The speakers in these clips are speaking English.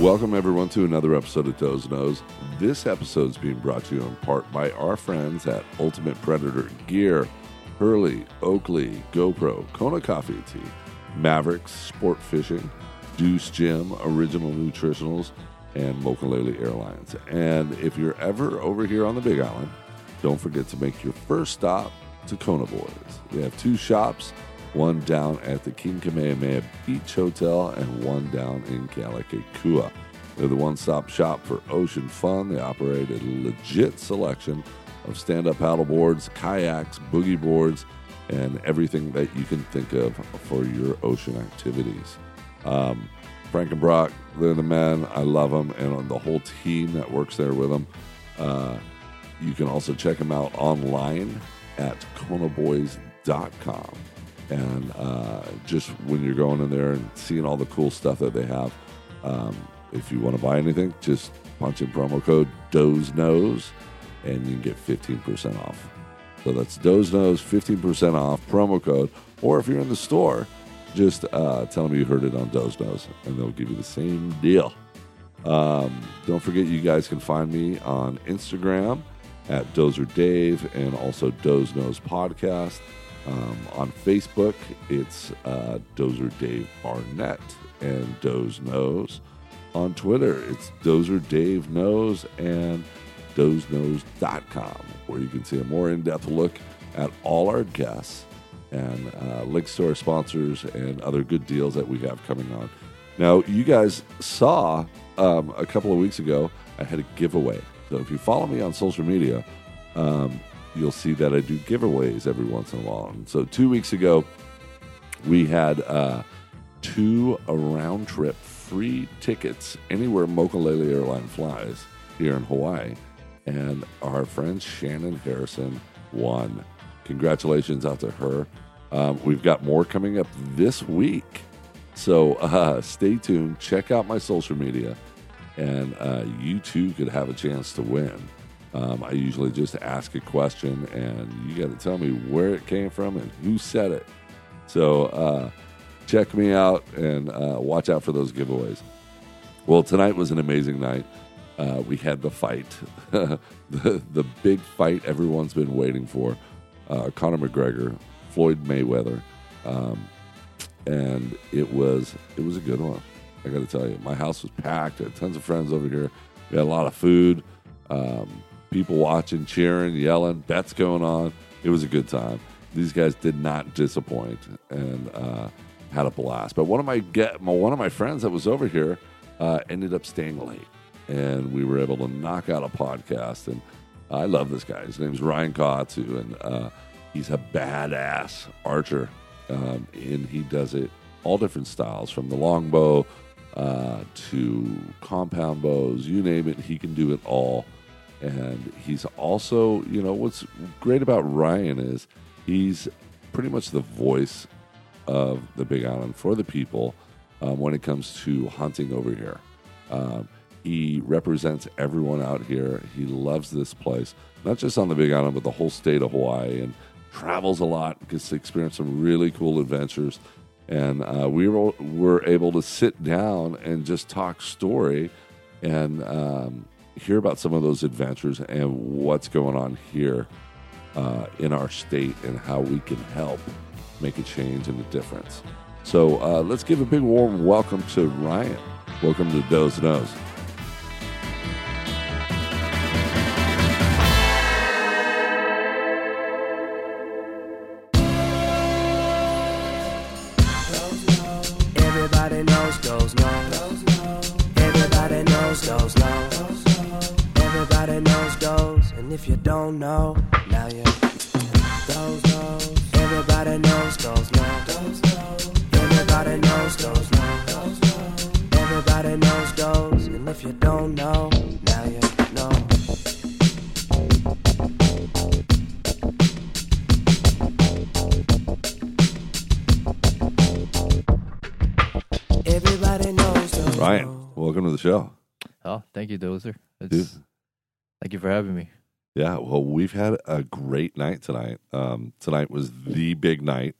Welcome, everyone, to another episode of Doze Knows. This episode is being brought to you in part by our friends at Ultimate Predator Gear, Hurley, Oakley, GoPro, Kona Coffee Tea, Mavericks, Sport Fishing, Deuce Gym, Original Nutritionals, and Mokulele Airlines. And if you're ever over here on the Big Island, don't forget to make your first stop to Kona Boys. They have two shops, one down at the King Kamehameha Beach Hotel and one down in Kealakekua. They're the one-stop shop for ocean fun. They operate a legit selection of stand-up paddle boards, kayaks, boogie boards, and everything that you can think of for your ocean activities. Um, Frank and Brock, they're the men. I love them, and the whole team that works there with them. Uh, you can also check them out online at konaboys.com. And uh, just when you're going in there and seeing all the cool stuff that they have, um, if you want to buy anything, just punch in promo code Doze Knows and you can get 15% off. So that's Doze Knows, 15% off, promo code. Or if you're in the store, just uh, tell them you heard it on Doze Knows and they'll give you the same deal. Um, don't forget, you guys can find me on Instagram at Dozer Dave and also Doze Knows Podcast. Um, on Facebook, it's uh, Dozer Dave Barnett and Doze Knows. On Twitter, it's Dozer Dave Knows and dozeknows.com, where you can see a more in depth look at all our guests and uh, links to our sponsors and other good deals that we have coming on. Now, you guys saw um, a couple of weeks ago, I had a giveaway. So if you follow me on social media, um, you'll see that I do giveaways every once in a while. And so two weeks ago, we had uh, two round trip free tickets anywhere Mokulele Airline flies here in Hawaii. And our friend Shannon Harrison won. Congratulations out to her. Um, we've got more coming up this week. So uh, stay tuned. Check out my social media, and uh, you too could have a chance to win. Um, I usually just ask a question, and you got to tell me where it came from and who said it. So uh, check me out and uh, watch out for those giveaways. Well, tonight was an amazing night. Uh, we had the fight, the the big fight everyone's been waiting for. Uh, Conor McGregor, Floyd Mayweather, um, and it was it was a good one. I got to tell you, my house was packed. I had tons of friends over here. We had a lot of food. Um, people watching, cheering, yelling, bets going on. It was a good time. These guys did not disappoint and uh, had a blast. But one of my get my, one of my friends that was over here uh, ended up staying late, and we were able to knock out a podcast. And I love this guy. His name's Ryan Kohatsu, and uh, he's a badass archer, um, and he does it all different styles from the longbow uh, to compound bows, you name it. He can do it all and he's also, you know, what's great about Ryan is he's pretty much the voice of the Big Island for the people um, when it comes to hunting over here. Um, he represents everyone out here. He loves this place, not just on the Big Island, but the whole state of Hawaii, and travels a lot, gets to experience some really cool adventures. And uh, we were, were able to sit down and just talk story and um, hear about some of those adventures and what's going on here uh, in our state and how we can help make a change and a difference. So uh, let's give a big warm welcome to Ryan. Welcome to Doze Knows. You, Dozer. It's, Dude. Thank you for having me. Yeah, well, we've had a great night tonight. Um, tonight was the big night.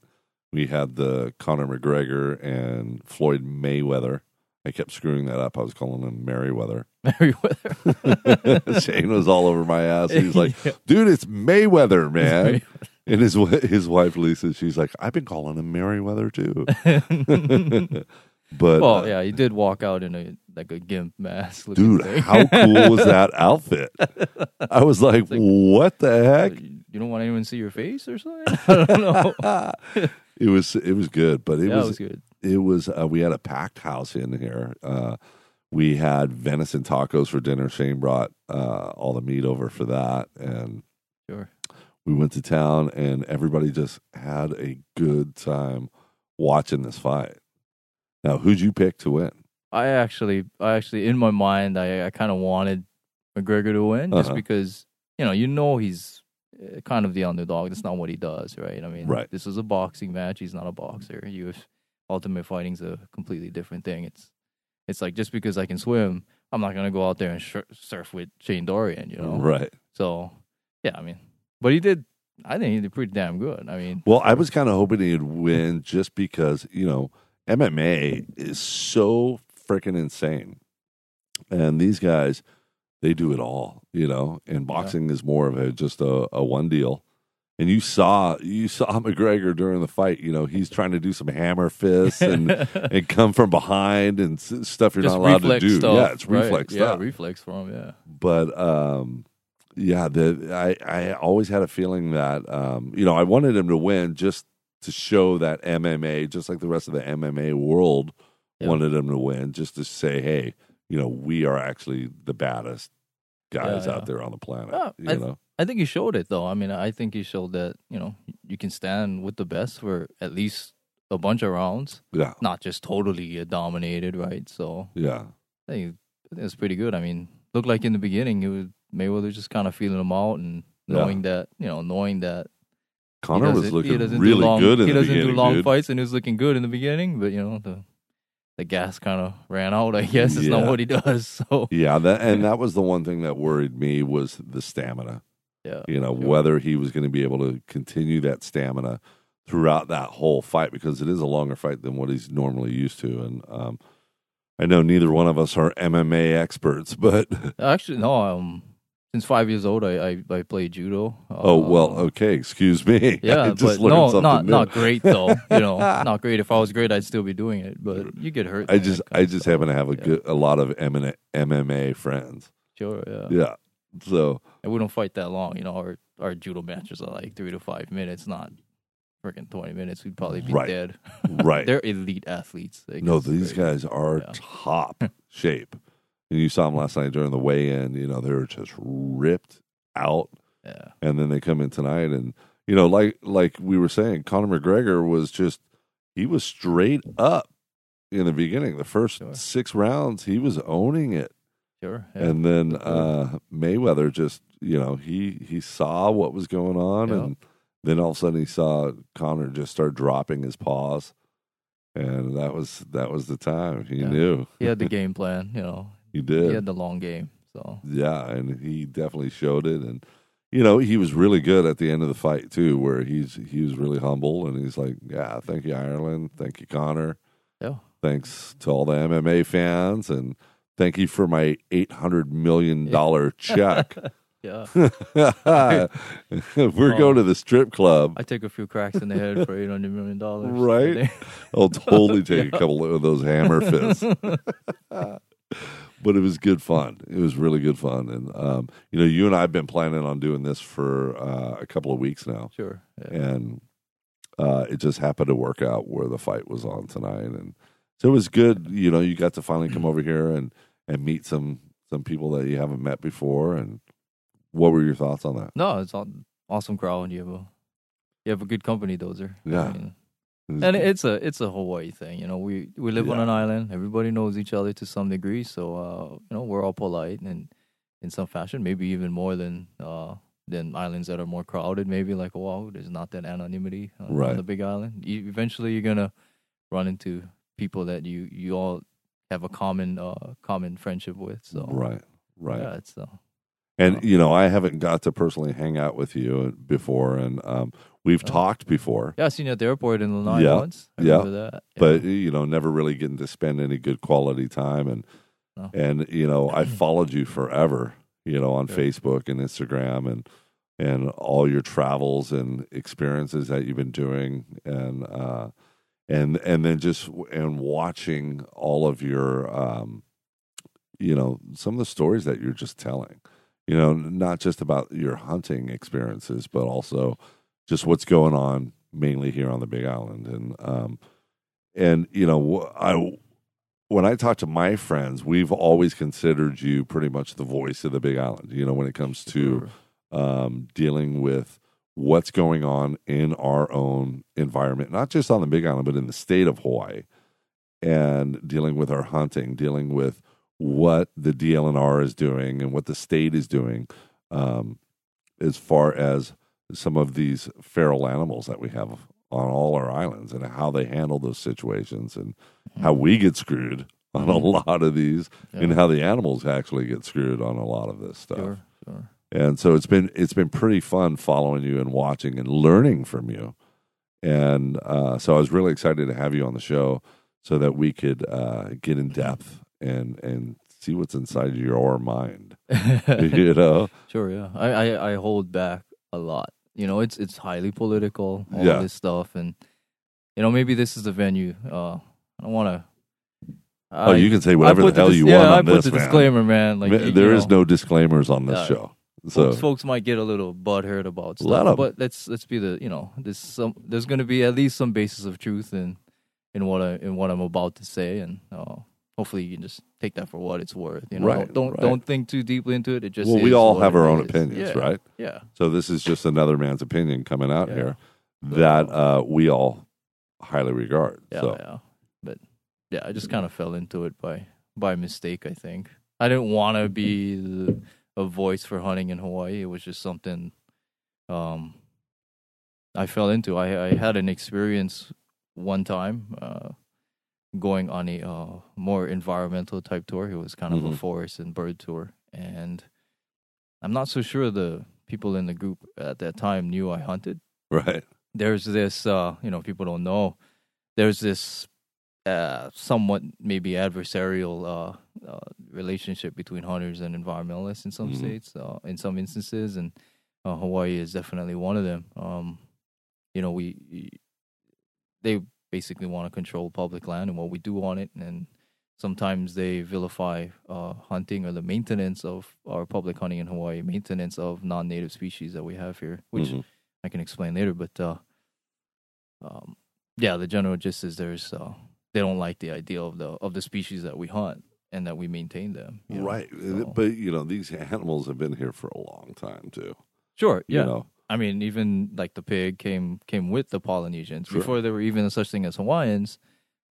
We had the Conor McGregor and Floyd Mayweather I kept screwing that up. I was calling him Merriweather. Merriweather. Shane was all over my ass. He's like, "Dude, it's Mayweather, man." And his his wife Lisa, she's like, "I've been calling him Merriweather too." But well, uh, yeah, he did walk out in a like a gimp mask. dude, thing. how cool was that outfit? I was like, like- "What the heck?" You don't want anyone to see your face or something? I don't know. It was it was good, but it yeah, was it was good. it was uh, we had a packed house in here. Uh, we had venison tacos for dinner. Shane brought uh, all the meat over for that, and Sure. we went to town, and everybody just had a good time watching this fight. Now, who'd you pick to win? I actually, I actually, in my mind, I, I kind of wanted McGregor to win just Uh-huh. because you know, you know, he's uh, kind of the underdog. That's not what he does, right? I mean, Right. this is a boxing match. He's not a boxer. You ultimate fighting's a completely different thing. It's, it's like just because I can swim, I'm not gonna go out there and sh- surf with Shane Dorian, you know. Right. So, yeah, I mean, but he did. I think he did pretty damn good. I mean, Well, I was kind of hoping he'd win just because you know MMA is so freaking insane, and these guys they do it all, you know. And boxing is more of a just a, a one deal. And you saw you saw McGregor during the fight. You know he's trying to do some hammer fists and and come from behind and stuff you're just not allowed to do. stuff. yeah, it's right? reflex Yeah, stuff. reflex for him. Yeah. but um, yeah, the I I always had a feeling that um, you know I wanted him to win just to show that MMA, just like the rest of the MMA world, Yeah. wanted him to win, just to say, hey, you know, we are actually the baddest guys Yeah, out there on the planet. Yeah, you I- know, I think he showed it though. I mean, I think he showed that you know you can stand with the best for at least a bunch of rounds, yeah, not just totally dominated, right? So yeah, I think, I think it's pretty good. I mean, looked like in the beginning it was Mayweather just kind of feeling him out and Yeah. knowing that you know knowing that Conor was looking really long- good in he doesn't do long dude. fights, and he was looking good in the beginning, but you know the the gas kind of ran out. I guess it's Yeah. not what he does. So Yeah, that and that was the one thing that worried me was the stamina. yeah, you know, whether he was going to be able to continue that stamina throughout that whole fight because it is a longer fight than what he's normally used to. And um, I know neither one of us are MMA experts, but Actually, no. Um, since five years old, I I, I played judo. oh well, Uh, okay, excuse me. I Yeah, just but no, something not new. not great though. You know, not great. If I was great, I'd still be doing it. But you get hurt. I just I just happen to have a Yeah. good a lot of MMA, MMA friends. Sure, yeah. Yeah, so And we don't fight that long. You know, our our judo matches are like three to five minutes, not freaking twenty minutes. We'd probably be Right. dead. right. They're elite athletes. No, these very- guys are Yeah. top shape. And you saw them last night during the weigh-in. You know, they were just ripped out. Yeah, and then they come in tonight and you know like like we were saying conor mcgregor was just he was straight up in the beginning the first Sure. six rounds he was owning it sure. Yeah. and then uh mayweather just you know he he saw what was going on Yeah. and then all of a sudden he saw conor just start dropping his paws and that was that was the time he Yeah. knew he had the game plan. You know, he did. he had the long game. So yeah, and he definitely showed it. And you know, he was really good at the end of the fight too, where he's he was really humble and he's like, "Yeah, thank you, Ireland. Thank you, Conor. yeah, Thanks to all the MMA fans, and thank you for my eight hundred million dollar check." yeah. We're going to the strip club. I take a few cracks in the head for eight hundred million dollars. Right. I'll totally take a couple of those hammer fists. But it was good fun. It was really good fun, and um, you know, you and I have been planning on doing this for uh, a couple of weeks now, Sure. Yeah. and uh, it just happened to work out where the fight was on tonight, and so it was good. You know, you got to finally come over here and and meet some some people that you haven't met before, and what were your thoughts on that? No, it's an awesome crowd. and You have a you have a good company, Dozer. I Yeah. mean, It was and it's a it's a Hawaii thing. You know, we we live on an island. Everybody knows each other to some degree, so uh, you know we're all polite and in some fashion, maybe even more than uh, than islands that are more crowded. Maybe like Oahu, there's not that anonymity on, Right. on the Big Island. You, eventually, you're gonna run into people that you you all have a common uh, common friendship with. So right, right. yeah, it's uh, And you know, I haven't got to personally hang out with you before, and um, we've Oh. talked before, Yeah, I seen you at the airport in Lanai Yeah, once. I yeah. Yeah. but you know, never really getting to spend any good quality time. And No. and you know, I followed you forever, you know, on Sure. Facebook and Instagram, and and all your travels and experiences that you've been doing, and uh, and and then just and watching all of your, um, you know, some of the stories that you're just telling. You know, not just about your hunting experiences, but also just what's going on mainly here on the Big Island, and um, and you know, I when I talk to my friends, we've always considered you pretty much the voice of the Big Island. You know, when it comes to um, dealing with what's going on in our own environment, not just on the Big Island, but in the state of Hawaii, and dealing with our hunting, dealing with what the DLNR is doing and what the state is doing um, as far as some of these feral animals that we have on all our islands and how they handle those situations and how we get screwed on a lot of these Yeah. and how the animals actually get screwed on a lot of this stuff. Sure, sure. And so it's been it's been pretty fun following you and watching and learning from you. And uh, so I was really excited to have you on the show so that we could uh, get in depth and and see what's inside your mind. you know, Sure, yeah. I, I, I hold back a lot. You know, it's it's highly political, all Yeah. this stuff, and you know, maybe this is the venue. Uh, I don't want to. oh, you can say whatever the hell dis- you yeah, want I put this, the man. disclaimer, man. Like Ma- you there is know, no disclaimers on this Yeah. show. So folks, folks might get a little butthurt about Let but let's let's be the you know there's some there's going to be at least some basis of truth in in what I in what I'm about to say, and uh, hopefully you can just take that for what it's worth. You know, Right, don't don't, right. don't think too deeply into it. It just well, we all have our own is. opinions, Yeah, right? Yeah, So this is just another man's opinion coming out Yeah. here that uh, we all highly regard. yeah, so yeah. But yeah, I just kind of fell into it by by mistake. I think I didn't want to be the, a voice for hunting in Hawaii. It was just something um, I fell into. I I had an experience one time uh, going on a uh, more environmental type tour. It was kind of a Mhm. forest and bird tour, and I'm not so sure the people in the group at that time knew I hunted right, there's this uh you know people don't know there's this uh somewhat maybe adversarial uh, uh relationship between hunters and environmentalists in some Mhm. states uh, in some instances and uh, Hawaii is definitely one of them um you know we they basically want to control public land and what we do on it and sometimes they vilify uh, hunting or the maintenance of our public hunting in Hawaii maintenance of non-native species that we have here which Mhm. I can explain later, but uh, um, yeah, the general gist is there's uh, they don't like the idea of the of the species that we hunt and that we maintain them. you know, right. But you know, these animals have been here for a long time too. sure, You yeah. know, I mean, even like the pig came came with the Polynesians Sure. before there were even such thing as Hawaiians.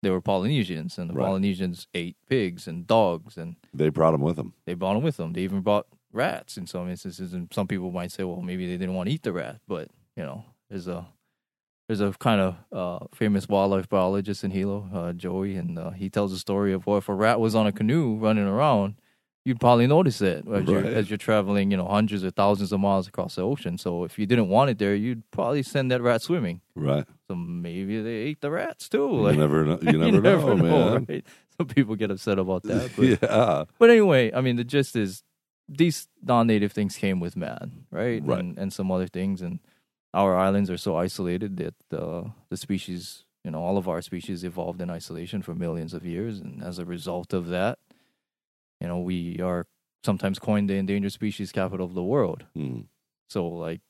They were Polynesians, and the Right. Polynesians ate pigs and dogs, and they brought them with them. they brought them with them. They even brought rats in some instances, and some people might say, well, maybe they didn't want to eat the rat, but you know, there's a there's a kind of uh, famous wildlife biologist in Hilo, uh, Joey, and uh, he tells a story of well, if a rat was on a canoe running around, you'd probably notice it as, you're, as you're traveling, you know, hundreds or thousands of miles across the ocean. So if you didn't want it there, you'd probably send that rat swimming. Right. So maybe they ate the rats too. You never know. You never, know, man. right? Some people get upset about that, but yeah. but anyway, I mean, the gist is these non-native things came with man, right? Right. And, and some other things, and our islands are so isolated that uh, the species, you know, all of our species evolved in isolation for millions of years, and as a result of that, you know, we are sometimes coined the endangered species capital of the world. Mm. So, like,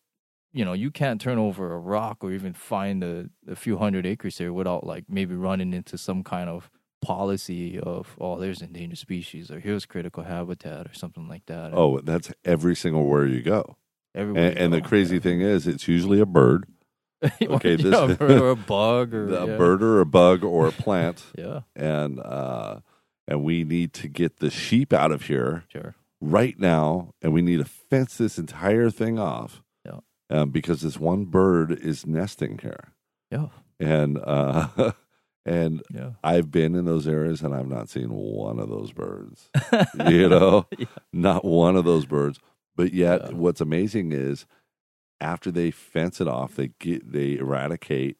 you know, you can't turn over a rock or even find a, a few hundred acres here without, like, maybe running into some kind of policy of, oh, there's endangered species or here's critical habitat or something like that. Oh, that's every single where you go. Everywhere And, and the go. crazy thing is, it's usually a bird, okay, this- yeah, a bird or a bug or a yeah. bird or a bug or a plant, Yeah, and uh, and we need to get the sheep out of here sure. right now, and we need to fence this entire thing off. Yeah. Um, because this one bird is nesting here, Yeah, and uh, and yeah. I've been in those areas, and I've not seen one of those birds. you know, Yeah. not one of those birds. But yet, Yeah. what's amazing is after they fence it off, they get they eradicate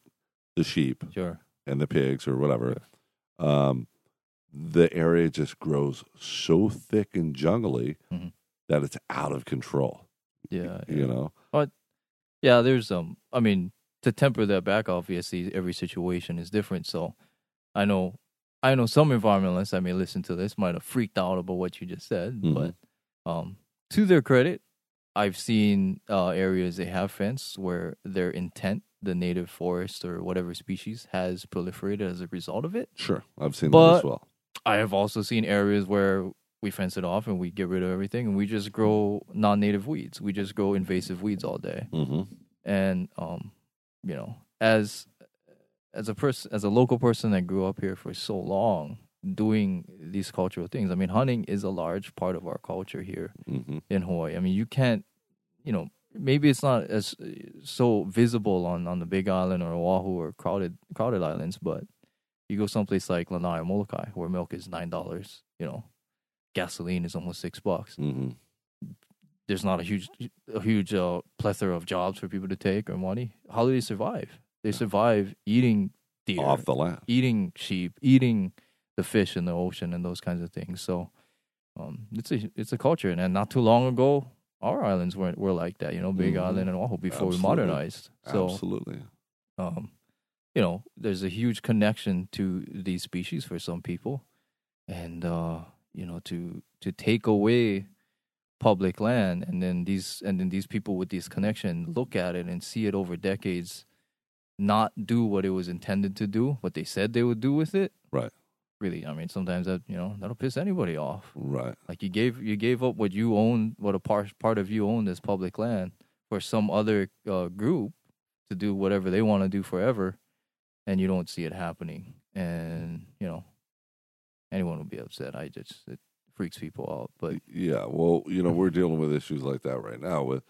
the sheep Sure. and the pigs or whatever. Um, the area just grows so thick and jungly Mhm. that it's out of control. Yeah. You know, But Yeah, there's um I mean, to temper that back obviously every situation is different. So I know I know some environmentalists that may listen to this might have freaked out about what you just said, Mhm. but um to their credit, I've seen uh areas they have fenced where their intent, the native forest or whatever species has proliferated as a result of it. sure, I've seen that as well. I have also seen areas where we fence it off and we get rid of everything and we just grow non-native weeds. We just grow invasive weeds all day. Hmm and um you know as as a person as a local person that grew up here for so long doing these cultural things i mean hunting is a large part of our culture here hmm in hawaii. I mean you can't you know maybe it's not as so visible on on the big island or oahu or crowded crowded islands but you go someplace like lanai or molokai where milk is nine dollars you know gasoline is almost six bucks hmm there's not a huge a huge uh, plethora of jobs for people to take or money. How do they survive? They survive eating deer, Off the land. eating sheep, eating the fish in the ocean, and those kinds of things. So, um, it's a it's a culture, and, and not too long ago, our islands weren't were like that. You know, Big Mhm. Island and Oahu before Absolutely. we modernized. So, Absolutely. um, you know, there's a huge connection to these species for some people, and uh, you know, to to take away public land, and then these and then these people with this connection look at it and see it over decades, not do what it was intended to do, what they said they would do with it. Right. Really, I mean, sometimes that you know that'll piss anybody off. Right. Like you gave you gave up what you own, what a part part of you owned as public land for some other uh, group to do whatever they want to do forever, and you don't see it happening, and you know anyone would be upset. I just it freaks people out, but Yeah, well, you know, we're dealing with issues like that right now with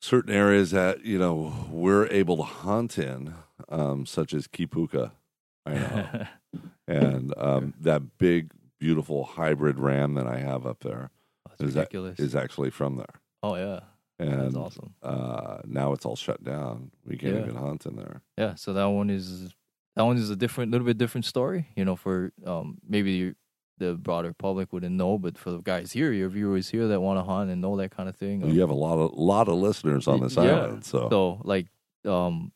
certain areas that you know we're able to hunt in, um, such as Kipuka, I know, and um, that big, beautiful hybrid ram that I have up there that's Is that- is actually from there, oh yeah, and that's awesome. uh, now it's all shut down. We can't Yeah. even hunt in there. Yeah, so that one is that one is a different, little bit different story. You know, for um maybe the broader public wouldn't know, but for the guys here, your viewers here that want to hunt and know that kind of thing, um, You have a lot of lot of listeners on this Yeah. island, so, So like um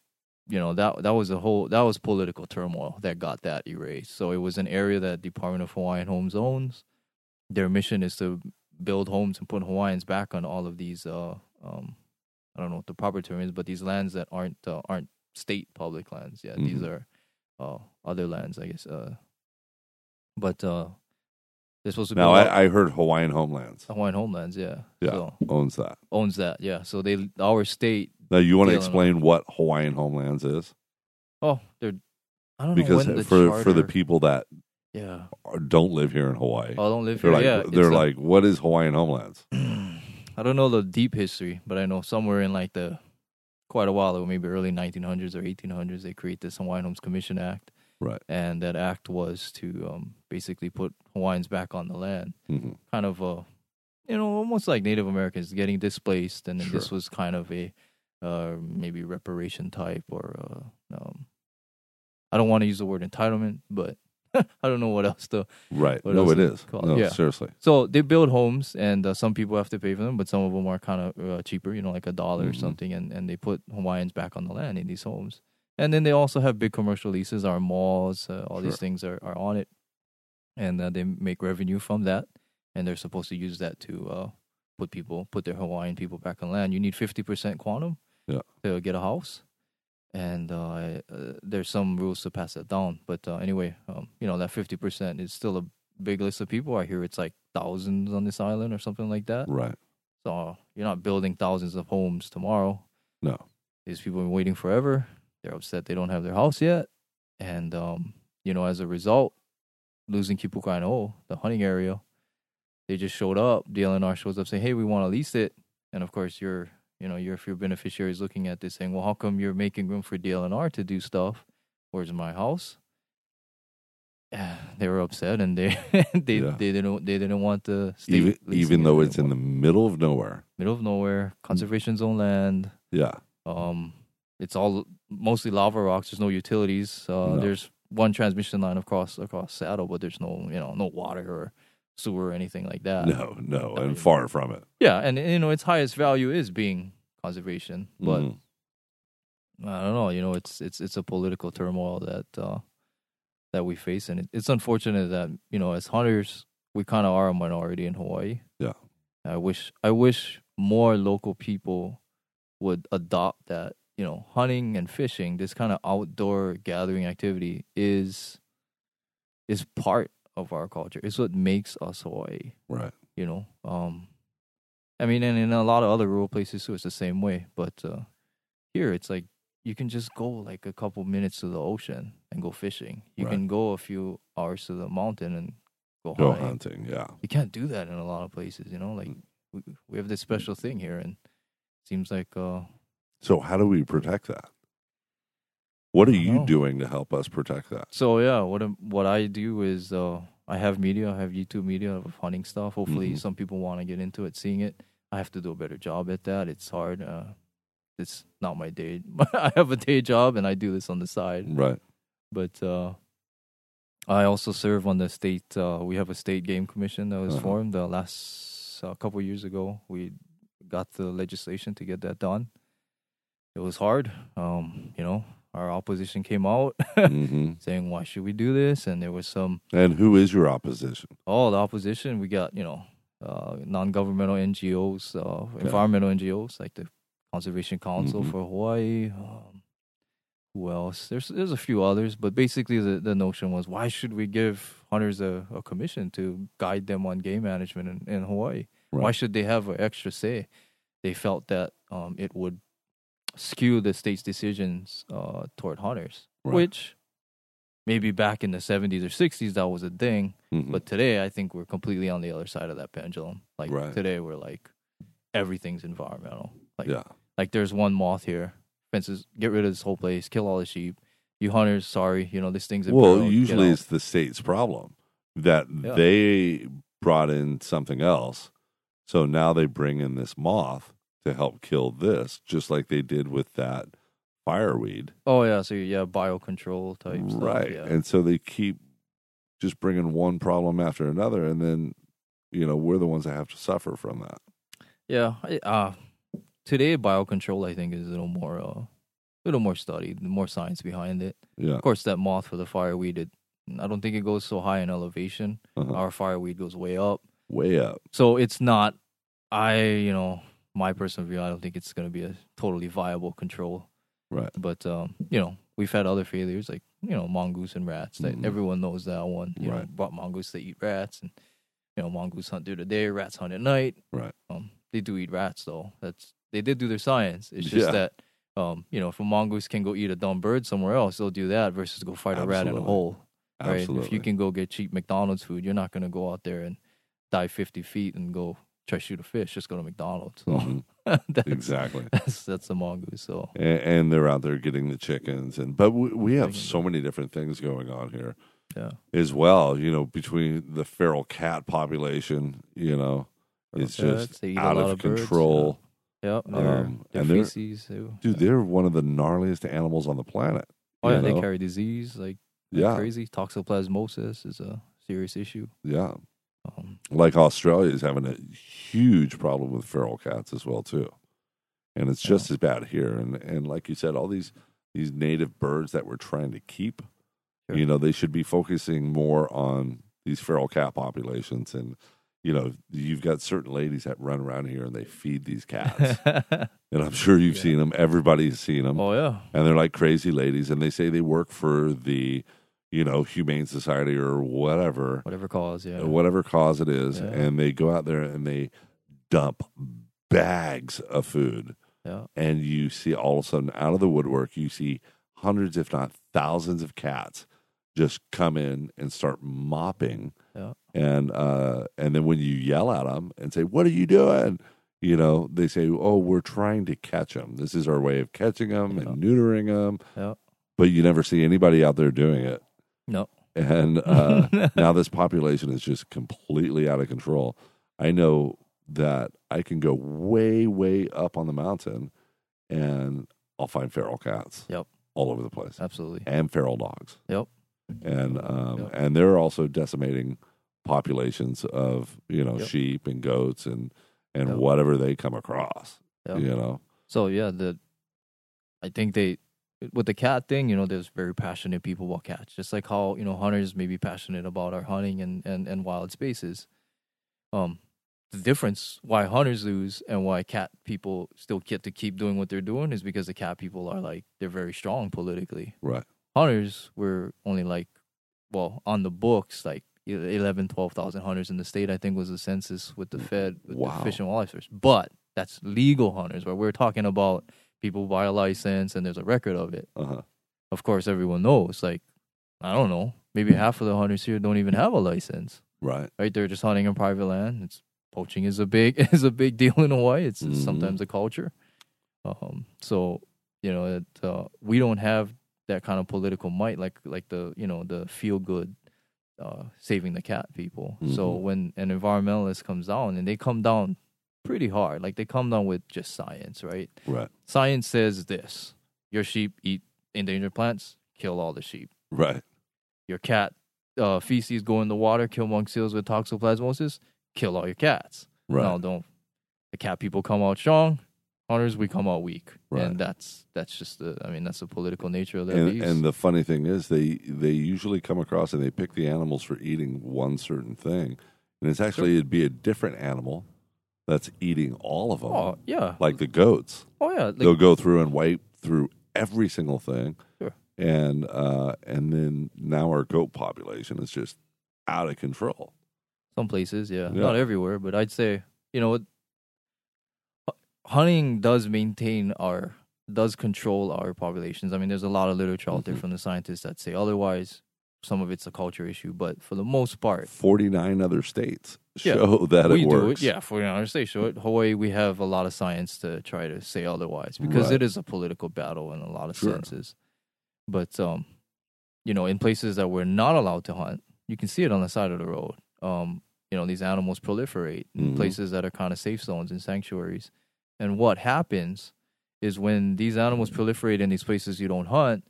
you know that that was a whole that was political turmoil that got that erased. So it was an area that Department of Hawaiian Homes owns. Their mission is to build homes and put Hawaiians back on all of these uh um I don't know what the proper term is, but these lands that aren't uh, aren't state public lands. Yeah, these Mhm. are uh other lands, I guess. Uh but uh they're supposed to now build I, I heard Hawaiian Homelands Hawaiian homelands, yeah. Yeah. So owns that. owns that, yeah. So they our state Now, you want to Mm-hmm. explain what Hawaiian Homelands is? Oh, they're. I don't Because know the for for the people that Yeah. don't live here in Hawaii, Oh, don't live they're here. like yeah, they're it's a- like, what is Hawaiian Homelands? I don't know the deep history, but I know somewhere in like the quite a while ago, maybe early 1900s or 1800s, they create this Hawaiian Homes Commission Act, Right. and that act was to um, basically put Hawaiians back on the land, hmm kind of a, you know, almost like Native Americans getting displaced, and then this was kind of a uh, maybe reparation type or uh, um, I don't want to use the word entitlement, but I don't know what else to Right. What no, else it is is. it called? No, Yeah. seriously. So they build homes, and uh, some people have to pay for them, but some of them are kind of uh, cheaper, you know, like a dollar or Mhm. something, and, and they put Hawaiians back on the land in these homes. And then they also have big commercial leases, our malls, uh, all Sure. these things are, are on it, and uh, they make revenue from that, and they're supposed to use that to uh, put people, put their Hawaiian people back on land. You need fifty percent quantum Yeah. to get a house, and uh, uh, there's some rules to pass that down. But uh, anyway, um, you know that fifty percent is still a big list of people. I hear it's like thousands on this island or something like that. Right. So you're not building thousands of homes tomorrow. No. These people are waiting forever. They're upset they don't have their house yet, and um, you know, as a result, losing Kipuka Ainahou, the hunting area, they just showed up. DLNR shows up saying, "Hey, we want to lease it," and of course, you're, you know, your if your beneficiary is looking at this saying, "Well, how come you're making room for DLNR to do stuff? Where's my house?" they were upset and they they Yeah. they didn't they didn't want to even even though it's in the middle of nowhere. middle of nowhere, conservation zone land. Yeah. Um, it's all mostly lava rocks. There's no utilities. Uh, No. There's one transmission line across across Saddle, but there's no you know no water or sewer or anything like that. No, no, I mean- and far from it. Yeah, and you know its highest value is being conservation, but Mhm. I don't know. You know, it's it's it's a political turmoil that uh, that we face, and it, it's unfortunate that you know as hunters we kind of are a minority in Hawaii. Yeah. I wish I wish more local people would adopt that. You know, hunting and fishing, this kind of outdoor gathering activity is is part of our culture. It's what makes us Hawaii right. you know um i mean and in a lot of other rural places too it's the same way but uh here it's like you can just go like a couple minutes to the ocean and go fishing you Right. can go a few hours to the mountain and go, Go hunting. hunting. Yeah. you can't do that in a lot of places you know like Mm. we, we have this special thing here and seems like uh So how do we protect that? What are you know. doing to help us protect that? So yeah, what I'm- what I do is uh, I have media, I have YouTube media of hunting stuff. Hopefully, Mhm. some people want to get into it, seeing it. I have to do a better job at that. It's hard. Uh, it's not my day. But I have a day job and I do this on the side. Right. But uh, I also serve on the state. Uh, we have a state game commission that was Uh-huh. formed uh, last uh, couple years ago. We got the legislation to get that done. It was hard. Um, you know, our opposition came out hmm saying why should we do this? And there was some And who is your opposition? oh the opposition we got you know uh, non-governmental ngos uh, environmental ngos like the conservation council Mhm. for hawaii um, who else? There's there's a few others but basically the, the notion was why should we give hunters a, a commission to guide them on game management in, in hawaii? Why should they have an extra say? They felt that um, it would skew the state's decisions uh, toward hunters Right. which maybe back in the 70s or 60s that was a thing Mhm. but today i think we're completely on the other side of that pendulum like Right. today we're like everything's environmental like yeah. like there's one moth here fences get rid of this whole place kill all the sheep you hunters sorry you know this thing's a Well, usually it's the state's problem that Yeah. they brought in something else. So now they bring in this moth to help kill this, just like they did with that fireweed. oh yeah so yeah biocontrol type stuff right. yeah. And so they keep just bringing one problem after another. And then, you know, we're the ones that have to suffer from that. Yeah, uh today biocontrol I think is a little more uh a little more studied, more science behind it. Yeah. Of course that moth for the fireweed it I don't think it goes so high in elevation. Uh-huh. Our fireweed goes way up. Way up. So it's not I, you know, my personal view, I don't think it's gonna be a totally viable control. Right. But um, you know, we've had other failures like, you know, mongoose and rats. That Mhm. everyone knows that one. You know, Right. brought mongoose to eat rats and you know, mongoose hunt during the day, rats hunt at night. Right. Um, they do eat rats though. That's they did do their science. It's just Yeah. that um, you know, if a mongoose can go eat a dumb bird somewhere else, they'll do that versus go fight a rat in a hole. Right? Absolutely. If you can go get cheap McDonald's food, you're not gonna go out there and dive fifty feet and go try to shoot a fish. Just go to McDonald's. So Mhm. that's, Exactly. That's that's a mongoose. So and, and they're out there getting the chickens and but we, we have so many different things going on here yeah, as well you know between the feral cat population you know it's just cats, they eat a out of of birds, control yeah. Their, Um, their and they're- too. dude they're one of the gnarliest animals on the planet oh yeah, they carry disease like like yeah crazy. Toxoplasmosis is a serious issue. yeah Um, like australia is having a huge problem with feral cats as well too. And it's Yeah. just as bad here. And and like you said all these these native birds that we're trying to keep you know they should be focusing more on these feral cat populations. And you know you've got certain ladies that run around here and they feed these cats. And i'm sure you've Yeah. seen them everybody's seen them oh yeah, and they're like crazy ladies. And they say they work for the you know humane society or whatever. Whatever cause. Yeah, whatever cause it is Yeah. and they go out there and they dump bags of food. Yeah, and you see all of a sudden out of the woodwork you see hundreds if not thousands of cats just come in and start mopping. Yeah. and uh and then when you yell at them and say what are you doing? You know they say oh we're trying to catch them this is our way of catching them Yeah. and neutering them but you never see anybody out there doing it no. and uh, now this population is just completely out of control. I know that I can go way, way up on the mountain, and I'll find feral cats. Yep. all over the place, Absolutely. and feral dogs. Yep. and um, Yep. and they're also decimating populations of you know Yep. sheep and goats and and Yep. whatever they come across. You know, So yeah, the I think they with the cat thing, you know, there's very passionate people about cats. Just like how, you know, hunters may be passionate about our hunting and, and, and wild spaces. Um the difference why hunters lose and why cat people still get to keep doing what they're doing is because the cat people are like they're very strong politically. right? Hunters were only like well, on the books like 11 12,000 hunters in the state I think was the census with the Fed with Wow. the Fish and Wildlife Service. But that's legal hunters where we're talking about people buy a license and there's a record of it. Uh huh. Of course everyone knows like I don't know, maybe half of the hunters here don't even have a license. Right. Right? They're just hunting on private land. It's poaching is a big is a big deal in Hawaii. It's, Mhm. sometimes a culture. Um so, you know, it, uh, we don't have that kind of political might like like the, you know, the feel good uh, saving the cat people. So Mhm. when an environmentalist comes down and they come down pretty hard, like they come down with just science, right? Right. Science says this: your sheep eat endangered plants, kill all the sheep. Right. Your cat uh, feces go in the water, kill monk seals with toxoplasmosis, kill all your cats. Right. No, don't. The cat people come out strong. Hunters, we come out weak, Right. and that's that's just the. I mean, that's the political nature of that and, and the funny thing is, they they usually come across and they pick the animals for eating one certain thing, and it's actually it'd be a different animal that's eating all of them, oh yeah, like the goats. oh yeah, like, They'll go through and wipe through every single thing, Sure. and uh, and then now our goat population is just out of control. Some places, yeah. Yeah. Not everywhere, but I'd say, you know, what hunting does maintain our does control our populations. I mean, there's a lot of literature out there Mhm. from the scientists that say otherwise. Some of it's a culture issue, but for the most part, Forty nine other states Yeah. show that we it do works. it. Yeah, for United States, show it. Hawaii, we have a lot of science to try to say otherwise because Right. it is a political battle in a lot of Sure. senses. But um, you know, in places that we're not allowed to hunt, you can see it on the side of the road. Um, you know, these animals proliferate in Mhm. places that are kind of safe zones and sanctuaries. And what happens is when these animals proliferate in these places you don't hunt,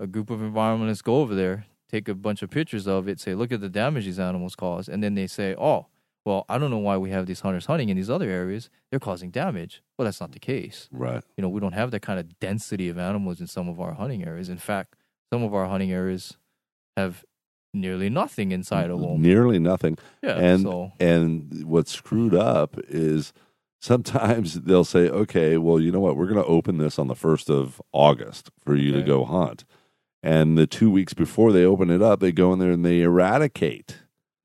a group of environmentalists go over there, take a bunch of pictures of it, say, look at the damage these animals cause. And then they say, oh, well, I don't know why we have these hunters hunting in these other areas. They're causing damage. Well, that's not the case. Right. You know, we don't have that kind of density of animals in some of our hunting areas. In fact, some of our hunting areas have nearly nothing inside of them. Nearly nothing. Yeah. and so, and what's screwed up is sometimes they'll say, "Okay, well, you know what? We're going to open this on the first of August for you to go hunt." And the two weeks before they open it up, they go in there and they eradicate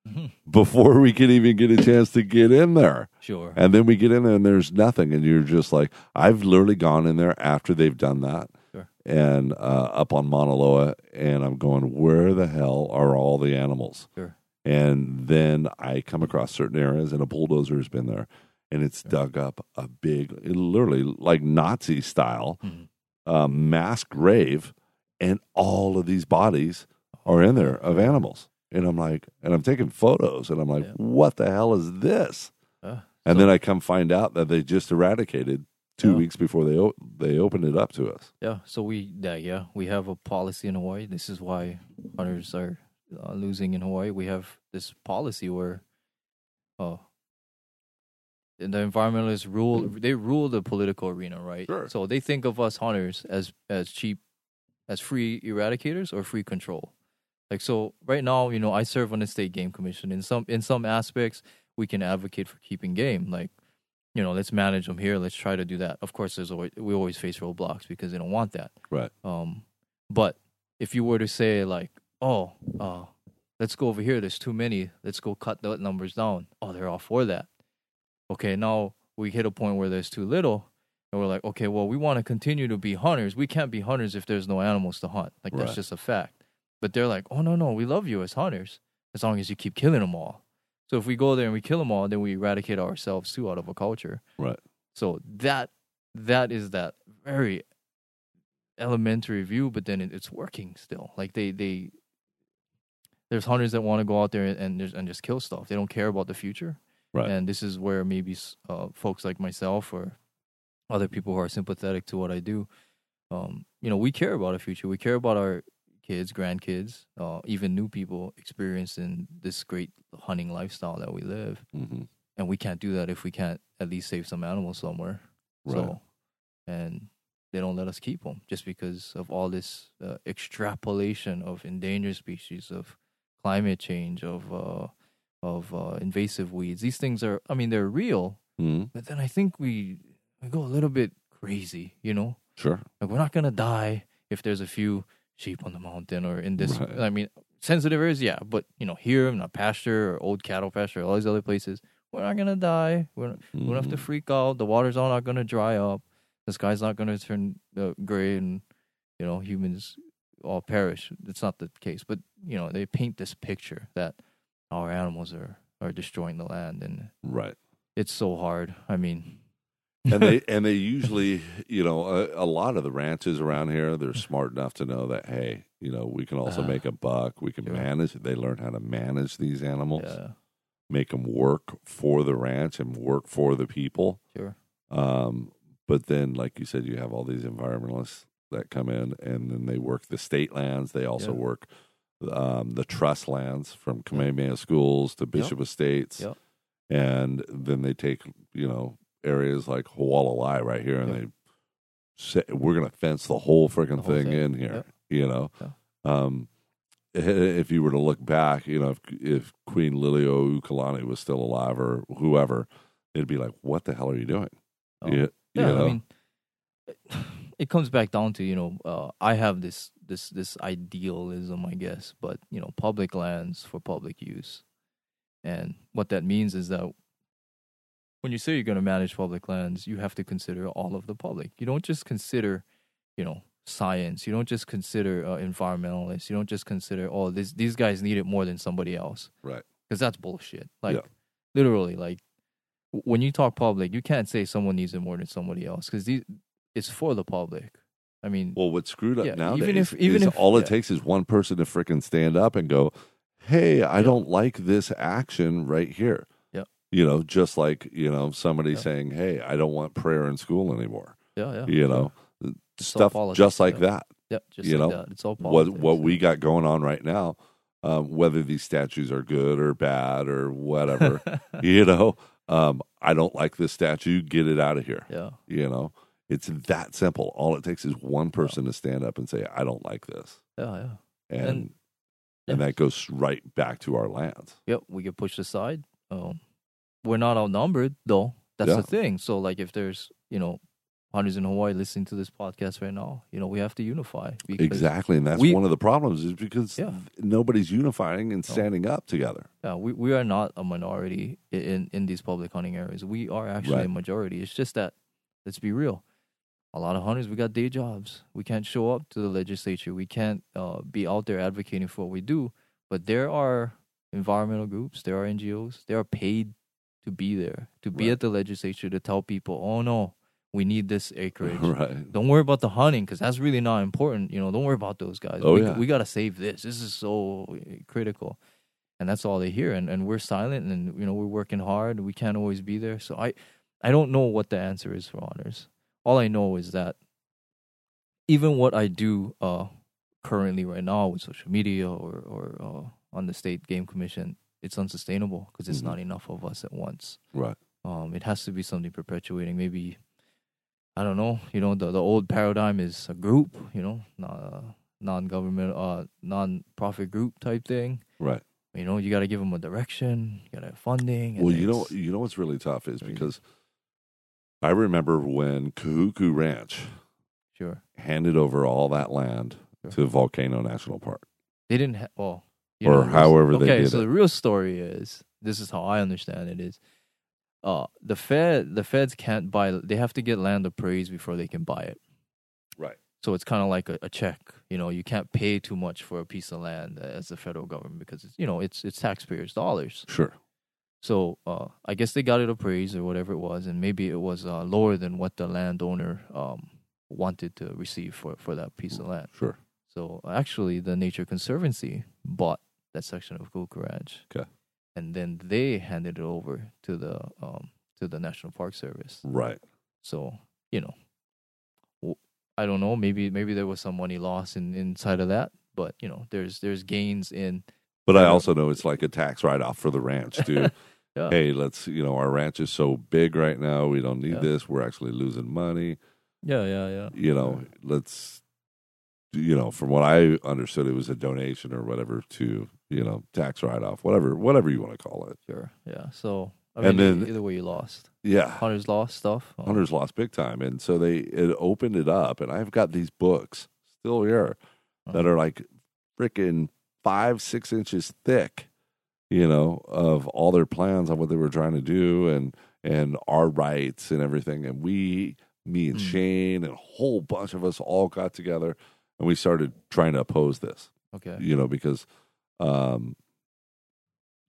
Mhm. before we can even get a chance to get in there. sure. And then we get in there and there's nothing, and you're just like, I've literally gone in there after they've done that, Sure. and uh, up on Mauna Loa, and I'm going, where the hell are all the animals? Sure. And then I come across certain areas, and a bulldozer has been there, and it's dug up a big, literally like Nazi style, Mhm. uh, mass grave, and all of these bodies are in there of animals. And I'm like, and I'm taking photos, and I'm like, Yeah. what the hell is this? Uh, And so- then I come find out that they just eradicated two Yeah. weeks before they o- they opened it up to us. Yeah, so we yeah, yeah we have a policy in Hawaii. This is why hunters are uh, losing in Hawaii. We have this policy where, oh, uh, the environmentalists rule. They rule the political arena, right? Sure. So they think of us hunters as as cheap, as free eradicators or free control. Like so, right now, you know, I serve on the state game commission. In some in some aspects, we can advocate for keeping game. Like you know, let's manage them here. Let's try to do that. Of course, there's always we always face roadblocks because they don't want that. Right. Um, but if you were to say like, oh, uh, let's go over here. There's too many. Let's go cut the numbers down. Oh, they're all for that. Okay, now we hit a point where there's too little, and we're like, okay, well, we want to continue to be hunters. We can't be hunters if there's no animals to hunt. Like that's Right. just a fact. But they're like, oh no, no, we love you as hunters as long as you keep killing them all. So if we go there and we kill them all, then we eradicate ourselves too out of a culture. Right. So that that is that very elementary view, but then it, it's working still. Like they they there's hunters that want to go out there and and just, and just kill stuff. They don't care about the future. Right. And this is where maybe uh, folks like myself or other people who are sympathetic to what I do, um, you know, we care about our future. We care about our kids, grandkids, uh, even new people experiencing this great hunting lifestyle that we live. hmm And we can't do that if we can't at least save some animals somewhere. Right. So, and they don't let us keep them just because of all this uh, extrapolation of endangered species, of climate change, of uh, of uh, invasive weeds. These things are, I mean, they're real, hmm but then I think we we go a little bit crazy. You know, Sure. like we're not gonna die if there's a few sheep on the mountain or in this. Right. I mean, sensitive areas, yeah, but you know, here in a pasture or old cattle pasture, all these other places, we're not gonna die. We're not, we don't have to Mhm. freak out. The water's all not gonna dry up. The sky's not gonna turn uh, gray, and you know, humans all perish. It's not the case, but you know, they paint this picture that our animals are are destroying the land, and Right. it's so hard. I mean, and they and they usually, you know, a, a lot of the ranches around here, they're smart enough to know that hey, you know, we can also Uh, make a buck. We can sure. manage. They learn how to manage these animals, yeah, make them work for the ranch and work for the people. sure, Um, but then, like you said, you have all these environmentalists that come in, and then they work the state lands. They also Yeah. work um, the trust lands from Kamehameha Schools to Bishop Estates, Yep. and then they take you know areas like Hualalai right here, and Yep. they say we're going to fence the whole freaking The whole thing, thing. in here. Yep. You know, Yeah. um, if you were to look back, you know, if, if Queen Liliuokalani was still alive or whoever, it'd be like, what the hell are you doing? Oh. You- you yeah. know? I mean, it comes back down to you know, uh, I have this this this idealism, I guess, but you know, public lands for public use, and what that means is that when you say you're going to manage public lands, you have to consider all of the public. You don't just consider, you know, science. You don't just consider uh, environmentalists. You don't just consider, oh, this, these guys need it more than somebody else. Right. Because that's bullshit. Like, Yeah. literally, like, w- when you talk public, you can't say someone needs it more than somebody else because it's for the public. I mean, Well, what's screwed up Yeah, nowadays even if- even is if- all it yeah. takes is one person to frickin' stand up and go, "Hey, I Yeah. don't like this action right here." Yeah. You know, just like you know somebody Yeah. saying, "Hey, I don't want prayer in school anymore." yeah, yeah. You know, It's stuff just like yeah. that. yeah, just you like know, that. It's all What politics. what we got going on right now, um, whether these statues are good or bad or whatever, you know, um, I don't like this statue. Get it out of here. yeah, You know, it's that simple. All it takes is one person to stand up and say, "I don't like this," yeah, yeah. and And- and, yeah. that goes right back to our lands. Yep, we get pushed aside. Um, we're not outnumbered though. That's Yeah. the thing. So like, if there's you know hunters in Hawaii listening to this podcast right now, you know we have to unify. Exactly, and that's we- one of the problems is because Yeah. nobody's unifying and No. standing up together. Yeah, we we are not a minority in in these public hunting areas. We are actually Right. a majority. It's just that let's be real. A lot of hunters, we got day jobs. We can't show up to the legislature. We can't uh, be out there advocating for what we do. But there are environmental groups. There are NGOs. there are paid to be there, to be Right. at the legislature, to tell people, "Oh no, we need this acreage." right. Don't worry about the hunting because that's really not important. You know, don't worry about those guys. Oh, we, yeah. we got to save this. This is so uh, critical, and that's all they hear. And and we're silent, and you know we're working hard. We can't always be there. So I I don't know what the answer is for honors. All I know is that even what I do uh currently right now with social media or or uh, on the state game commission, it's unsustainable because it's Mhm. not enough of us at once Right. um, it has to be something perpetuating. Maybe I don't know. You know, the the old paradigm is a group. You know, non non government, uh, non profit group type thing. Right. You know, you got to give them a direction. You got to have funding. and Well, you know, you know what's really tough is because I remember when Kahuku Ranch sure handed over all that land Sure. to Volcano National Park. they didn't. Ha- well, Or know, however they okay, did so it. the real story is this is how I understand it is. Uh, the Fed, the feds can't buy. They have to get land appraised before they can buy it. Right. So it's kind of like a, a check. You know, you can't pay too much for a piece of land as the federal government because it's you know it's it's taxpayers' dollars. Sure. So uh, I guess they got it appraised or whatever it was, and maybe it was uh, lower than what the landowner um, wanted to receive for for that piece of land. Sure. So actually, the Nature Conservancy bought that section of Kahuku Ranch. Okay. And then they handed it over to the um to the National Park Service. Right. So you know, I don't know. Maybe maybe there was some money lost in inside of that, but you know, there's there's gains in. But I also know it's like a tax write off for the ranch too. Yeah. Hey, let's you know our ranch is so big right now. We don't need Yeah. this. We're actually losing money. Yeah, yeah, yeah. You know, let's you know from what I understood, it was a donation or whatever to you know tax write off, whatever whatever you want to call it. Sure. Yeah. So I mean, And then- either way, you lost. Yeah, Hunters lost stuff. Um, Hunters lost big time, and so they it opened it up, and I've got these books still here that are like freaking five six inches thick, you know, of all their plans on what they were trying to do and and our rights and everything, and we, me and Mm. Shane and a whole bunch of us all got together and we started trying to oppose this, Okay. you know, because um,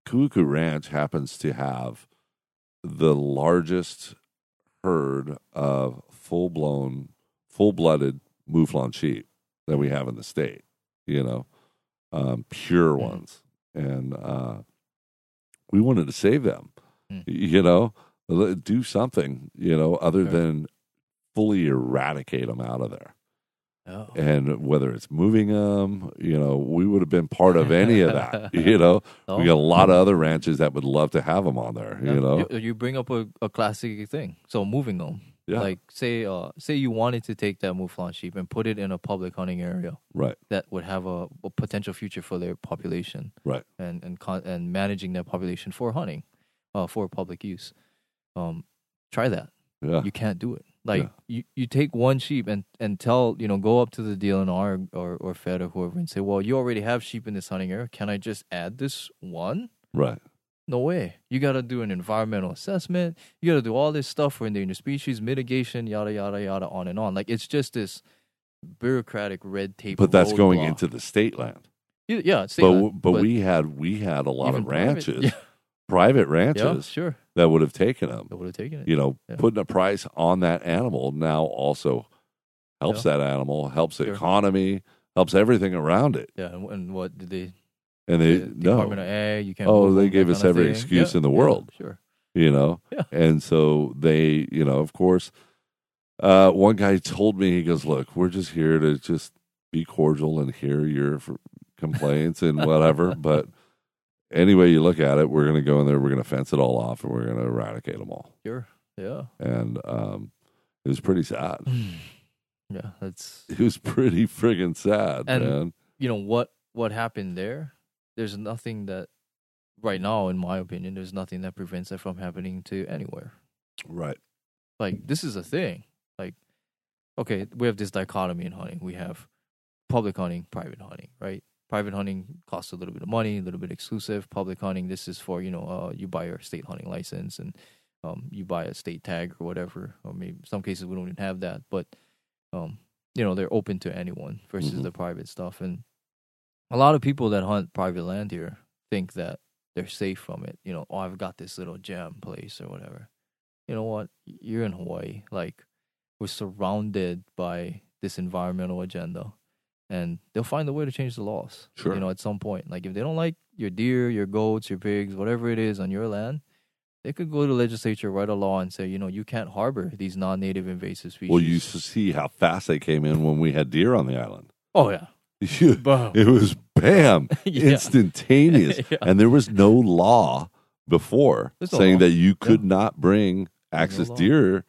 Kahuku Ranch happens to have the largest herd of full blown, full blooded Mouflon sheep that we have in the state, you know, um, pure Mm. ones. And uh, we wanted to save them, Mm. you know, do something, you know, other Sure. than fully eradicate them out of there Oh. and whether it's moving them, you know, we would have been part of any of that. you know, Oh. we got a lot of other ranches that would love to have them on there. Yeah. You know, you, you bring up a, a classic thing. So moving them, yeah, like say, uh, say you wanted to take that Mouflon sheep and put it in a public hunting area right, that would have a, a potential future for their population, right, and and con- and managing that population for hunting, uh, for public use. Um, try that. yeah, You can't do it. Like Yeah. you, you take one sheep and, and tell you know go up to the DLNR or or Fed or whoever and say, well, you already have sheep in this hunting area. Can I just add this one? right, No way. You got to do an environmental assessment. You got to do all this stuff for endangered species mitigation, yada yada yada, on and on. Like it's just this bureaucratic red tape. but that's going roadblock. into the state land. Yeah, But, land, but we had we had a lot of private- ranches, Yeah, yeah, sure. that would have taken them. I would have taken it. You know, Yeah. putting a price on that animal now also helps that animal, helps the Sure. economy, helps everything around it. Yeah, and, and what did they? And they the no, Department of Ag. You can't. Oh, they gave us every thing. excuse Yeah, in the yeah, world. Sure. you know Yeah. and so they you know of course uh one guy told me he goes look we're just here to just be cordial and hear your complaints and whatever but anyway you look at it we're going to go in there we're going to fence it all off and we're going to eradicate them all Sure. Yeah. and um it was pretty sad Yeah. That's it was pretty friggin' sad And- man you know what what happened there. There's nothing that right now, in my opinion, there's nothing that prevents that from happening to anywhere. right Like this is a thing. Like, okay, we have this dichotomy in hunting. We have public hunting, private hunting, right? Private hunting costs a little bit of money, a little bit exclusive. Public hunting, this is for you know, uh, you buy your state hunting license and um, you buy a state tag or whatever. Or maybe some cases we don't even have that, but um, you know, they're open to anyone versus Mhm. the private stuff. And a lot of people that hunt private land here think that they're safe from it. You know, oh, I've got this little gem place or whatever. You know what? You're in Hawaii. Like, we're surrounded by this environmental agenda, and they'll find a way to change the laws. Sure. You know, at some point, like if they don't like your deer, your goats, your pigs, whatever it is on your land, they could go to the legislature, write a law, and say, you know, you can't harbor these non-native invasive species. well you see how fast they came in when we had deer on the island oh yeah, Boom. it was bam Yeah. instantaneous Yeah. and there was no law before no saying law. that you could not bring access law. deer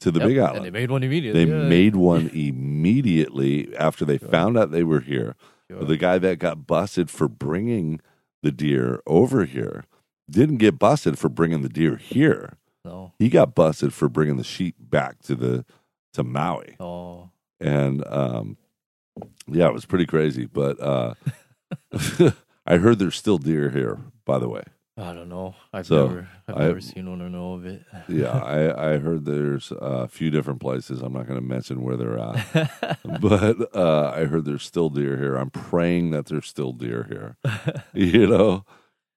to the Yep, big and island they made one immediately. they yeah. made one immediately after they Sure. found out they were here Sure. the guy that got busted for bringing the deer over here didn't get busted for bringing the deer here no. he got busted for bringing the sheep back to the to maui Oh, and um yeah it was pretty crazy but uh i heard there's still deer here by the way I don't know. I've So, never, I've I- never seen one or know of it. yeah i i heard there's a few different places. I'm not going to mention where they're at. But uh i heard there's still deer here. I'm praying that there's still deer here. You know?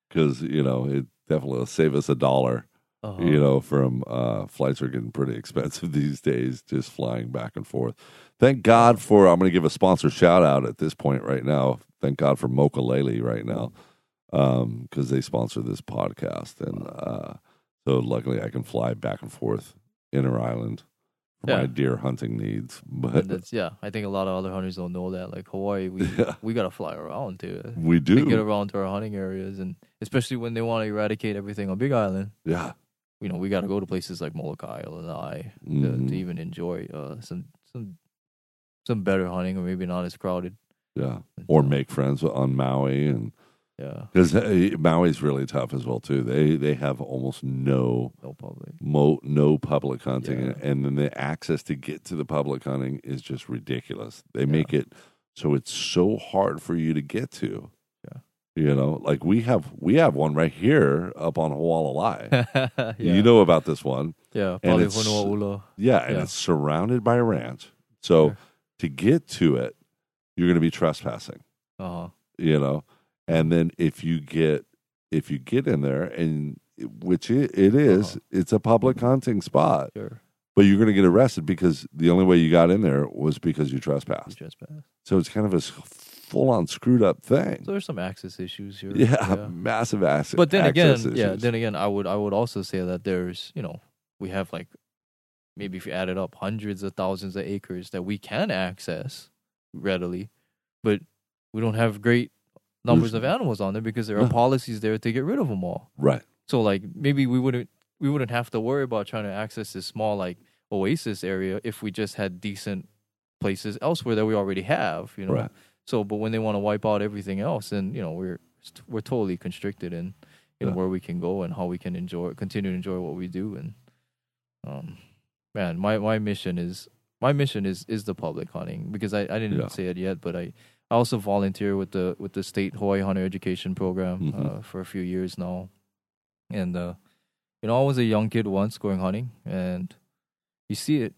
Because you know it definitely will save us a dollar Uh-huh. you know from uh flights are getting pretty expensive these days just flying back and forth. Thank god for i'm going to give a sponsor shout out at this point right now. Thank god for Mokulele right now because they sponsor this podcast, and uh, so luckily I can fly back and forth inter island for my deer hunting needs. But that's yeah. I think a lot of other hunters don't know that. Like Hawaii, we Yeah. we gotta fly around to we to get around to our hunting areas, and especially when they want to eradicate everything on Big Island. yeah, You know, we got to go to places like Molokai, Lanai, to, Mhm. to even enjoy uh, some some some better hunting, or maybe not as crowded. yeah, or make friends on Maui and. Yeah, Because Maui's really tough as well too. They they have almost no no public. mo, no public hunting, Yeah. and then the access to get to the public hunting is just ridiculous. They Yeah. make it so it's so hard for you to get to. Yeah. you know, like we have we have one right here up on Hualalai. yeah. You know about this one, yeah, and probably it's- yeah, and it's surrounded by a ranch. So to get to it, you're going to be trespassing. Uh huh. you know and then if you get if you get in there and which it, it is, Uh-huh. it's a public hunting spot Sure. but you're going to get arrested because the only way you got in there was because you You trespassed trespass. so it's kind of a full on screwed up thing So there's some access issues here. yeah, massive access But then again, access yeah. Then again, I would I would also say that there's you know we have like maybe if you add it up, hundreds of thousands of acres that we can access readily, but we don't have great numbers of animals on there because there are No. policies there to get rid of them all. right So like maybe we wouldn't we wouldn't have to worry about trying to access this small like oasis area if we just had decent places elsewhere that we already have, you know. Right. So but when they want to wipe out everything else then, you know, we're we're totally constricted in in Yeah. where we can go and how we can enjoy continue to enjoy what we do and um man, my my mission is my mission is is the public hunting because I I didn't Yeah. say it yet, but I I also volunteer with the with the state Hawaii Hunter Education Program Mhm. uh, for a few years now, and uh, you know I was a young kid once going hunting, and you see it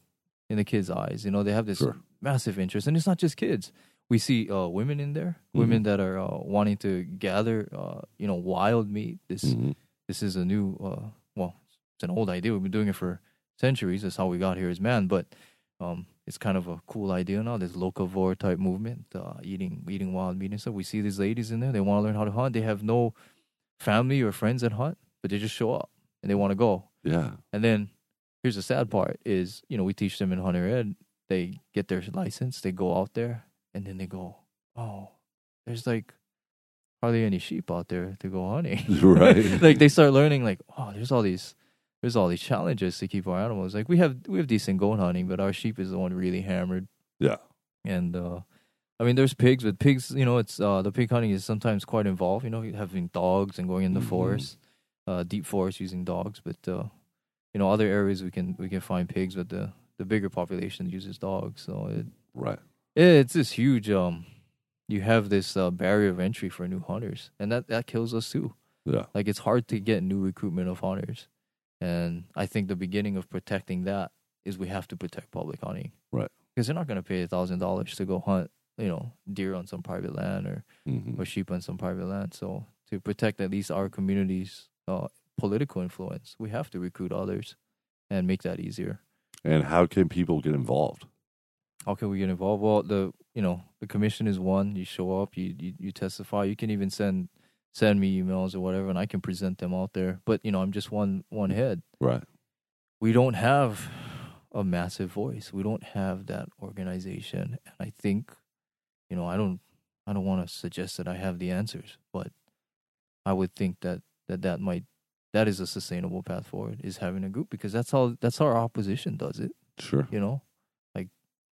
in the kids' eyes. You know they have this Sure. massive interest, and it's not just kids. We see uh, women in there, Mm-hmm. women that are uh, wanting to gather, uh, you know, wild meat. This Mhm. this is a new, uh, well, it's an old idea. We've been doing it for centuries. That's how we got here as man. But um, it's kind of a cool idea now. This locavore type movement, uh, eating eating wild meat and stuff. We see these ladies in there. They want to learn how to hunt. They have no family or friends that hunt, but they just show up and they want to go. yeah And then here's the sad part: is you know we teach them in hunter ed. They get their license. They go out there, and then they go, oh, there's like hardly any sheep out there to go hunting. Right. like they start learning, like, oh, there's all these, there's all these challenges to keep our animals. Like we have we have decent goat hunting, but our sheep is the one really hammered. yeah And uh I mean, there's pigs, but pigs, you know, it's uh the pig hunting is sometimes quite involved. You know, having dogs and going in the Mhm. forest, uh, deep forest using dogs. But uh, you know, other areas we can we can find pigs, but the the bigger population uses dogs. So it right it's this huge um. You have this uh, barrier of entry for new hunters, and that that kills us too. yeah Like it's hard to get new recruitment of hunters, and I think the beginning of protecting that is we have to protect public hunting, Right. Because they're not going to pay a thousand dollars to go hunt, you know, deer on some private land or Mhm. or sheep on some private land. So to protect at least our community's uh, political influence, we have to recruit others and make that easier. and how can people get involved How can we get involved? Well, the you know the commission is one. You show up, you you, you testify. You can even send send me emails or whatever, and I can present them out there. But you know, I'm just one one mm. head. right We don't have a massive voice. We don't have that organization, and I think, you know, I don't I don't want to suggest that I have the answers, but I would think that that that might that is a sustainable path forward is having a group because that's how that's how our opposition does it sure you know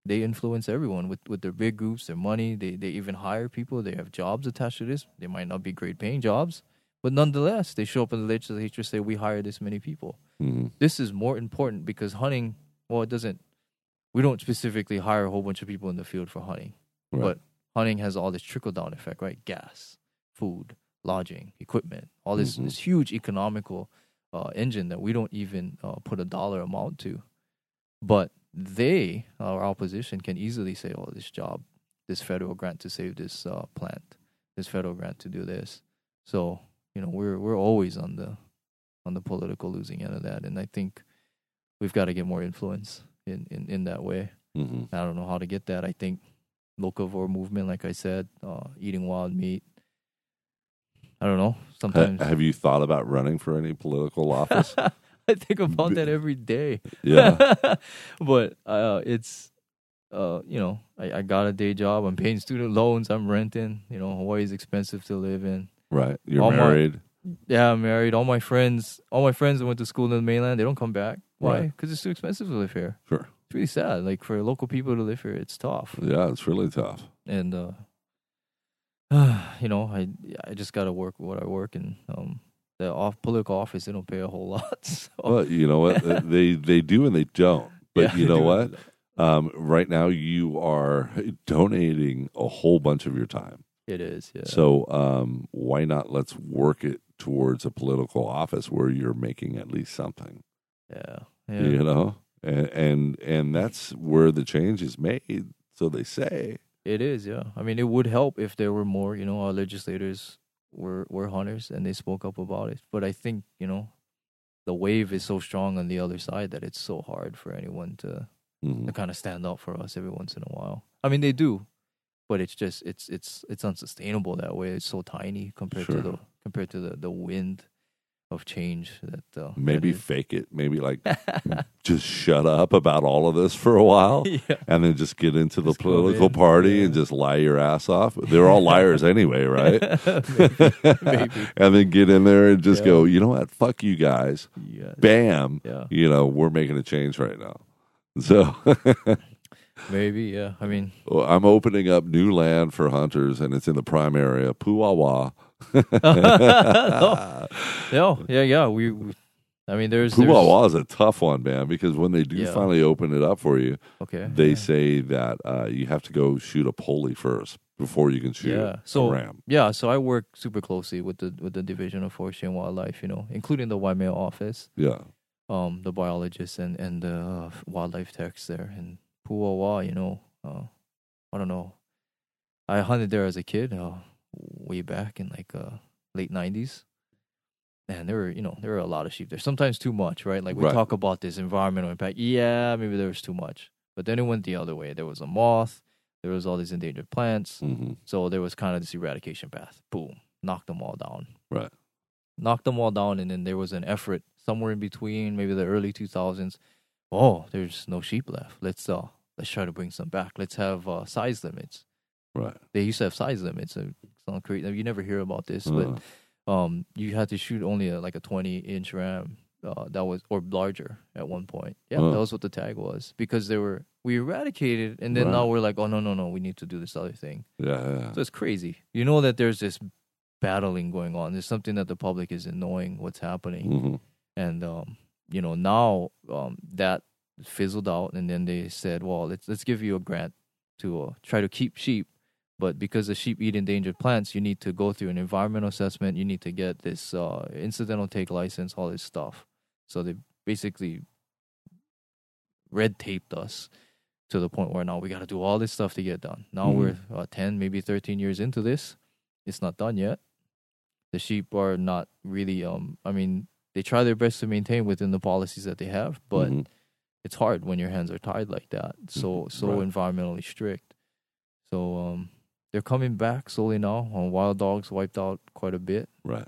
they influence everyone with with their big groups their money they they even hire people they have jobs attached to this they might not be great paying jobs but nonetheless they show up in the legislature and say we hire this many people Mhm. this is more important because hunting well it doesn't we don't specifically hire a whole bunch of people in the field for hunting Right. but hunting has all this trickle down effect right gas food lodging equipment all this Mhm. this huge economical uh, engine that we don't even uh, put a dollar amount to but they our opposition can easily say oh this job this federal grant to save this uh, plant this federal grant to do this so you know we're we're always on the on the political losing end of that and i think we've got to get more influence in in, in that way Mhm. i don't know how to get that i think locavore movement like i said uh, eating wild meat I don't know. Sometimes have you thought about running for any political office? I think about that every day. yeah. but uh, it's uh, you know, I, I got a day job. I'm paying student loans. I'm renting. You know, Hawaii's expensive to live in. Right. You're All my- married. Yeah, I'm married. All my friends, all my friends that went to school in the mainland, they don't come back. Why? Right. Because it's too expensive to live here. Sure. It's really sad. Like for local people to live here, it's tough. Yeah, it's really tough. And uh, you know, I I just got to work what I work, and um, the off political office they don't pay a whole lot. So. Well, you know what? they they do and they don't. But Yeah, you know what? Um, right now, you are donating a whole bunch of your time. It is. Yeah. So um, why not? Let's work it towards a political office where you're making at least something. yeah. Yeah. You know, and and and that's where the change is made. So they say. It is, yeah. I mean, it would help if there were more, you know, our legislators were were hunters and they spoke up about it. But I think, you know, the wave is so strong on the other side that it's so hard for anyone to Mhm. to kind of stand up for us every once in a while. I mean, they do, but it's just it's it's it's unsustainable that way. It's so tiny compared Sure. to the compared to the the wind of change that uh, Maybe that fake it. Maybe like just shut up about all of this for a while. yeah. and then just get into the Just go political party yeah. and just lie your ass off. They're all liars anyway, right? maybe, maybe. and then get in there and just Yeah. go, you know what? Fuck you guys. Bam. Yeah. You know, we're making a change right now. So Maybe, yeah. I mean, I'm opening up new land for hunters and it's in the prime area, Puawa. No, no, yeah, yeah. We, we I mean, there's, Puawa is a tough one, man, because when they do Yeah. finally open it up for you, okay. they yeah. say that uh, you have to go shoot a pulley first before you can shoot yeah. a So ram. yeah, so I work super closely with the with the Division of Forestry and Wildlife, you know, including the White Waimea office, Yeah. um, the biologists and and the uh, wildlife techs there, and Puawa, you know, uh, I don't know. I hunted there as a kid, uh, way back in like uh, late '90s. And there were, you know, there were a lot of sheep there. Sometimes too much, right? Like we Right. talk about this environmental impact. Yeah, maybe there was too much. But then it went the other way. There was a moth. There was all these endangered plants. hmm So there was kind of this eradication path. Boom, knocked them all down. Right. Knocked them all down, and then there was an effort somewhere in between, maybe the early 2000s. Oh, there's no sheep left. Let's uh, let's try to bring some back. Let's have uh, size limits. Right. They used to have size limits. So sound crazy. You never hear about this, Uh, but um, you had to shoot only a, like a 20 inch ram. Uh, that was or larger at one point. Yeah, Huh. that was what the tag was because they were we eradicated, and then now we're like, oh no no no, we need to do this other thing. yeah, yeah. So it's crazy. You know that there's this battling going on. There's something that the public isn't knowing what's happening, hmm and um, you know now um, that fizzled out, and then they said, well, let's let's give you a grant to uh, try to keep sheep. But because the sheep eat endangered plants, you need to go through an environmental assessment. You need to get this uh, incidental take license, all this stuff. So they basically red taped us to the point where now we got to do all this stuff to get done. Now Mhm. we're uh, 10, maybe 13 years into this. It's not done yet. The sheep are not really, um, I mean, they try their best to maintain within the policies that they have, but Mhm. it's hard when your hands are tied like that. So, so Right. environmentally strict. So, um, they're coming back slowly now. On wild dogs wiped out quite a bit, right.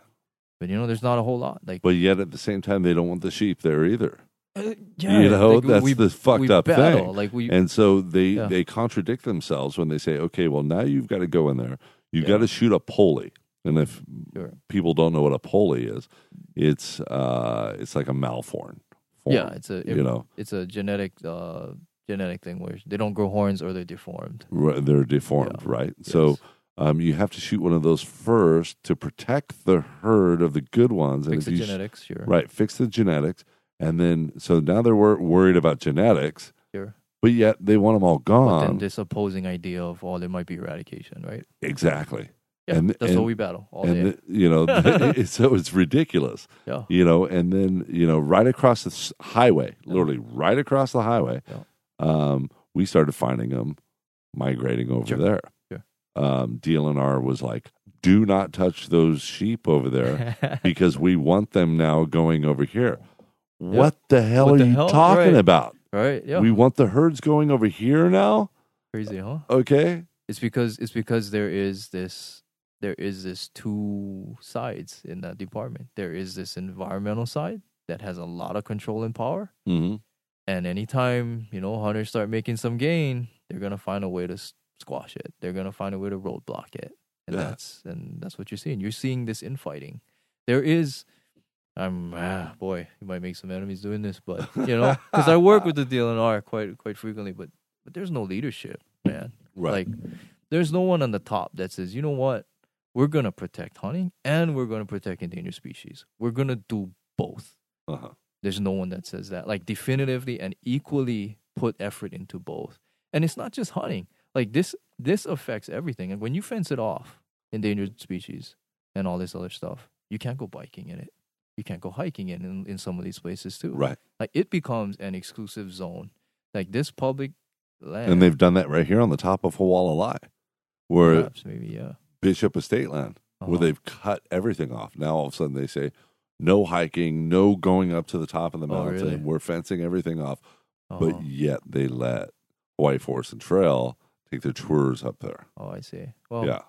but you know, there's not a whole lot. Like, But yet at the same time, they don't want the sheep there either. uh, you know, like, that's we- the fucked up battle. thing. Like we, And so they Yeah. they contradict themselves when they say, okay, well now you've got to go in there, you've Yeah. got to shoot a pulley. And if Sure. people don't know what a pulley is, it's uh it's like a malform. form, yeah, it's a, you know it's a genetic, uh, genetic thing where they don't grow horns or they're deformed. r- they're deformed, Yeah. right? So um, you have to shoot one of those first to protect the herd of the good ones. fix the you sh- genetics, sure, Right, fix the genetics, and then so now they're wor- worried about genetics, sure. but yet they want them all But then gone. this opposing idea of oh, there might be eradication, right? exactly, Yeah, And- that's and- what we battle all and day. the- you know, it's, so it's ridiculous, yeah, you know. And then you know, right across the highway, literally right across the highway, Yeah. Um, we started finding them migrating over Sure. there. Um, DLNR was like, "Do not touch those sheep over there." because we want them now going over here. What the hell What are the you hell? talking Right. about? right? Yeah, We want the herds going over here now? crazy, huh? Okay. It's because it's because there is this there is this two sides in that department. There is this environmental side that has a lot of control and power, hmm and anytime you know hunters start making some gain, they're gonna find a way to squash it. They're gonna find a way to roadblock it, and Yeah. that's and that's what you're seeing. You're seeing this infighting. There is, I'm ah boy, you might make some enemies doing this, but you know, because I work with the DLNR quite quite frequently, but but there's no leadership, man. Right. Like, there's no one on the top that says, you know what, we're gonna protect hunting and we're gonna protect endangered species. We're gonna do both. uh-huh. There's no one that says that, like definitively and equally put effort into both. And it's not just hunting. Like this, this affects everything. And when you fence it off, endangered species and all this other stuff, you can't go biking in it. You can't go hiking in in, in some of these places too. Right. Like it becomes an exclusive zone. Like this public land. And they've done that right here on the top of Hualalai where perhaps maybe yeah. Bishop Estate Land, where Uh-huh. they've cut everything off. Now all of a sudden they say, no hiking, no going up to the top of the Oh, mountain. really? We're fencing everything off. Uh-huh. But yet they let Hawaii Forest and Trail take their tours up there. Oh, I see. Well, yeah.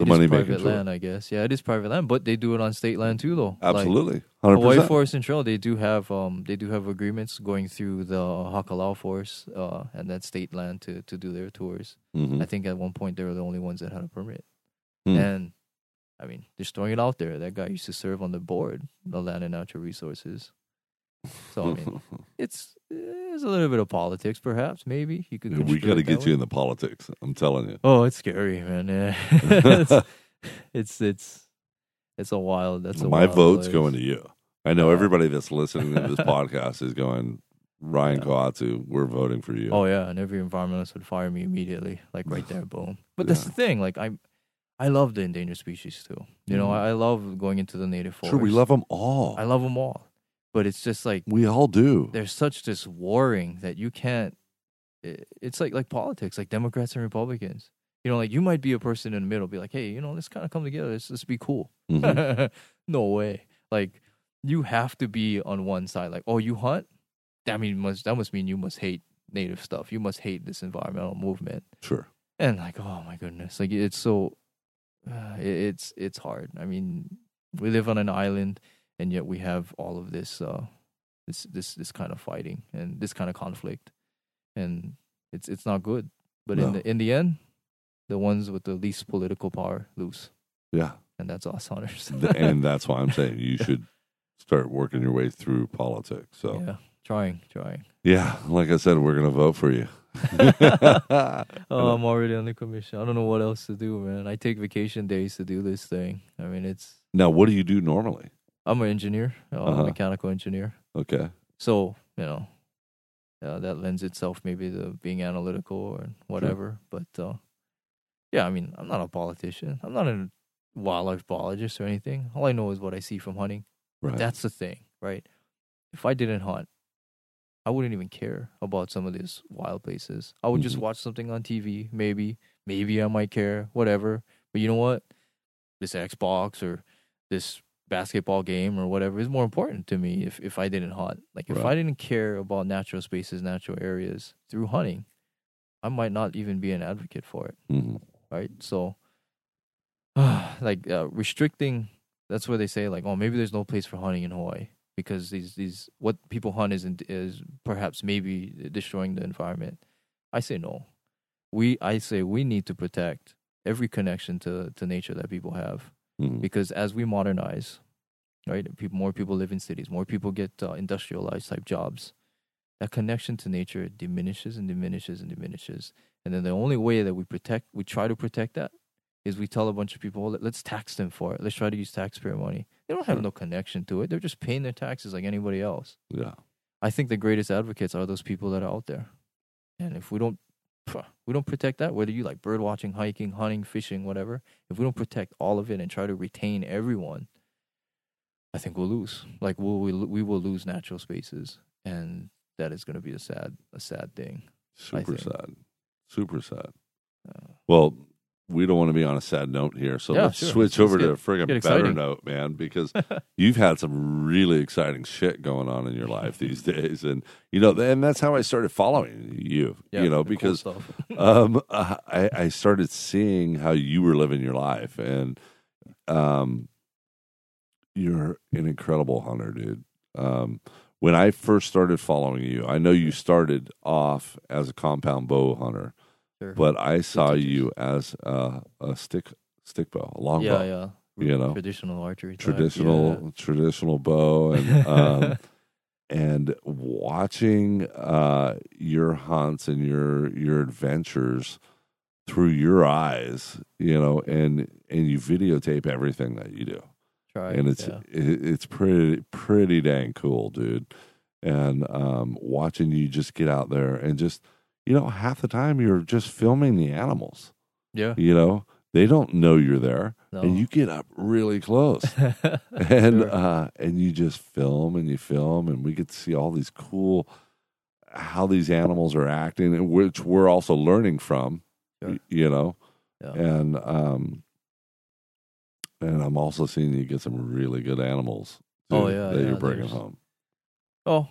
The money making private tour. land, I guess. Yeah, it is private land, but they do it on state land too, though. Like, Absolutely. 100%. Hawaii Forest and Trail, they do have um they do have agreements going through the Hakalau Forest uh and that state land to to do their tours. Mhm. I think at one point they were the only ones that had a permit. Hmm. And I mean, just throwing it out there. That guy used to serve on the board, the Land and Natural Resources. So I mean, it's there's a little bit of politics, perhaps. Maybe you could. we got to get way. you in the politics. I'm telling you. Oh, it's scary, man. Yeah. it's, it's it's it's a wild. That's a My wild vote's place. going to you. I know Uh, everybody that's listening to this podcast is going, Ryan Yeah. Kohatsu, we're voting for you. Oh yeah, and every environmentalist would fire me immediately, like right there, boom. But that's the thing. Like I, I love the endangered species too. You know, Mhm. I, I love going into the native forest. sure, we love them all. I love them all, but it's just like we all do. there's such this warring that you can't. it- It's like like politics, like Democrats and Republicans. You know, like you might be a person in the middle, be like, hey, you know, let's kind of come together. Let's let's be cool. Mhm. no way. Like you have to be on one side. Like, oh, you hunt? That mean must that must mean you must hate native stuff. You must hate this environmental movement. Sure. And like, oh my goodness, like it's so, uh, it, it's it's hard. I mean, we live on an island, and yet we have all of this, uh, this this this kind of fighting and this kind of conflict, and it's it's not good. But No. in the in the end, the ones with the least political power lose, Yeah. and that's us hunters. And that's why I'm saying you should start working your way through politics. So, yeah, yeah, trying, trying. like I said, we're going to vote for you. Oh, I'm already on the commission. I don't know what else to do, man. I take vacation days to do this thing. I mean, it's. now, what do you do normally? I'm an engineer, uh, Uh-huh. mechanical engineer. Okay. So you know, uh, that lends itself maybe to being analytical or whatever. But uh, yeah, I mean, I'm not a politician. I'm not a wildlife biologist or anything. All I know is what I see from hunting. Right. That's the thing, right? If I didn't hunt, I wouldn't even care about some of these wild places. I would just Mhm. watch something on TV, maybe. Maybe I might care, whatever. But you know what? This Xbox or this basketball game or whatever is more important to me if, if I didn't hunt. Like if I didn't care about natural spaces, natural areas through hunting, I might not even be an advocate for it Mhm. right? So, like uh, restricting. That's where they say like, oh, maybe there's no place for hunting in Hawaii because these these what people hunt is is perhaps maybe destroying the environment. I say no. We I say we need to protect every connection to to nature that people have Mhm. because as we modernize, right, people more people live in cities, more people get uh, industrialized type jobs. That connection to nature diminishes and diminishes and diminishes. And then the only way that we protect, we try to protect that, is we tell a bunch of people, well, let's tax them for it. Let's try to use taxpayer money. They don't have Sure. no connection to it. They're just paying their taxes like anybody else. Yeah. I think the greatest advocates are those people that are out there. And if we don't, we don't protect that, whether you like bird watching, hiking, hunting, fishing, whatever, if we don't protect all of it and try to retain everyone, I think we'll lose. Like we'll, we we will lose natural spaces, and that is going to be a sad a sad thing. Super sad. Super sad. Uh, Well, we don't want to be on a sad note here, so Yeah, let's sure. switch Let's over get- to a friggin' better exciting. note, man, because you've had some really exciting shit going on in your life these days, and you know, and that's how I started following you. yeah, you know, the cool because um, I I started seeing how you were living your life, and um, you're an incredible hunter, dude. Um, when I first started following you, I know you started off as a compound bow hunter, Sure. but I saw you as a, a stick stick bow, a long yeah, bow, yeah. you know, traditional archery. type, traditional traditional bow, and um, and watching uh, your hunts and your your adventures through your eyes, you know, and and you videotape everything that you do Try, and it's yeah. it, it's pretty pretty dang cool, dude. And um, watching you just get out there and just you know half the time you're just filming the animals. yeah. You know they don't know you're there, No. and you get up really close and Sure. uh, and you just film and you film, and we get to see all these cool how these animals are acting, and which we're also learning from. Sure. You know, Yeah. and um, and I'm also seeing you get some really good animals. Oh, yeah, that yeah, you're bringing home. Oh,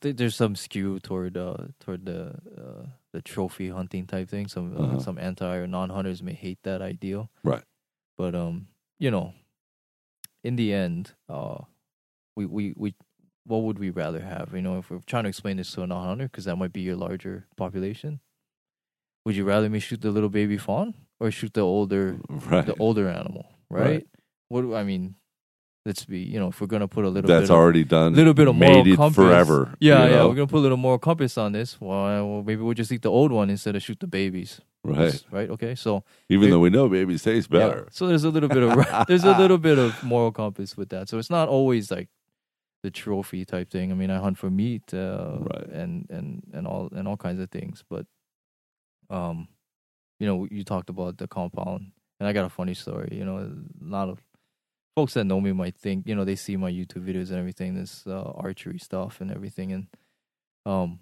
there's some skew toward uh toward the uh, the trophy hunting type thing. Some uh, Uh-huh. some anti or non hunters may hate that ideal, Right. But um, you know, in the end, uh, we we we. What would we rather have? You know, if we're trying to explain this to a non hunter, because that might be your larger population. Would you rather me shoot the little baby fawn or shoot the older Right. the older animal? Right. Right. What do I mean? Let's be. You know, if we're gonna put a little That's bit of, already done. little bit of moral compass. forever. Yeah, yeah. know? We're gonna put a little moral compass on this. Well, well, maybe we'll just eat the old one instead of shoot the babies. Right. Right. Okay. So Even though we know babies taste yeah. better. So there's a little bit of there's a little bit of moral compass with that. So it's not always like the trophy type thing. I mean, I hunt for meat, uh, Right. and and and all and all kinds of things. But um, you know, you talked about the compound, and I got a funny story. You know, a lot of folks that know me might think, you know, they see my YouTube videos and everything, this uh, archery stuff and everything, and um,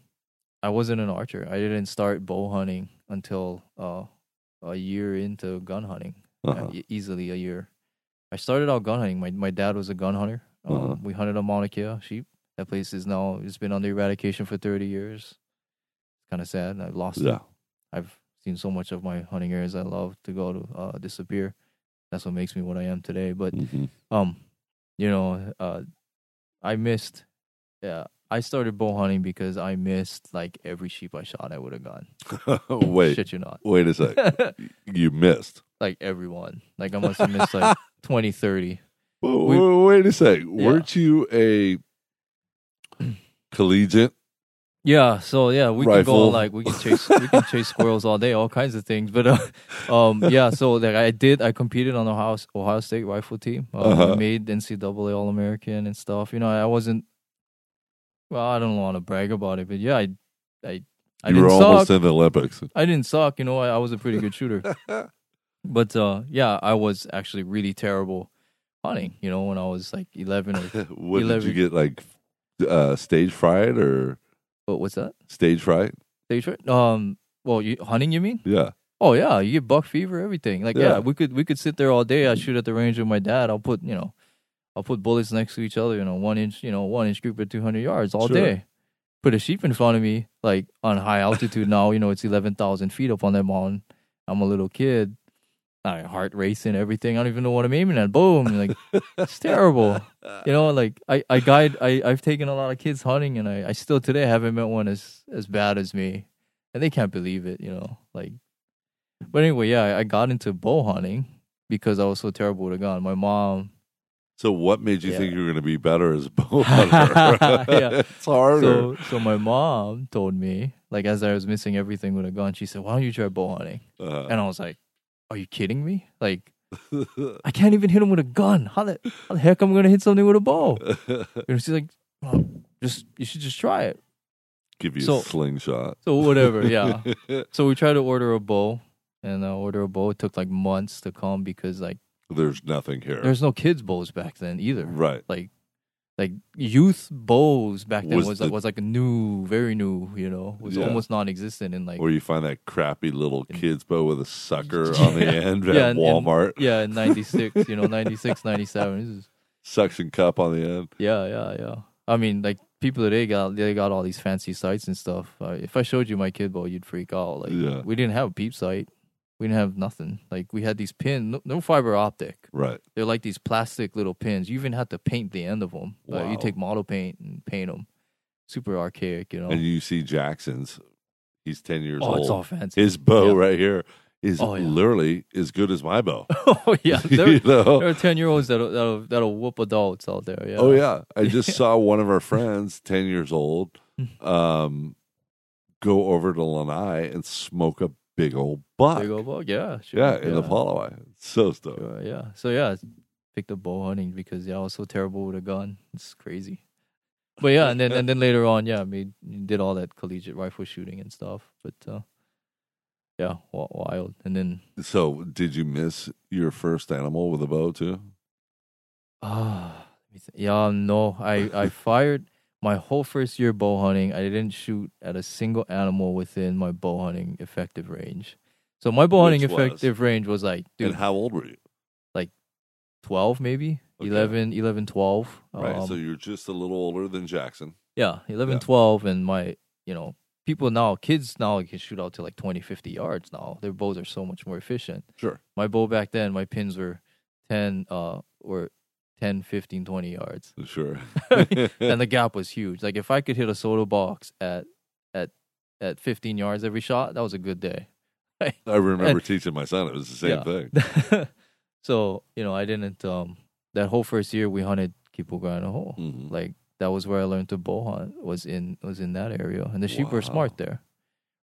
I wasn't an archer. I didn't start bow hunting until uh a year into gun hunting Uh-huh. uh, e- easily a year. I started out gun hunting. My my dad was a gun hunter. Um, Uh-huh. We hunted on Mauna Kea sheep. That place is now it's been under eradication for thirty years. It's kind of sad. I've lost. it. Yeah. I've seen so much of my hunting areas I love to go to uh, disappear. That's what makes me what I am today. But Mhm. um, you know, uh, I missed. Yeah, I started bow hunting because I missed like every sheep I shot. I would have gone. wait, Shit, you not. wait a sec. you missed. like everyone. Like I must have missed like 20, 30. Whoa, We- wait a sec. Weren't you a collegiate? Yeah, so yeah, we can go like we can chase we can chase squirrels all day, all kinds of things. But uh, um, yeah, so like I did, I competed on the Ohio Ohio State rifle team. Uh, Uh-huh. I made NCAA All American and stuff. You know, I wasn't. Well, I don't want to brag about it, but yeah, I, I, I you didn't were suck. almost in the Olympics. I didn't suck. You know, I, I was a pretty good shooter. but uh, yeah, I was actually really terrible hunting. You know, when I was like eleven or what did you get? Like uh, stage fright or what? What's that? stage fright? Stage fright? Um, well, you hunting? You mean? Yeah. Oh yeah, you get buck fever, everything. Like Yeah. yeah. we could we could sit there all day. I shoot at the range with my dad. I'll put you know, I'll put bullets next to each other. You know, one inch, you know, one inch group at two hundred yards all Sure. day. Put a sheep in front of me, like on high altitude. now you know it's eleven thousand feet up on that mountain. I'm a little kid. I heart racing, everything. I don't even know what I'm aiming at. Boom! Like it's terrible. You know, like I I guide. I I've taken a lot of kids hunting, and I I still today haven't met one as as bad as me, and they can't believe it. You know, like. But anyway, yeah, I- got into bow hunting because I was so terrible with a gun. My mom, So what made you Yeah. think you were going to be better as a bow hunter? Yeah. it's harder. so so my mom told me like as I was missing everything with a gun, she said, "Why don't you try bow hunting?" Uh, And I was like, "Are you kidding me? Like I can't even hit him with a gun. How the how the heck am I gonna hit something with a bow?" And she's like, well, "Just you should just try it." Give you So- a slingshot. So whatever, yeah. so we tried to order a bow, and uh, order a bow. It took like months to come because like There's nothing here. there's no kids bows back then either. right. Like like youth bows back then Was was the- like, was like a new, very new. You know, was Yeah. almost non-existent in like Where you find that crappy little kid's bow with a sucker on the end Yeah, and- and- Walmart. yeah in 96 you know 96 97 Suction cup on the end. yeah yeah yeah i mean like people today got they got all these fancy sights and stuff uh, if i showed you my kid bow you'd freak out like Yeah. we didn't have a peep sight We didn't have nothing. Like we had these pins, no, no fiber optic. Right. They're like these plastic little pins. You even had to paint the end of them. Wow. you take model paint and paint them. Super archaic, you know. And you see Jackson's. He's ten years oh, old. it's all fancy. His bow Yeah. right here is Oh, yeah. literally as good as my bow. oh yeah, there, you know? there are ten year olds that'll, that'll that'll whoop adults out there. Yeah. Oh yeah, I just saw one of our friends, ten years old, um, go over to Lanai and smoke a big old buck. Big old bug. Yeah. Sure. yeah, in the Palawai. So stoked. Sure, yeah. So yeah, picked up bow hunting because yeah, I was so terrible with a gun. It's crazy. But yeah, and then and then later on, yeah, I made did all that collegiate rifle shooting and stuff. But uh, yeah, wild. And then So, did you miss your first animal with a bow too? ah, let yeah, no, I I fired my whole first year bow hunting. I didn't shoot at a single animal within my bow hunting effective range. So my bow hunting Which was? effective range was like dude, and how old were you? Like 12 maybe Okay. 11 11 12 Right. Um, so you're just a little older than Jackson. yeah 11 Yeah. 12 and my you know people now kids now can shoot out to like 20 50 yards now their bows are so much more efficient Sure. my bow back then my pins were 10 uh were 10 15 20 yards Sure. and the gap was huge like if i could hit a soda box at at at 15 yards every shot that was a good day I remember teaching my son it was the same Yeah. thing. so you know i didn't um that whole first year we hunted Kipuka Ainahou Mhm. like that was where I learned to bow hunt was in was in that area, and the sheep Wow. smart there,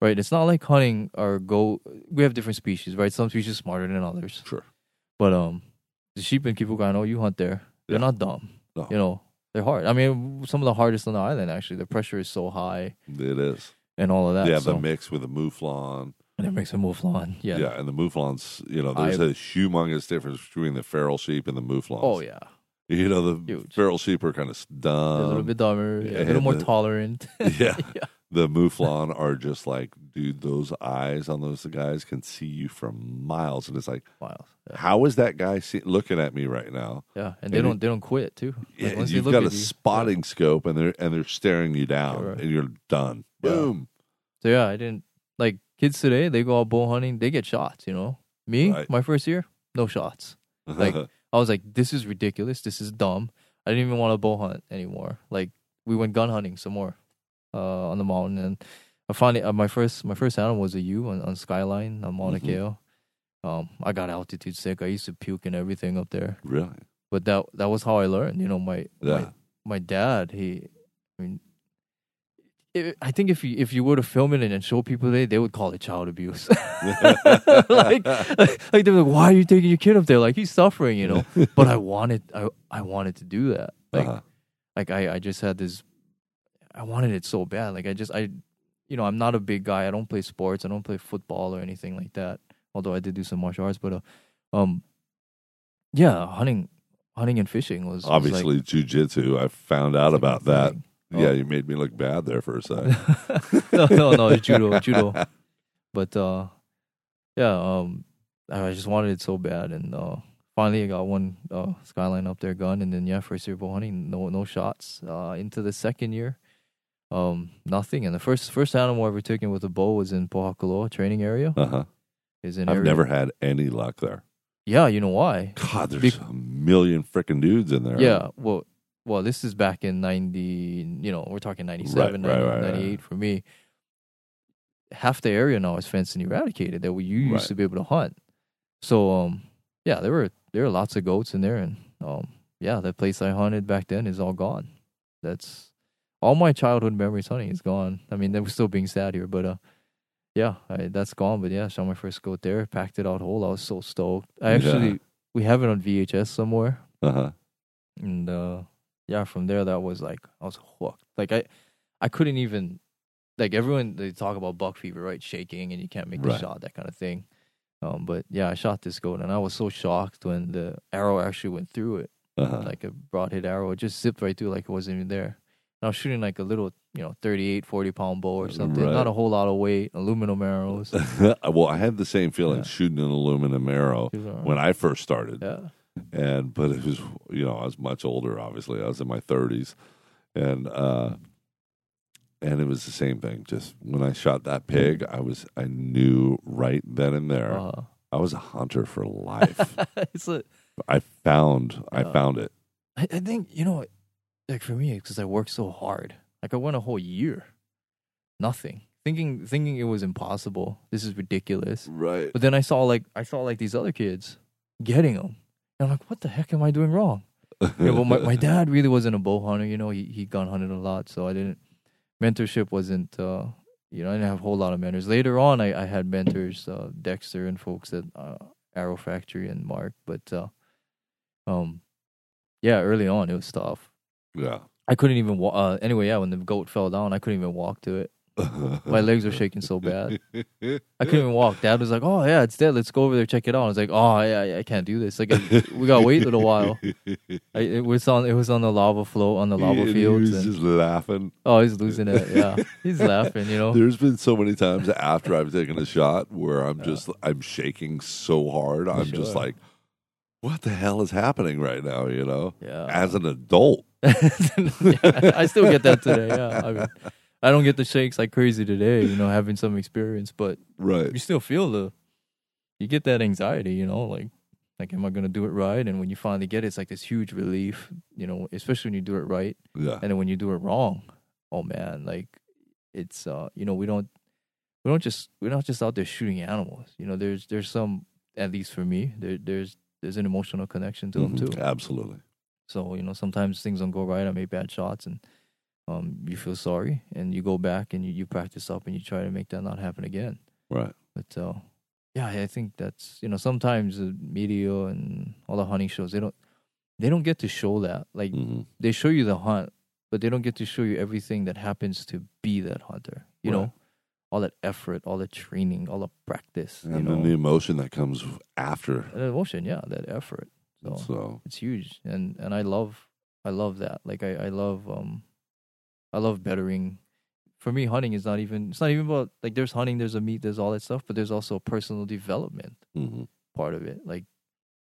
right? It's not like hunting or go. We have different species, right? Some species smarter than others, Sure. but um, the sheep in Kipuka Ainahou, you hunt there, they're not dumb. No. You know, they're hard. I mean, some of the hardest on the island actually. The pressure is so high It is. and all of that. yeah, so, the mix with the mouflon. and it makes a mouflon. Yeah. Yeah. and the mouflons, you know, there's a humongous difference between the feral sheep and the mouflons. Oh yeah, You know, the Huge. feral sheep are kind of They're a little bit dumber, yeah, a little more the- tolerant. yeah. yeah. The mouflon are just like, dude, those eyes on those guys can see you from miles. And it's like, Miles. Yeah. how is that guy see- looking at me right now? yeah, and they And don't they don't quit too. Like, Yeah, you've got a you- spotting scope and they're and they're staring you down Correct. and you're done. Yeah. Boom. So yeah, I didn't like kids today. They go out bow hunting. They get shots. You know, me, Right. my first year, no shots. Like, I was like, this is ridiculous. This is dumb. I didn't even want to bow hunt anymore. Like we went gun hunting some more uh, on the mountain, and I finally. Uh, my first my first animal was a ewe on, on Skyline on Mauna Mhm. Kea. Um, I got altitude sick. I used to puke and everything up there. really? But that that was how I learned. You know, my Yeah. my, my dad. He, I mean. I think if you if you were to film it and then show people today, they would call it child abuse. like, like they're like, "Why are you taking your kid up there? Like he's suffering, you know." but I wanted, I I wanted to do that. Like, Uh-huh. like I I just had this, I wanted it so bad. Like I just I, you know, I'm not a big guy. I don't play sports. I don't play football or anything like that. Although I did do some martial arts, but uh, um, yeah, hunting, hunting and fishing was was, like, Obviously, jujitsu. I found out about that. thing. Yeah, Oh. you made me look bad there for a second. no, no, no, it's judo, judo. But uh, yeah, um, I just wanted it so bad, and uh, finally I got one uh, skyline up there gun, and then yeah, first year bow hunting, no no shots. Uh, into the second year, um, nothing. And the first first animal I ever taken with a bow was in Pohakuloa training area. Uh huh. Is in I've area- never had any luck there. Yeah, you know why? God, there's Bec- a million freaking dudes in there. Yeah, well, well, this is back in ninety. You know, we're talking 97, Right, right, 90, right, right. 98 for me. Half the area now is fenced and eradicated that we you used to be able to hunt. So, um, yeah, there were there were lots of goats in there, and um, yeah, that place I hunted back then is all gone. That's all my childhood memories honey, is gone. I mean, they were still being sad here, but uh, yeah, I, that's gone. But yeah, shot my first goat there, packed it out whole. I was so stoked. I Yeah. actually we have it on VHS somewhere Uh huh. and uh yeah from there that was like i was hooked like i i couldn't even like everyone they talk about buck fever right shaking and you can't make the Right. shot that kind of thing um but yeah i shot this goat and i was so shocked when the arrow actually went through it Uh huh. like a broadhead arrow it just zipped right through like it wasn't even there i was shooting like a little you know 38 40 pound bow or something Right. not a whole lot of weight aluminum arrows well, I had the same feeling Yeah. shooting an aluminum arrow when I first started. yeah and but it was you know I was much older obviously I was in my 30s and uh and it was the same thing. Just when I shot that pig, I was I knew right then and there Uh, I was a hunter for life. it's a, I found I Uh, found it. I, I think you know, like for me, because I worked so hard. Like I went a whole year, nothing, thinking thinking it was impossible. This is ridiculous. Right. But then I saw like I saw like these other kids getting them, and I'm like, what the heck am I doing wrong? Yeah, well, my, my dad really wasn't a bow hunter. You know, he he gun hunted a lot, so I didn't. Mentorship wasn't. uh You know, I didn't have a whole lot of mentors. Later on, I, I had mentors, uh, Dexter and folks at uh, Arrow Factory and Mark. But uh um, yeah, early on it was tough. Yeah. I couldn't even walk. Uh, anyway, yeah, when the goat fell down, I couldn't even walk to it. My legs were shaking so bad. I couldn't even walk. Dad was like, "Oh yeah, it's dead. Let's go over there check it out." I was like, "Oh yeah, I, I can't do this. Like, I, we gotta wait a little while." I, it was on. It was on the lava flow on the lava And fields. He was and- just laughing. oh, he's losing it. Yeah, he's laughing. You know. There's been so many times after I've taken a shot where I'm just I'm shaking so hard. I'm just like, what the hell is happening right now? You know, Yeah. as an adult. Yeah, I still get that today. Yeah, I mean, I don't get the shakes like crazy today. You know, having some experience, but Right. you still feel the. You get that anxiety. You know, like. Like, am I gonna do it right? And when you finally get it, it's like this huge relief, you know, especially when you do it right. Yeah. and then when you do it wrong oh man like it's uh you know we don't we don't just we're not just out there shooting animals you know there's there's some at least for me there there's there's an emotional connection to them Mhm. too Absolutely. So you know sometimes things don't go right i make bad shots and um you feel sorry and you go back and you, you practice up and you try to make that not happen again Right. but uh yeah i think that's you know sometimes the media and all the hunting shows they don't they don't get to show that like hmm they show you the hunt, but they don't get to show you everything that happens to be that hunter. You Right. know, all that effort, all the training, all the practice, And you know, then the emotion that comes after. and emotion. Yeah, that effort. So So it's huge, and and I love I love that. Like I I love um I love bettering. For me, hunting is not even it's not even about like there's hunting, there's a meat, there's all that stuff, but there's also personal development mhm. part of it. Like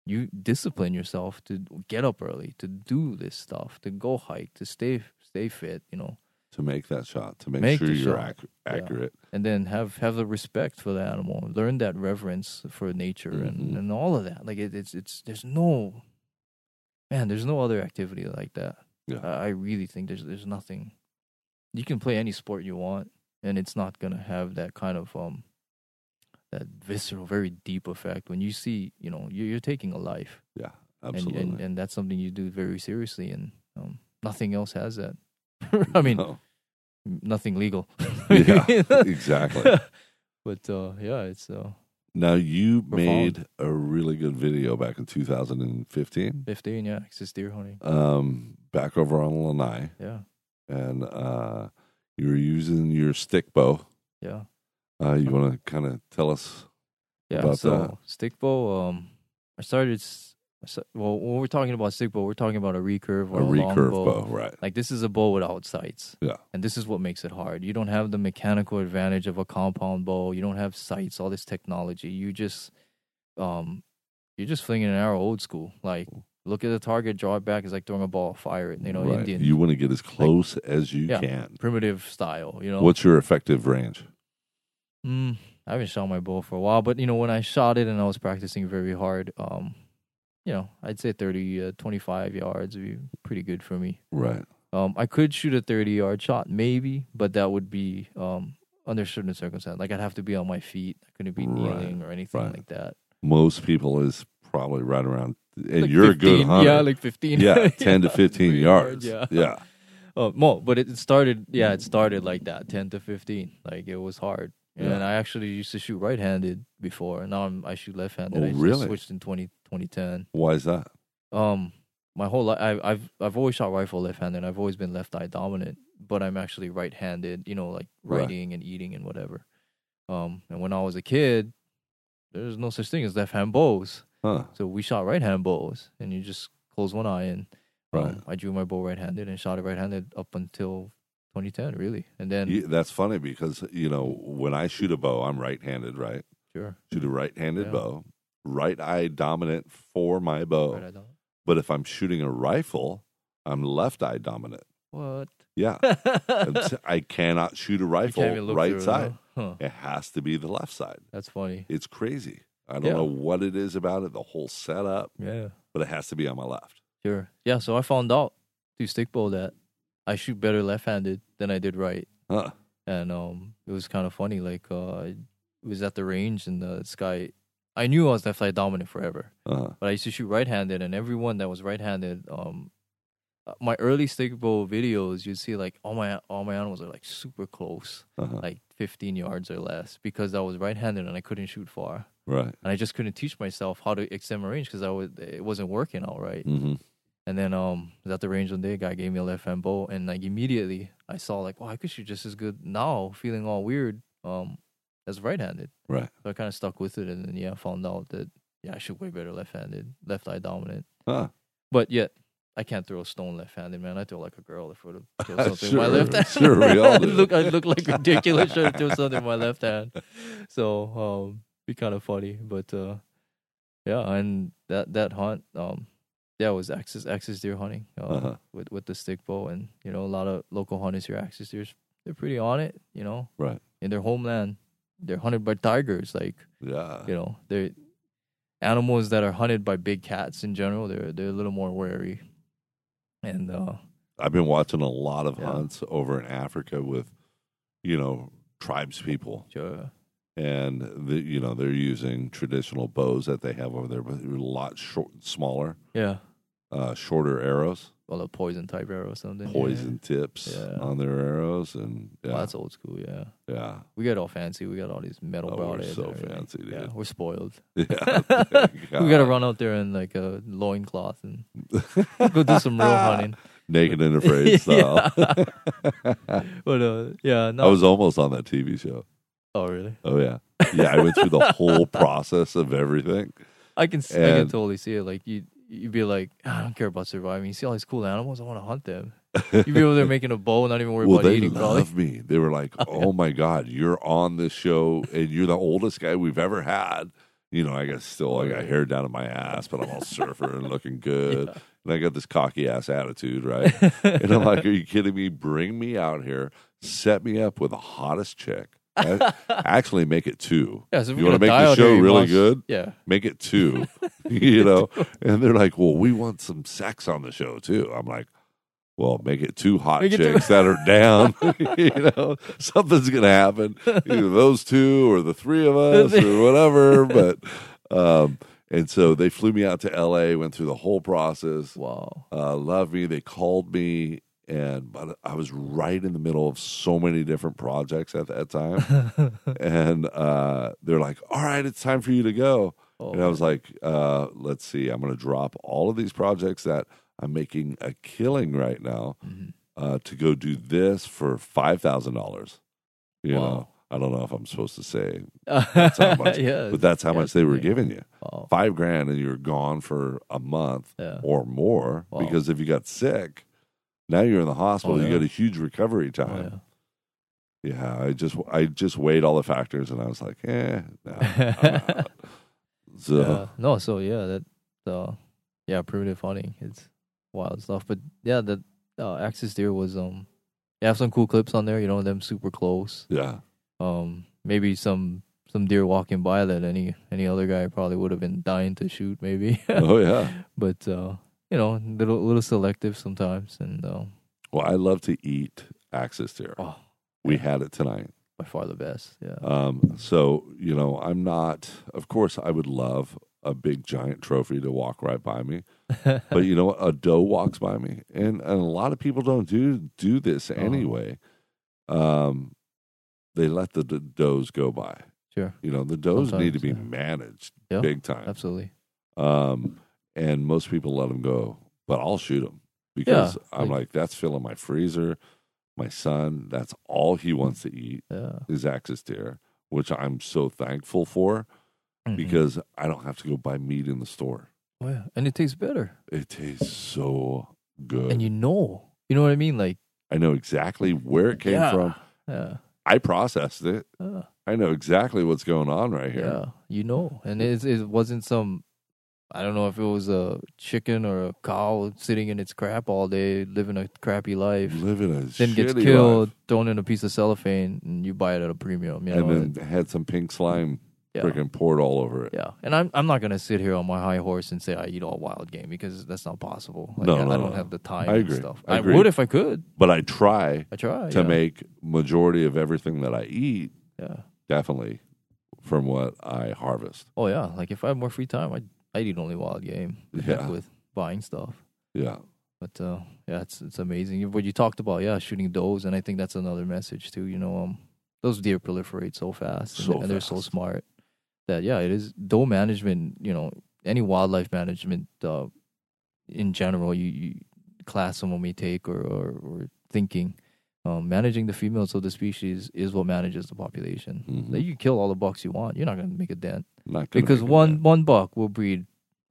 you discipline yourself to get up early, to do this stuff, to go hike, to stay stay fit, you know, to make that shot, to make, Make sure you're ac- Yeah. accurate. and then have have the respect for the animal, learn that reverence for nature, Mhm. and and all of that. Like it, it's it's there's no man, there's no other activity like that. Yeah. I, I really think there's there's nothing. You can play any sport you want, and it's not gonna have that kind of um that visceral, very deep effect when you see, you know, you're, you're taking a life. Yeah. and, Absolutely. and and that's something you do very seriously, and um, nothing else has that. I mean, No. Nothing legal. Yeah, exactly. but uh, yeah, it's uh, Now you Profound. made a really good video back in 2015. fifteen. Yeah, it's just deer hunting. Um, back over on Lanai, Yeah, and uh, you were using your stick bow. yeah, Uh, you want to kind of tell us? yeah. About so that. stick bow. Um, I started. S- I sta- Well, when we're talking about stick bow, we're talking about a recurve or A a, recurve bow. bow, right? Like this is a bow without sights. Yeah. And this is what makes it hard. You don't have the mechanical advantage of a compound bow. You don't have sights, all this technology. You just um you're just flinging an arrow old school. Like look at the target, draw it back. It's like throwing a ball, fire it. You know, right. Indian You want to get as close as you Yeah. can. primitive style, you know. What's your effective range? Mm, I haven't shot my bow for a while, but you know, when I shot it and I was practicing very hard, um, you know, I'd say 30, uh, 25 yards would be pretty good for me. Right. Um, I could shoot a 30 yard shot, maybe, but that would be um, under certain circumstances. Like I'd have to be on my feet. I couldn't be Right, kneeling or anything right. like that. Most people is probably right around, and Like you're a good hunter. Yeah, like 15. yeah, 10 to 15 Three yards. Yeah. yeah. Uh, more, but it started. Yeah, it started like that, 10 to 15. Like it was hard. And I actually used to shoot right-handed before, and now I'm, I shoot left-handed. Oh, I really? switched in 20, 2010. Why is that? Um, my whole life, I've I've I've always shot rifle left-handed. I've always been left eye dominant, but I'm actually right-handed. You know, like Right. writing and eating and whatever. Um, and when I was a kid, there's no such thing as left-hand bows, Huh. so we shot right-hand bows, and you just close one eye and um, Right. I drew my bow right-handed and shot it right-handed up until 2010, really, and then Yeah, that's funny because, you know, when I shoot a bow, I'm right handed, right? sure, Shoot a right handed Yeah. bow, right eye dominant for my bow. right. But if I'm shooting a rifle, I'm left eye dominant. what? Yeah, I cannot shoot a rifle can't even look right side. huh? Huh, It has to be the left side. That's funny. It's crazy. I don't Yeah. know what it is about it, the whole setup, Yeah. but it has to be on my left. Sure. Yeah. So I found out through stick bow that I shoot better left-handed than I did right, Huh. and um, it was kind of funny. Like uh, I was at the range and the this guy. I knew I was left-side dominant forever, Uh-huh. but I used to shoot right-handed, and everyone that was right-handed, um, my early stick bow videos, you'd see like all my all my animals are like super close, Uh-huh. like 15 yards or less, because I was right-handed and I couldn't shoot far, Right. and I just couldn't teach myself how to extend my range because I was it wasn't working all right. right. hmm And then um I was at the range one day, a guy gave me a left hand bow and like immediately I saw like, wow, I could shoot just as good now, feeling all weird, um, as right handed. Right. So I kinda stuck with it and then yeah, I found out that yeah, I shoot way better left handed, left eye dominant. Huh. But yet I can't throw a stone left handed, man. I throw like a girl if I would have throw something with my left hand. sure, we all do. look I look like ridiculous trying to throw something with my left hand. So um be kind of funny. But uh yeah, and that that hunt, um yeah, it was axis axis deer hunting uh, Uh-huh. with with the stick bow, and you know a lot of local hunters here, axis deers, they're pretty on it. You know, Right. in their homeland, they're hunted by tigers. Like Yeah. you know, they're animals that are hunted by big cats in general. They're they're a little more wary, and uh, I've been watching a lot of Yeah. hunts over in Africa with, you know, tribes people, sure, and the, you know they're using traditional bows that they have over there, but they're a lot short, smaller, yeah, uh, shorter arrows, well, a poison type arrow or something. yeah. poison tips Yeah. on their arrows, and yeah, Well, that's old school. Yeah, yeah, we got all fancy. We got all these metal Oh, we're so fancy, dude. Yeah, we're spoiled. yeah. We gotta run out there in like a loincloth and go do some real hunting. naked and afraid style. But uh, yeah, no. I was almost on that TV show. Oh, really? Oh yeah, yeah. I went through the whole process of everything. I can see, I can And- totally see it. Like you, you'd be like, "Ah, I don't care about surviving. You see all these cool animals, I want to hunt them. You'd be over there making a bow, not even worry well, about they eating. Probably. love me. They were like, "Oh my god, you're on this show, and you're the oldest guy we've ever had." You know, I got still, I got hair down to my ass, but I'm all surfer and looking good, and I got this cocky ass attitude, right? and I'm like, "Are you kidding me? Bring me out here, set me up with the hottest chick. Actually, make it two. Yeah, so you want to make the show really must- good? Yeah. make it two, you know. And they're like, "Well, we want some sex on the show too." I'm like, "Well, make it two hot Make chicks that are down. you know, something's gonna happen. Either those two or the three of us or whatever." But um, and so they flew me out to L.A. Went through the whole process. Wow. Uh, loved me. They called me. And but I was right in the middle of so many different projects at that time, and uh, they're like, "All right, it's time for you to go." Oh, And I was like, uh, let's see, I'm going to drop all of these projects that I'm making a killing right now mhm. uh, to go do this for $5,000. You Wow. know, I don't know if I'm supposed to say, that's how much, yeah, but that's how yeah, much they were giving you. Wow. Five grand and you're gone for a month Yeah. or more Wow. because if you got sick, now you're in the hospital, Oh, you yeah. got a huge recovery Oh, time. yeah. yeah. I just, I just weighed all the factors and I was like, eh, no, So, Yeah. No, so yeah, that uh yeah, primitive hunting. It's wild stuff. But yeah, the uh, axis deer was um you have some cool clips on there, you know, them super close. yeah. Um maybe some some deer walking by that any any other guy probably would have been dying to shoot maybe. Oh, yeah. but uh you know, little little selective sometimes and uh, Well, I love to eat axis deer. oh We had it tonight. by far the best. Yeah. Um, so, you know, I'm not, of course, I would love a big giant trophy to walk right by me. But you know what? A doe walks by me. And, and a lot of people don't do, do this Uh-huh. anyway. Um, they let the, the does go by. sure. You know, the does need to be yeah. managed Yeah. big time. Absolutely. Um, and most people let them go, but I'll shoot them because Yeah, I'm like- that's filling my freezer. My son, that's all he wants to eat Yeah. is axis deer, which I'm so thankful for Mhm. because I don't have to go buy meat in the store. oh, yeah. And it tastes better. It tastes so good. And you know. You know what I mean? Like I know exactly where it came yeah. from. Yeah. I processed it. Yeah. I know exactly what's going on right here. Yeah, you know, and it it wasn't some I don't know if it was a chicken or a cow sitting in its crap all day, living a crappy life. Living a Then gets shitty killed, life. thrown in a piece of cellophane, and you buy it at a premium. You know, and then had some pink slime yeah. freaking poured all over it. Yeah, and I'm I'm not gonna sit here on my high horse and say I eat all wild game because that's not possible. Like, No, I, no, I don't no. have the time. I and agree. Stuff. I I, agree. would if I could. But I try I try to yeah. make majority of everything that I eat Yeah. definitely from what I harvest. Oh yeah. Like if I had more free time, I I eat only wild game. Yeah. With buying stuff. Yeah. But uh, yeah, it's it's amazing. What you talked about, yeah, shooting does, and I think that's another message too. You know, um, those deer proliferate so fast, and, So and they're so smart that yeah, it is doe management. You know, any wildlife management uh, in general, you, you class someone may take or or, or thinking. Um, managing the females of the species is what manages the population. Mhm. Like, you kill all the bucks you want, you're not going to make a dent Not because one one buck will breed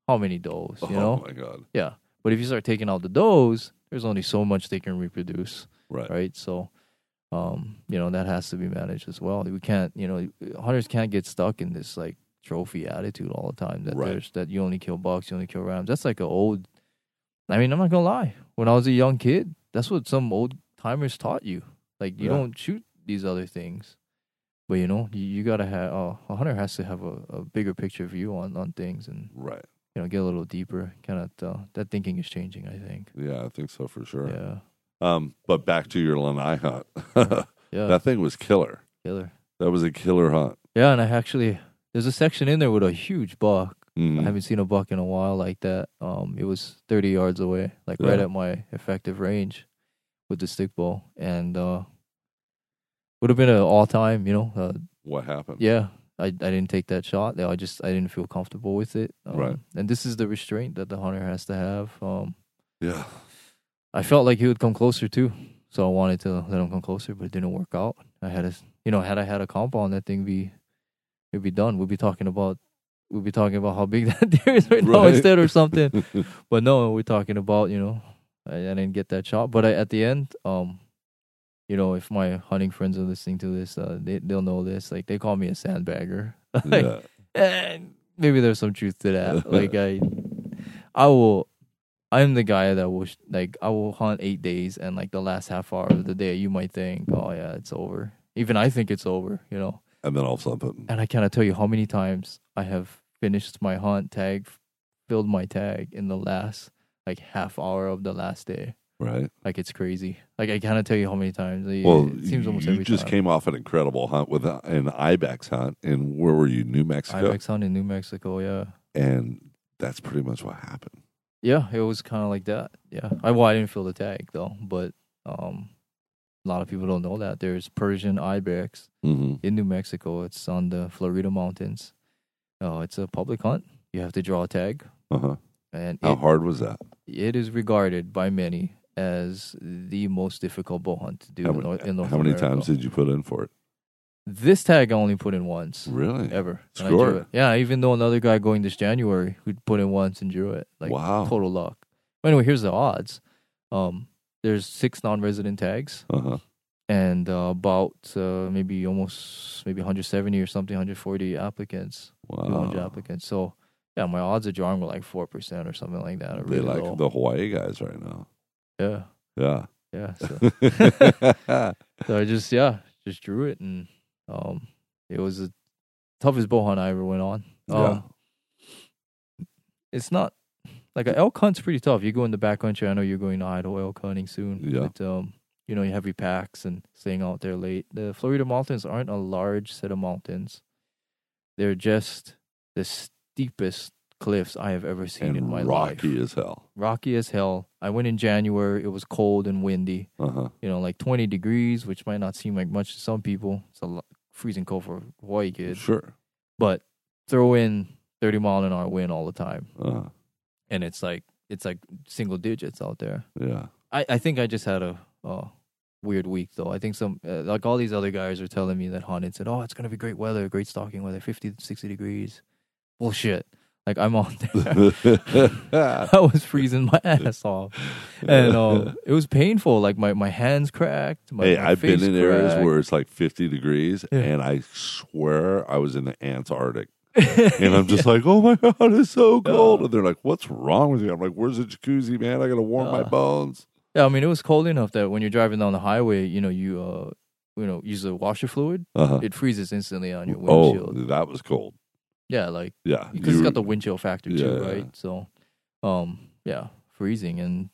how many does? You oh know, my god. yeah. But if you start taking out the does, there's only so much they can reproduce, Right. right? So, um, you know, that has to be managed as well. We can't, you know, hunters can't get stuck in this like trophy attitude all the time that Right. there's that you only kill bucks, you only kill rams. That's like an old. I mean, I'm not gonna lie. When I was a young kid, that's what some old timers taught you. Like you Yeah. don't shoot these other things. But you know, you, you gotta have uh, a hunter has to have a, a bigger picture view on, on things and Right. you know get a little deeper. Kind of uh, that thinking is changing. I think. Yeah, I think so for sure. Yeah, Um, but back to your lanai hunt. yeah, that thing was killer. killer. That was a killer hunt. Yeah, and I actually there's a section in there with a huge buck. Mhm. I haven't seen a buck in a while like that. Um, it was 30 yards away, like right at my effective range with the stick bow, and uh, would have been an all time. You know, uh, What happened? yeah. I, I didn't take that shot. I just I didn't feel comfortable with it. Um, Right. And this is the restraint that the hunter has to have. Um, Yeah. I felt like he would come closer too, so I wanted to let him come closer, but it didn't work out. I had a, you know, had I had a comp on that thing, be, it'd be done. We'd be talking about, we'd be talking about how big that deer is right, now instead or something. but no, we're talking about, you know, I, I didn't get that shot. But I, at the end, um, you know, if my hunting friends are listening to this, uh, they they'll know this. Like they call me a sandbagger. like, yeah. and maybe there's some truth to that. like I, I will. I'm the guy that will sh- like I will hunt eight days, and like the last half hour of the day, you might think, oh yeah, it's over. Even I think it's over, you know. And then all of a sudden, And I cannot tell you how many times I have finished my hunt, tag, filled my tag in the last like half hour of the last day. right? Like it's crazy. Like I cannot tell you how many times. It, Well, it seems almost you every just time. came off an incredible hunt with a, an ibex hunt, and where were you? New Mexico, Ibex hunt in New Mexico. Yeah. and that's pretty much what happened. Yeah, it was kind of like that. Yeah, I well, I didn't feel the tag though, but um, a lot of people don't know that there's Persian ibex Mm-hmm. in New Mexico. It's on the Florida mountains. Oh, it's a public hunt. You have to draw a tag, Uh huh. and How it, hard was that? It is regarded by many as the most difficult bow hunt to do How, in, North, in North how many America. times did you put in for it? this tag I only put in once Really? ever? Score. Yeah, even though another guy going this January who put in once and drew it. Like wow. total luck. But Anyway, here's the odds. Um, there's six non-resident tags, Uh huh. and uh, about uh, maybe almost maybe 170 or something, 140 applicants, 200 Wow. applicants. So yeah, my odds of drawing were like four percent or something like that. or They really like low. the Hawaii guys right now. yeah, Yeah. yeah. So, so I just yeah just drew it, and um, it was the toughest bow hunt I ever went on. Um, it's not like an elk hunt's pretty tough. You go in the backcountry. I know you're going to Idaho elk hunting soon. Yeah. But um, you know, you have your packs and staying out there late. The Florida mountains aren't a large set of mountains. They're just the steepest cliffs I have ever seen and in my life. rocky as hell. Rocky as hell. I went in January. It was cold and windy. Uh huh. You know, like 20 degrees, which might not seem like much to some people. It's a lot, freezing cold for Hawaii kids. Sure. But throw in 30 mile an hour wind all the time Uh, and it's like it's like single digits out there. yeah. I, I think I just had a uh, weird week though. I think some uh, like all these other guys are telling me that hunted said, "Oh, it's gonna be great weather, great stalking weather, 50 to 60 degrees." Bullshit. Like I'm on there. I was freezing my ass off, and um, it was painful. Like my, my hands cracked. My, hey, my I've been in areas where it's like 50 degrees, Yeah. and I swear I was in the Antarctic. And I'm just like, oh my God, it's so cold. Yeah. And they're like, what's wrong with you? I'm like, where's the jacuzzi, man? I got to warm my bones. yeah, I mean, it was cold enough that when you're driving down the highway, you know, you uh, you know, use the washer fluid, Uh-huh. it freezes instantly on your windshield. Oh, windshield. that was cold. Yeah, like Yeah. because it's got the wind chill factor too, Yeah, yeah. right? So, um, yeah, freezing and,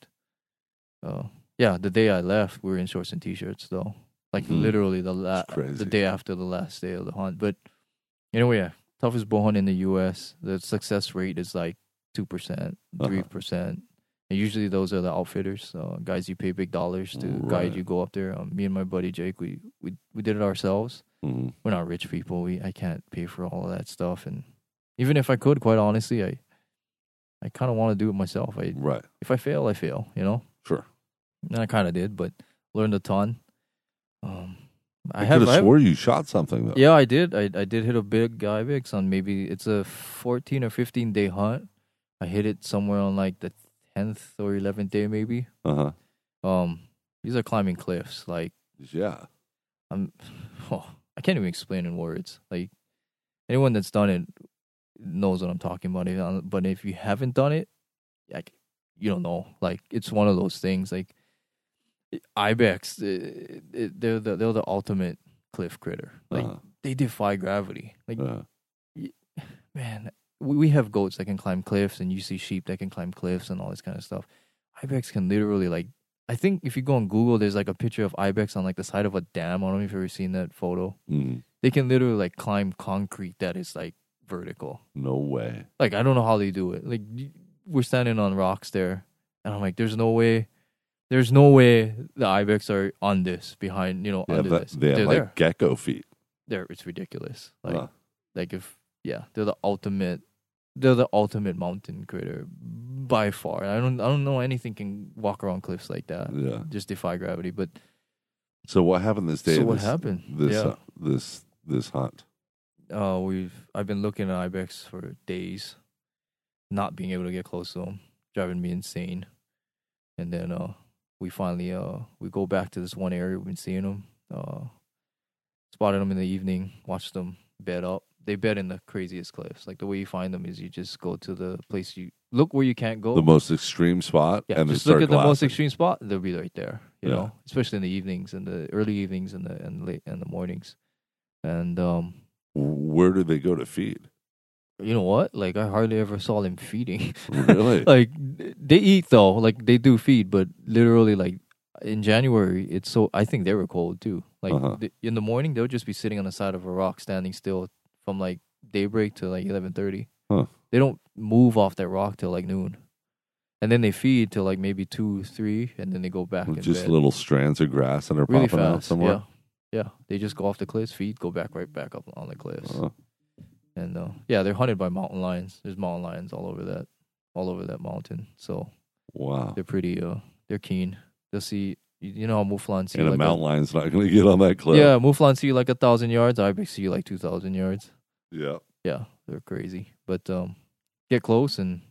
uh, yeah, the day I left, we were in shorts and t-shirts though, like Mhm. literally the la- It's crazy. the day after the last day of the hunt. But anyway, yeah, toughest bow hunt in the U.S. The success rate is like two percent, Uh-huh. three percent. And usually those are the outfitters, uh, guys you pay big dollars to Right. guide you go up there. Um, me and my buddy Jake, we we we did it ourselves Mhm. we're not rich people. We I can't pay for all of that stuff, and even if I could, quite honestly, I I kind of want to do it myself. I Right. if I fail, I fail, you know. Sure. And I kind of did, but learned a ton. Um, I, I have, could I have have swore you shot something though. yeah, I did. I I did hit a big ibex on maybe it's a fourteen or fifteen day hunt. I hit it somewhere on like the tenth or eleventh day, maybe. Uh huh. Um, these are climbing cliffs, like. Yeah. I'm oh, I can't even explain in words. Like anyone that's done it knows what I'm talking about. Uh, But if you haven't done it, like you don't know. Like it's one of those things. Like ibex, uh, it- they're the they're the ultimate cliff critter. Like Uh-huh. they defy gravity. Like Uh, man, we, have goats that can climb cliffs, and you see sheep that can climb cliffs and all this kind of stuff. Ibex can literally like. I think if you go on Google, there's like a picture of ibex on like the side of a dam. I don't know if you've ever seen that photo. mm, They can literally like climb concrete that is like vertical. no way. Like I don't know how they do it. Like we're standing on rocks there, and I'm like, there's no way. There's no way the ibex are on this behind you know have, under that, this. they have They're like there. gecko feet. They're it's ridiculous. Like Huh. like if yeah, they're the ultimate they're the ultimate mountain critter by far. I don't I don't know anything can walk around cliffs like that. Yeah. Just defy gravity. But So what happened this day? so what this, happened? This yeah. uh, this this hunt. Uh we've I've been looking at ibex for days, not being able to get close to them, driving me insane. And then uh we finally uh we go back to this one area we've been seeing them. Uh spotted them in the evening, watched them bed up. They bed in the craziest cliffs. Like the way you find them is you just go to the place you look where you can't go. The most extreme spot, Yeah, and just look at the most extreme spot. They'll be right there. You Yeah. know, especially in the evenings and the early evenings and the and late and the mornings. And um, Where do they go to feed? you know what? Like I hardly ever saw them feeding. Really? like they eat though. Like they do feed, but literally like in January, it's so. I think they were cold too. Like Uh-huh. th- in the morning, they'll just be sitting on the side of a rock, standing still from like daybreak to like eleven thirty. Huh. They don't move off that rock till like noon. And then they feed till like maybe two, three, and then they go back. Just bed. little strands of grass that are really popping out somewhere. Yeah, yeah. They just go off the cliffs, feed, go back right back up on the cliffs, Uh, and uh, yeah, they're hunted by mountain lions. There's mountain lions all over that, all over that mountain. So wow. they're pretty. Uh, they're keen. They'll see. You know how Mouflon see And a like mountain lion's not going to get on that cliff. yeah, Mouflon see like a thousand yards. Ibex see like two thousand yards. Yeah. Yeah, they're crazy. But um, get close and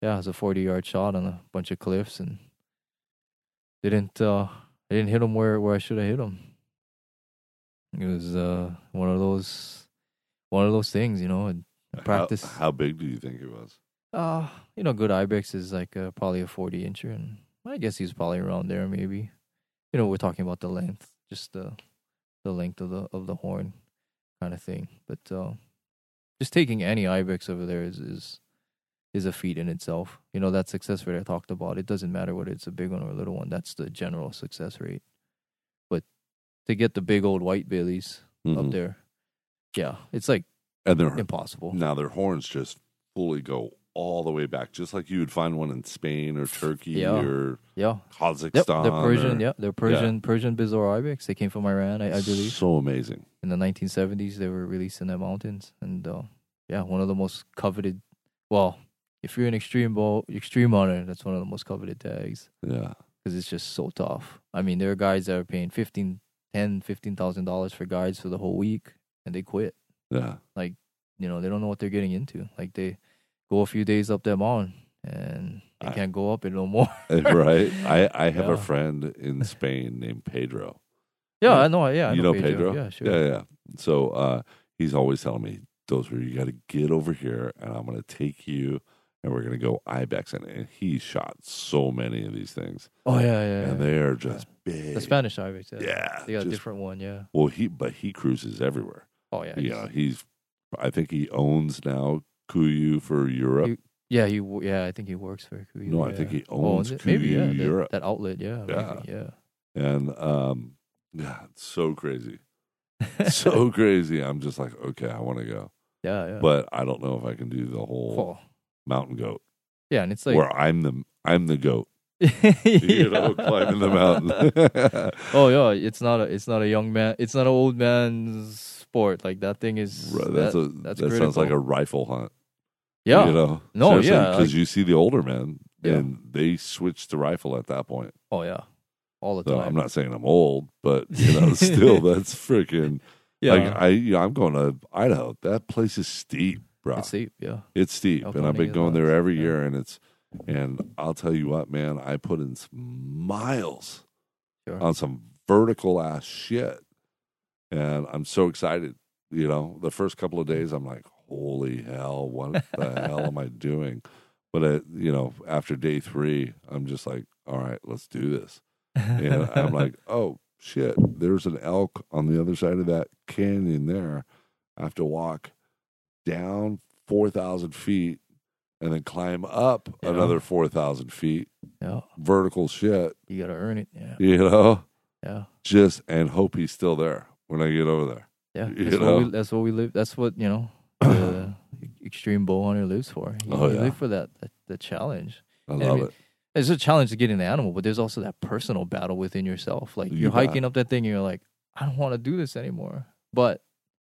yeah, it's a forty yard shot on a bunch of cliffs and didn't uh I didn't hit him where where I should have hit him. It was uh one of those one of those things, you know. And practice. How, how big do you think it was? uh you know, good ibex is like uh, probably a forty incher, and I guess he's probably around there maybe. You know, we're talking about the length, just the the length of the of the horn, kind of thing. But uh, just taking any ibex over there is is is a feat in itself. You know, that success rate I talked about. It doesn't matter whether it's a big one or a little one. That's the general success rate. But to get the big old white billies Mhm. up there, yeah, it's like And their impossible. now their horns just fully go all the way back, just like you would find one in Spain or Turkey Yeah. or Yeah, Kazakhstan. yep, they're Persian. or- Yeah, they're Persian Persian Bezoar ibex. They came from Iran, I, I believe. So amazing. in the 1970s they were released in the mountains and uh, yeah one of the most coveted well if you're an extreme ball extreme hunter that's one of the most coveted tags Yeah. because it's just so tough i mean there are guys that are paying 15 10 15000 dollars for guides for the whole week and they quit Yeah. Like you know they don't know what they're getting into like they go a few days up that mountain and they I- can't go up it no more right. I, I have Yeah. a friend in Spain named Pedro. yeah i know yeah I you know Pedro. Pedro? yeah sure Yeah, yeah. So uh, he's always telling me, Dozer, you got to get over here, and I'm going to take you, and we're going to go ibex. And, and he shot so many of these things, Oh yeah, yeah. and yeah. they are just big. the Spanish ibex. Yeah, yeah, they got a different one. Yeah. Well, he but he cruises everywhere. Oh yeah. Yeah, he's- he's. I think he owns now KUIU for Europe. He- Yeah, he. Yeah, I think he works for. KUIU, no, I yeah. think he Oh, owns it? KUIU maybe yeah. that- Europe, That, outlet. Yeah. Yeah. Maybe, yeah. and um, yeah, it's so crazy, so crazy. I'm just like, okay, I want to go, yeah. Yeah. but I don't know if I can do the whole Oh. mountain goat Yeah, and it's like. where I'm the I'm the goat, you know, climbing the mountain. Oh yeah, it's not a it's not a young man. It's not an old man's sport. Like that thing is. Right, that's that, a that's that sounds like a rifle hunt. yeah. you know, No, yeah, because like- you see the older men Yeah. and they switch to rifle at that point. Oh yeah. All the So time. I'm not saying I'm old, but you know, still that's freaking Yeah. like I you know, I'm going to Idaho. That place is steep, bro. it's steep. Yeah. It's steep, and I've been going there every yeah. year, and it's and I'll tell you what, man, I put in some miles Sure. on some vertical ass shit, and I'm so excited. You know, the first couple of days, I'm like, holy hell, what the hell am I doing? But uh, you know, after day three, I'm just like, all right, let's do this. And I'm like, oh shit, there's an elk on the other side of that canyon there. I have to walk down 4,000 feet and then climb up Yeah. another 4,000 feet. yeah. Vertical shit, You gotta earn it. Yeah. you know, Yeah. just and hope he's still there when I get over there. Yeah. You That's know? what we. That's what we live. That's what you know. The extreme bow hunter lives for. You, Oh, you yeah. live for that, that the challenge. I love mean, it. It's a challenge to get in the animal, but there's also that personal battle within yourself. Like You you're hiking up that thing, and you're like, I don't want to do this anymore. But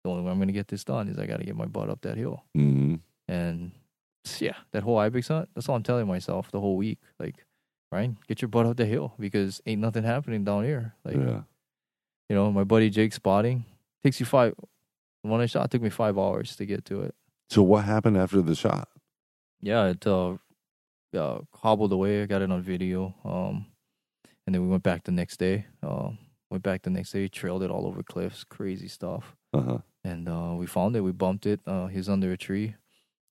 the only way I'm going to get this done is I got to get my butt up that hill. hmm And yeah, that whole ibex hunt. That's all I'm telling myself the whole week. Like, Ryan, get your butt up the hill because ain't nothing happening down here. Like, yeah. You know, my buddy Jake spotting takes you five. When I shot, took me five hours to get to it. So what happened after the shot? yeah, it uh, uh, hobbled away. I got it on video. Um, and then we went back the next day. Um, went back the next day, trailed it all over cliffs, crazy stuff. Uh huh. And uh, we found it. We bumped it. Uh, he's under a tree,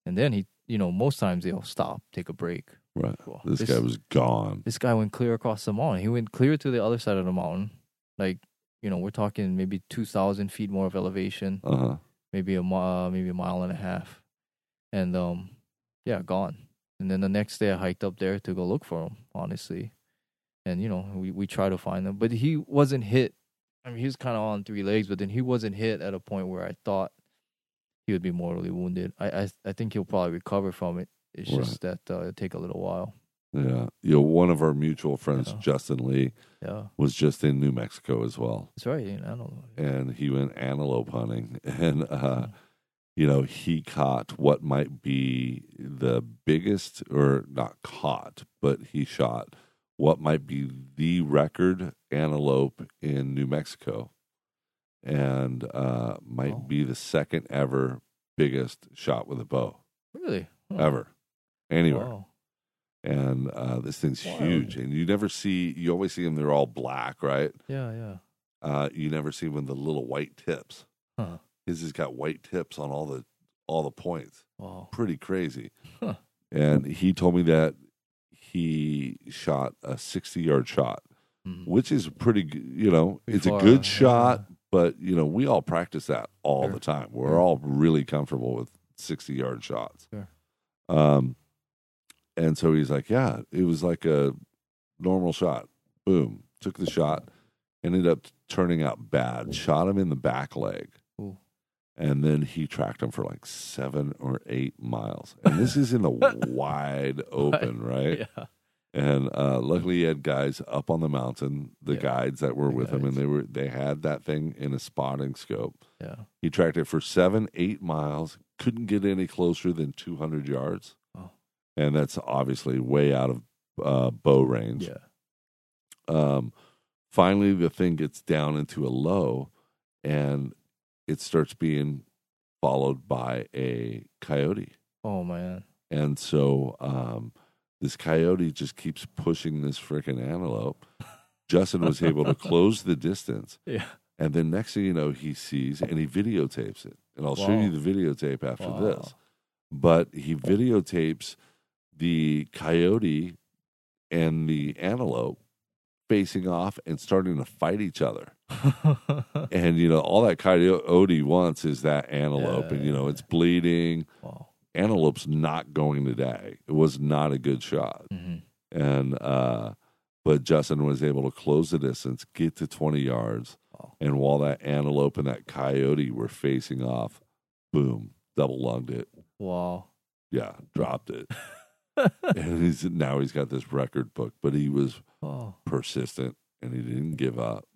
and then he, you know, most times they'll stop, take a break. Right. Well, This, guy was gone. This guy went clear across the mountain. He went clear to the other side of the mountain, like you know, we're talking maybe two thousand feet more of elevation Uh huh. maybe a mile, maybe a mile and a half, and um, yeah, gone. And then the next day, I hiked up there to go look for him. Honestly, and you know, we we try to find him, but he wasn't hit. I mean, he was kind of on three legs, but then he wasn't hit at a point where I thought he would be mortally wounded. I I, I think he'll probably recover from it. It's Right. just that uh, it'll take a little while. Yeah. You know, one of our mutual friends, Yeah. Justin Lee, Yeah, was just in New Mexico as well. that's right. I don't and he went antelope hunting and uh you know he caught what might be the biggest or not caught but he shot what might be the record antelope in New Mexico and uh might Oh. be the second ever biggest shot with a bow Really? Huh. ever anywhere Wow. And uh this thing's Wow. huge and you never see you always see them they're all black right Yeah, yeah. uh, you never see when the little white tips. Huh. His has got white tips on all the all the points. Wow. Pretty crazy. Huh. And he told me that he shot a sixty yard shot, Mhm. which is pretty. You know, it's a good uh, shot, but you know we all practice that all Sure. the time. We're Sure. all really comfortable with sixty yard shots. Sure. Um, and so he's like, yeah, it was like a normal shot. Boom, took the shot, ended up turning out bad. Shot him in the back leg, Ooh. and then he tracked him for like seven or eight miles. And this is in the wide open, right? Yeah. And uh, luckily, he had guys up on the mountain, the Yeah. guides that were The with him, and they were they had that thing in a spotting scope. Yeah. He tracked it for seven, eight miles. Couldn't get any closer than two hundred yards. And that's obviously way out of uh, bow range. Yeah. Um, finally, the thing gets down into a low, and it starts being followed by a coyote. Oh man. And so um, this coyote just keeps pushing this freaking antelope. Justin was able to close the distance, Yeah. And then next thing you know, he sees and he videotapes it. And I'll show you the videotape after Wow. this. But he videotapes the coyote and the antelope facing off and starting to fight each other. And you know, all that coyote wants is that antelope, and you know, it's bleeding. wow. Antelope's not going today. It was not a good shot. hmm And uh but Justin was able to close the distance, get to twenty yards, Wow. and while that antelope and that coyote were facing off, boom, double lunged it. Wow. Yeah, dropped it. and he's now he's got this record book, but he was oh. persistent and he didn't give up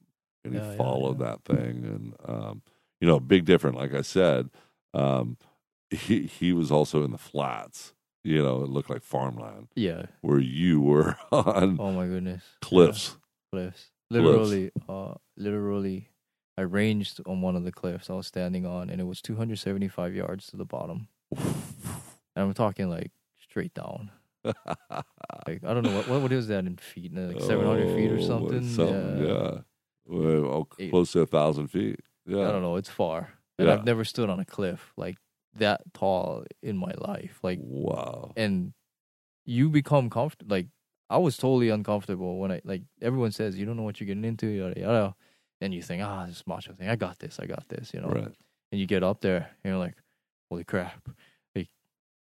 and he Yeah, yeah, followed yeah. that thing and um you know big different like i said um he he was also in the flats you know it looked like farmland Yeah. where you were on Oh my goodness. cliffs Cliffs. Literally, uh, literally, I ranged on one of the cliffs I was standing on, and it was 275 yards to the bottom. And I'm talking like straight down. Like I don't know what what, what is that in feet? Like 700 feet or Oh, something. something yeah, Well, oh, Eight. close to a thousand feet yeah I don't know. It's far, and Yeah. I've never stood on a cliff like that tall in my life. Like, wow and you become comfortable. Like, I was totally uncomfortable when I like everyone says you don't know what you're getting into, yada yada, and you think, ah, this macho thing, I got this, I got this, you know. right And you get up there, and you're like, holy crap,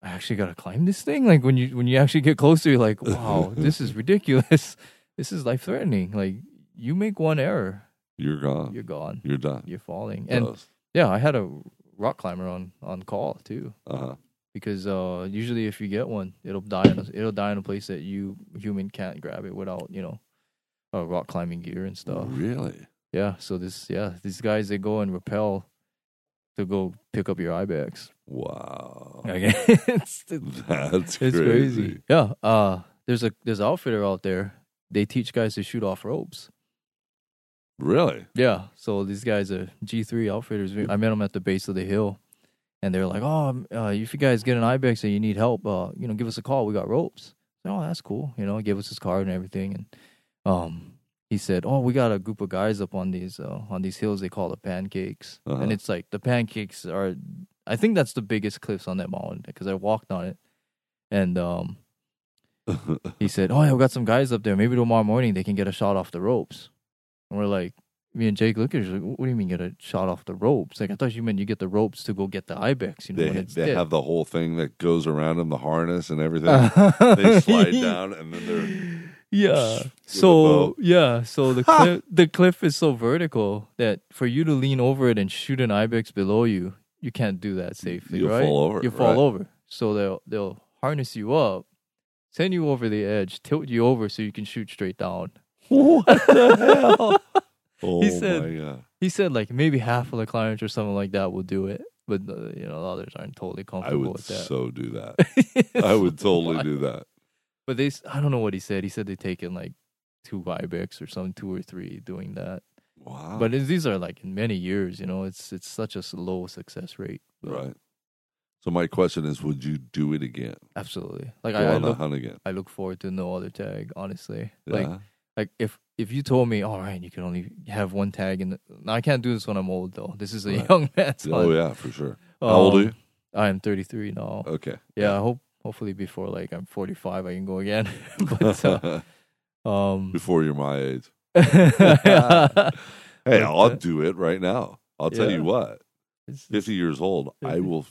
I actually gotta climb this thing. Like when you when you actually get closer, you're like, wow, this is ridiculous. This is life threatening. Like you make one error, you're gone you're gone. you're done You're falling. And yeah, I had a rock climber on on call too. uh-huh Because uh, usually if you get one, it'll die in a, it'll die in a place that you human can't grab it without you know, uh, rock climbing gear and stuff. really Yeah. So this yeah these guys they go and rappel to go pick up your ibex. Wow Like, it's that's it's crazy. crazy. Yeah. Uh, there's a there's an outfitter out there. They teach guys to shoot off ropes. really Yeah. So these guys are G three outfitters. I met them at the base of the hill, and they're like, "Oh, um, uh, if you guys get an ibex and you need help, uh, you know, give us a call. We got ropes." Oh, that's cool. You know, give us his card and everything, and um, he said, "Oh, we got a group of guys up on these uh, on these hills. They call the pancakes, Uh-huh. and it's like the pancakes are. I think that's the biggest cliffs on that mountain because I walked on it, and um." he said, "Oh yeah, we got some guys up there. Maybe tomorrow morning they can get a shot off the ropes." And we're like, me and Jake look at each other. What do you mean get a shot off the ropes? Like I thought you meant you get the ropes to go get the ibex. You know they, they have the whole thing that goes around them, the harness and everything. they slide down and then they're Yeah. So yeah, so the cliff the cliff is so vertical that for you to lean over it and shoot an ibex below you, you can't do that safely, You'll right? fall over, You fall right. over. So they'll they'll harness you up, send you over the edge, tilt you over so you can shoot straight down. what the hell? Oh He said- my god! He said like maybe half of the clients or something like that will do it, but uh, you know the others aren't totally comfortable. I would with that. so do that. I would totally do that. But they, I don't know what he said. He said they take in like two ibex or something, two or three doing that. Wow. But these are like in many years, you know. It's it's such a low success rate. But right. So my question is, would you do it again? Absolutely. Like Go I, I look, hunt again? I look forward to no other tag. Honestly, Yeah. like like if if you told me, all right, you can only have one tag, and I can't do this when I'm old though. This is a Right. young man's oh yeah, for sure. How old are Um, you? I am 33 now. Okay. Yeah, I hope hopefully before like I'm 45 I can go again. but uh, um Before you're my age. Hey, I'll uh, do it right now. I'll tell yeah. you what. It's- 50 years old, I will.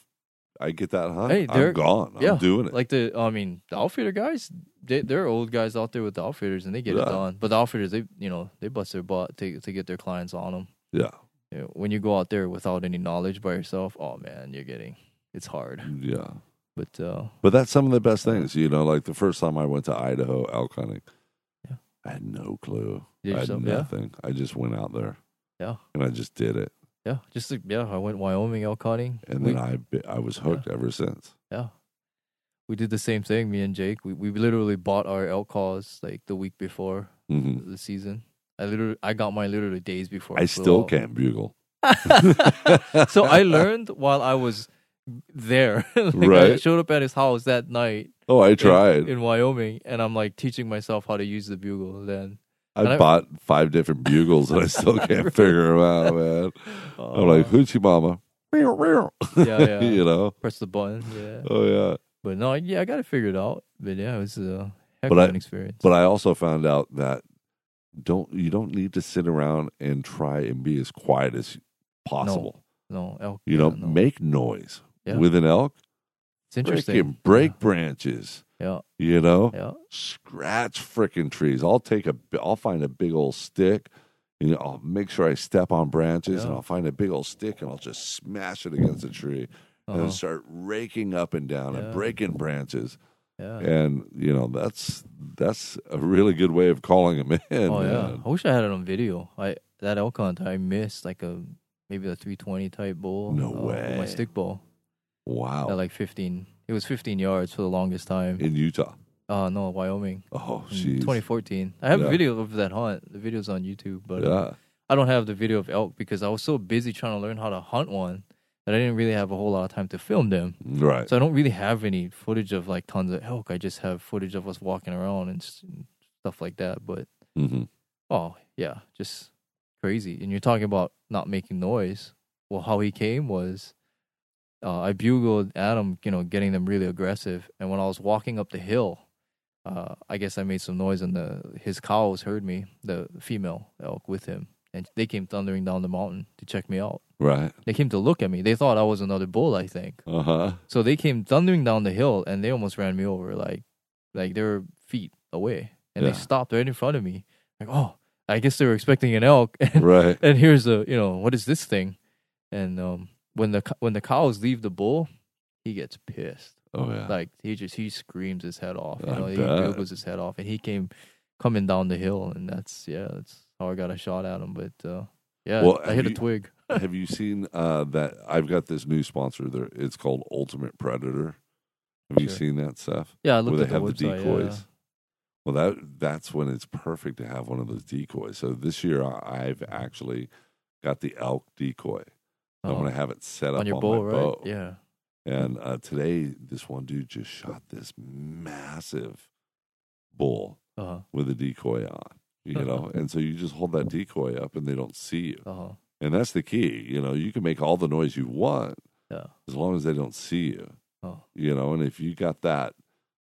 I get that hunt. Hey, I'm they're- gone. I'm yeah, doing it. Like the, I mean, the outfitter guys, they, they're old guys out there with the outfitters, and they get Yeah. it done. But the outfitters, they, you know, they bust their butt to to get their clients on them. yeah, You know, when you go out there without any knowledge by yourself, oh man, you're getting it's hard. yeah. But uh, But that's some of the best things, you know. Like the first time I went to Idaho elk hunting. I had no clue. I had yourself- yeah. nothing. I just went out there yeah, and I just did it, yeah, just like, yeah, I went Wyoming elk hunting. and we, then I I was hooked ever since. yeah, we did the same thing. Me and Jake, we we literally bought our elk calls like the week before hmm the season. I literally, I got mine literally days before. I flew still out. can't bugle. so I learned while I was there. like I Right. showed up at his house that night Oh, I tried. in, Wyoming, and I'm like teaching myself how to use the bugle. Then I I- bought five different bugles and I still can't figure them out, man. I'm like, Uh, hoochie mama. yeah, yeah. you know? Press the button. Yeah. Oh, yeah. But no, yeah, I got to figure it out. But yeah, it was a heck But of I- an experience. But I also found out that don't you don't need to sit around and try and be as quiet as possible. no, elk. You know, no. make noise Yeah. with an elk. It's interesting. Freaking break branches. Yeah, You know, yeah, scratch freaking trees. I'll take a, I'll find a big old stick. You know, I'll make sure I step on branches, and I'll find a big old stick, and I'll just smash it against a tree, and uh-huh. then start raking up and down and breaking branches. yeah. And you know, that's that's a really good way of calling them in. oh yeah, man. I wish I had it on video. I that elk hunt I missed like a maybe a 320 type bull. No uh, way. My stick bow Wow. at like 15. It was 15 yards for the longest time. in Utah. Uh no, Wyoming. Oh, jeez. 2014. I have Yeah. a video of that hunt. The video's on YouTube, but Yeah. I don't have the video of elk because I was so busy trying to learn how to hunt one that I didn't really have a whole lot of time to film them. Right. So I don't really have any footage of like tons of elk. I just have footage of us walking around and stuff like that. But hmm oh yeah, just crazy. And you're talking about not making noise. Well, how he came was uh, I bugled Adam, you know, getting them really aggressive. And when I was walking up the hill, uh, I guess I made some noise, and the his cows heard me, the female elk with him, and they came thundering down the mountain to check me out. Right. They came to look at me. They thought I was another bull, I think. Uh huh. So they came thundering down the hill and they almost ran me over, like like they were feet away. And Yeah. they stopped right in front of me. Like, oh, I guess they were expecting an elk. And, Right. and here's a you know, what is this thing? And um when the when the cows leave the bull, he gets pissed. Oh yeah. Like he just he screams his head off. You I know, he bet. bugles his head off. And he came coming down the hill and that's yeah, that's how I got a shot at him. But uh yeah, Well, I hit have a twig. Have you seen uh, that? I've got this new sponsor. There, it's called Ultimate Predator. Have you seen that stuff? Yeah, I Where looked they at the have the website. decoys. yeah. Well, that that's when it's perfect to have one of those decoys. So this year, I've actually got the elk decoy. I'm Oh, going to have it set up on your on bow, my right? bow. Yeah. And uh, today, this one dude just shot this massive bull Uh-huh. with a decoy on. You know, and so you just hold that decoy up, and they don't see you. Uh-huh. And that's the key. You know, you can make all the noise you want Yeah. as long as they don't see you. Oh. You know, and if you got that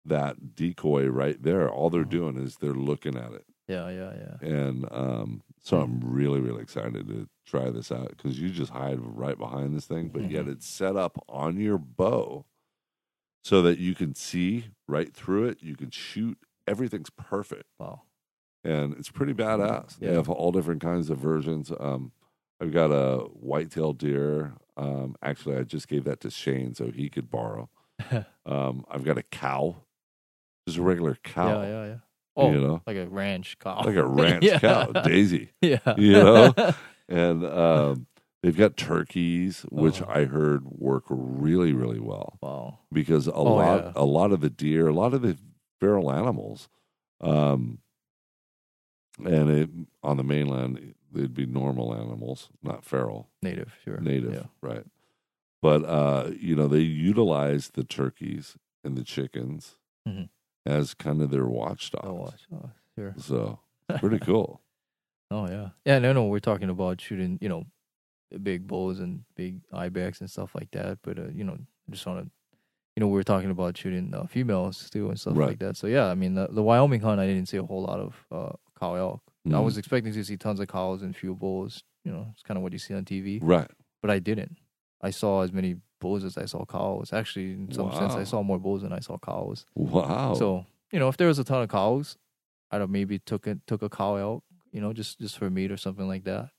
that decoy right there, all they're Uh-huh. doing is they're looking at it. Yeah, yeah, yeah. And um, so I'm really, really excited to try this out because you just hide right behind this thing, but yet Mhm. it's set up on your bow so that you can see right through it. You can shoot. Everything's perfect Wow. and it's pretty badass. They Yeah. have all different kinds of versions. Um, I've got a white-tailed deer. Um, actually, I just gave that to Shane so he could borrow. Um, I've got a cow, just a regular cow. Yeah, yeah, yeah. Oh, You know, like a ranch cow. like a ranch Yeah. cow, Daisy. yeah. You know? And um, they've got turkeys, which Oh. I heard work really, really well wow. because a Oh, lot, yeah. a lot of the deer, a lot of the feral animals, um, and it, on the mainland, they'd be normal animals, not feral, Native, sure. native, Yeah. right? But uh, you know, they utilize the turkeys and the chickens Mhm. As kind of their watchdogs. Oh, watch. Sure. So pretty cool. Oh, yeah. Yeah, no, no, we're talking about shooting, you know, big bulls and big ibex and stuff like that. But, uh, you know, just want to, you know, we were talking about shooting uh, females too and stuff Right. like that. So, yeah, I mean, the, the Wyoming hunt, I didn't see a whole lot of uh, cow elk. I Mhm. was expecting to see tons of cows and few bulls. You know, it's kind of what you see on TV. right. but I didn't. I saw as many bulls as I saw cows. Actually, in some sense, I saw more bulls than I saw cows. Wow. So you know, if there was a ton of cows, I'd have maybe took it took a cow out, you know, just just for meat or something like that.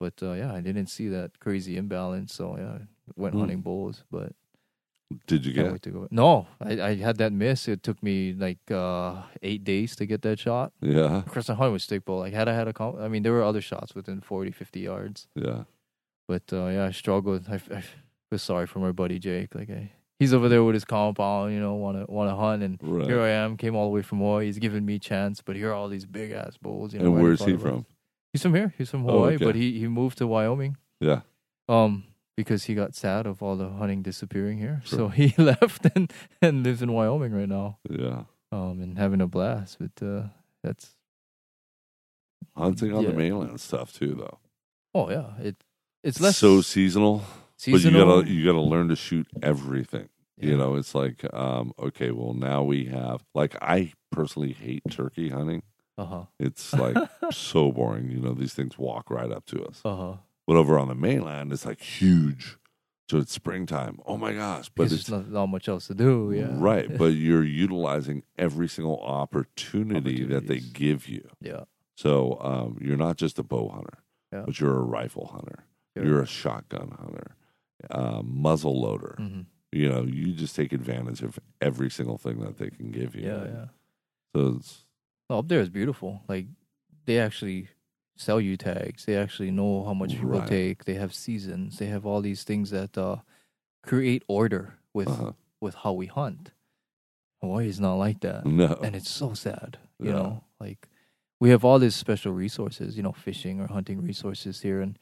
But uh, yeah, I didn't see that crazy imbalance. So yeah, I went Hmm. hunting bulls, but did you get? to go. No, I, I had that miss. It took me like uh, eight days to get that shot. Yeah. Of course, I hunted with stick bow. Like had I had a, I mean, there were other shots within 40, 50 yards. Yeah. But uh, yeah, I struggled. I, I feel sorry for my buddy Jake. Like I, he's over there with his compound, you know, want to want to hunt, and Right. here I am, came all the way from Hawaii. He's giving me a chance, but here are all these big ass bulls. You know, and right where's he of us. from? He's from here. He's from Oh, Hawaii, okay. but he he moved to Wyoming. Yeah. Um, because he got sad of all the hunting disappearing here, Sure. so he left and and lives in Wyoming right now. Yeah. Um, and having a blast. But uh, that's Hunting on the mainland stuff too, though. Oh yeah, it it's less so seasonal, seasonal. but you gotta you gotta learn to shoot everything. You know, it's like um, okay, well now we have like I personally hate turkey hunting. Uh huh. It's like so boring. You know, these things walk right up to us. Uh huh. But over on the mainland, it's like huge. So it's springtime. Oh my gosh! But there's not, not much else to do. Yeah. right. But you're utilizing every single opportunity that they give you. yeah. So um, you're not just a bow hunter, Yeah. but you're a rifle hunter. You're a shotgun hunter, uh, muzzle loader. hmm You know, you just take advantage of every single thing that they can give you. Yeah. Yeah. So it's No, up there is beautiful. Like they actually sell you tags. They actually know how much people Right. take. They have seasons. They have all these things that uh, create order with uh with how we hunt. Hawaii is not like that, no, and it's so sad. You Yeah. know, like we have all these special resources. You know, fishing or hunting resources here, and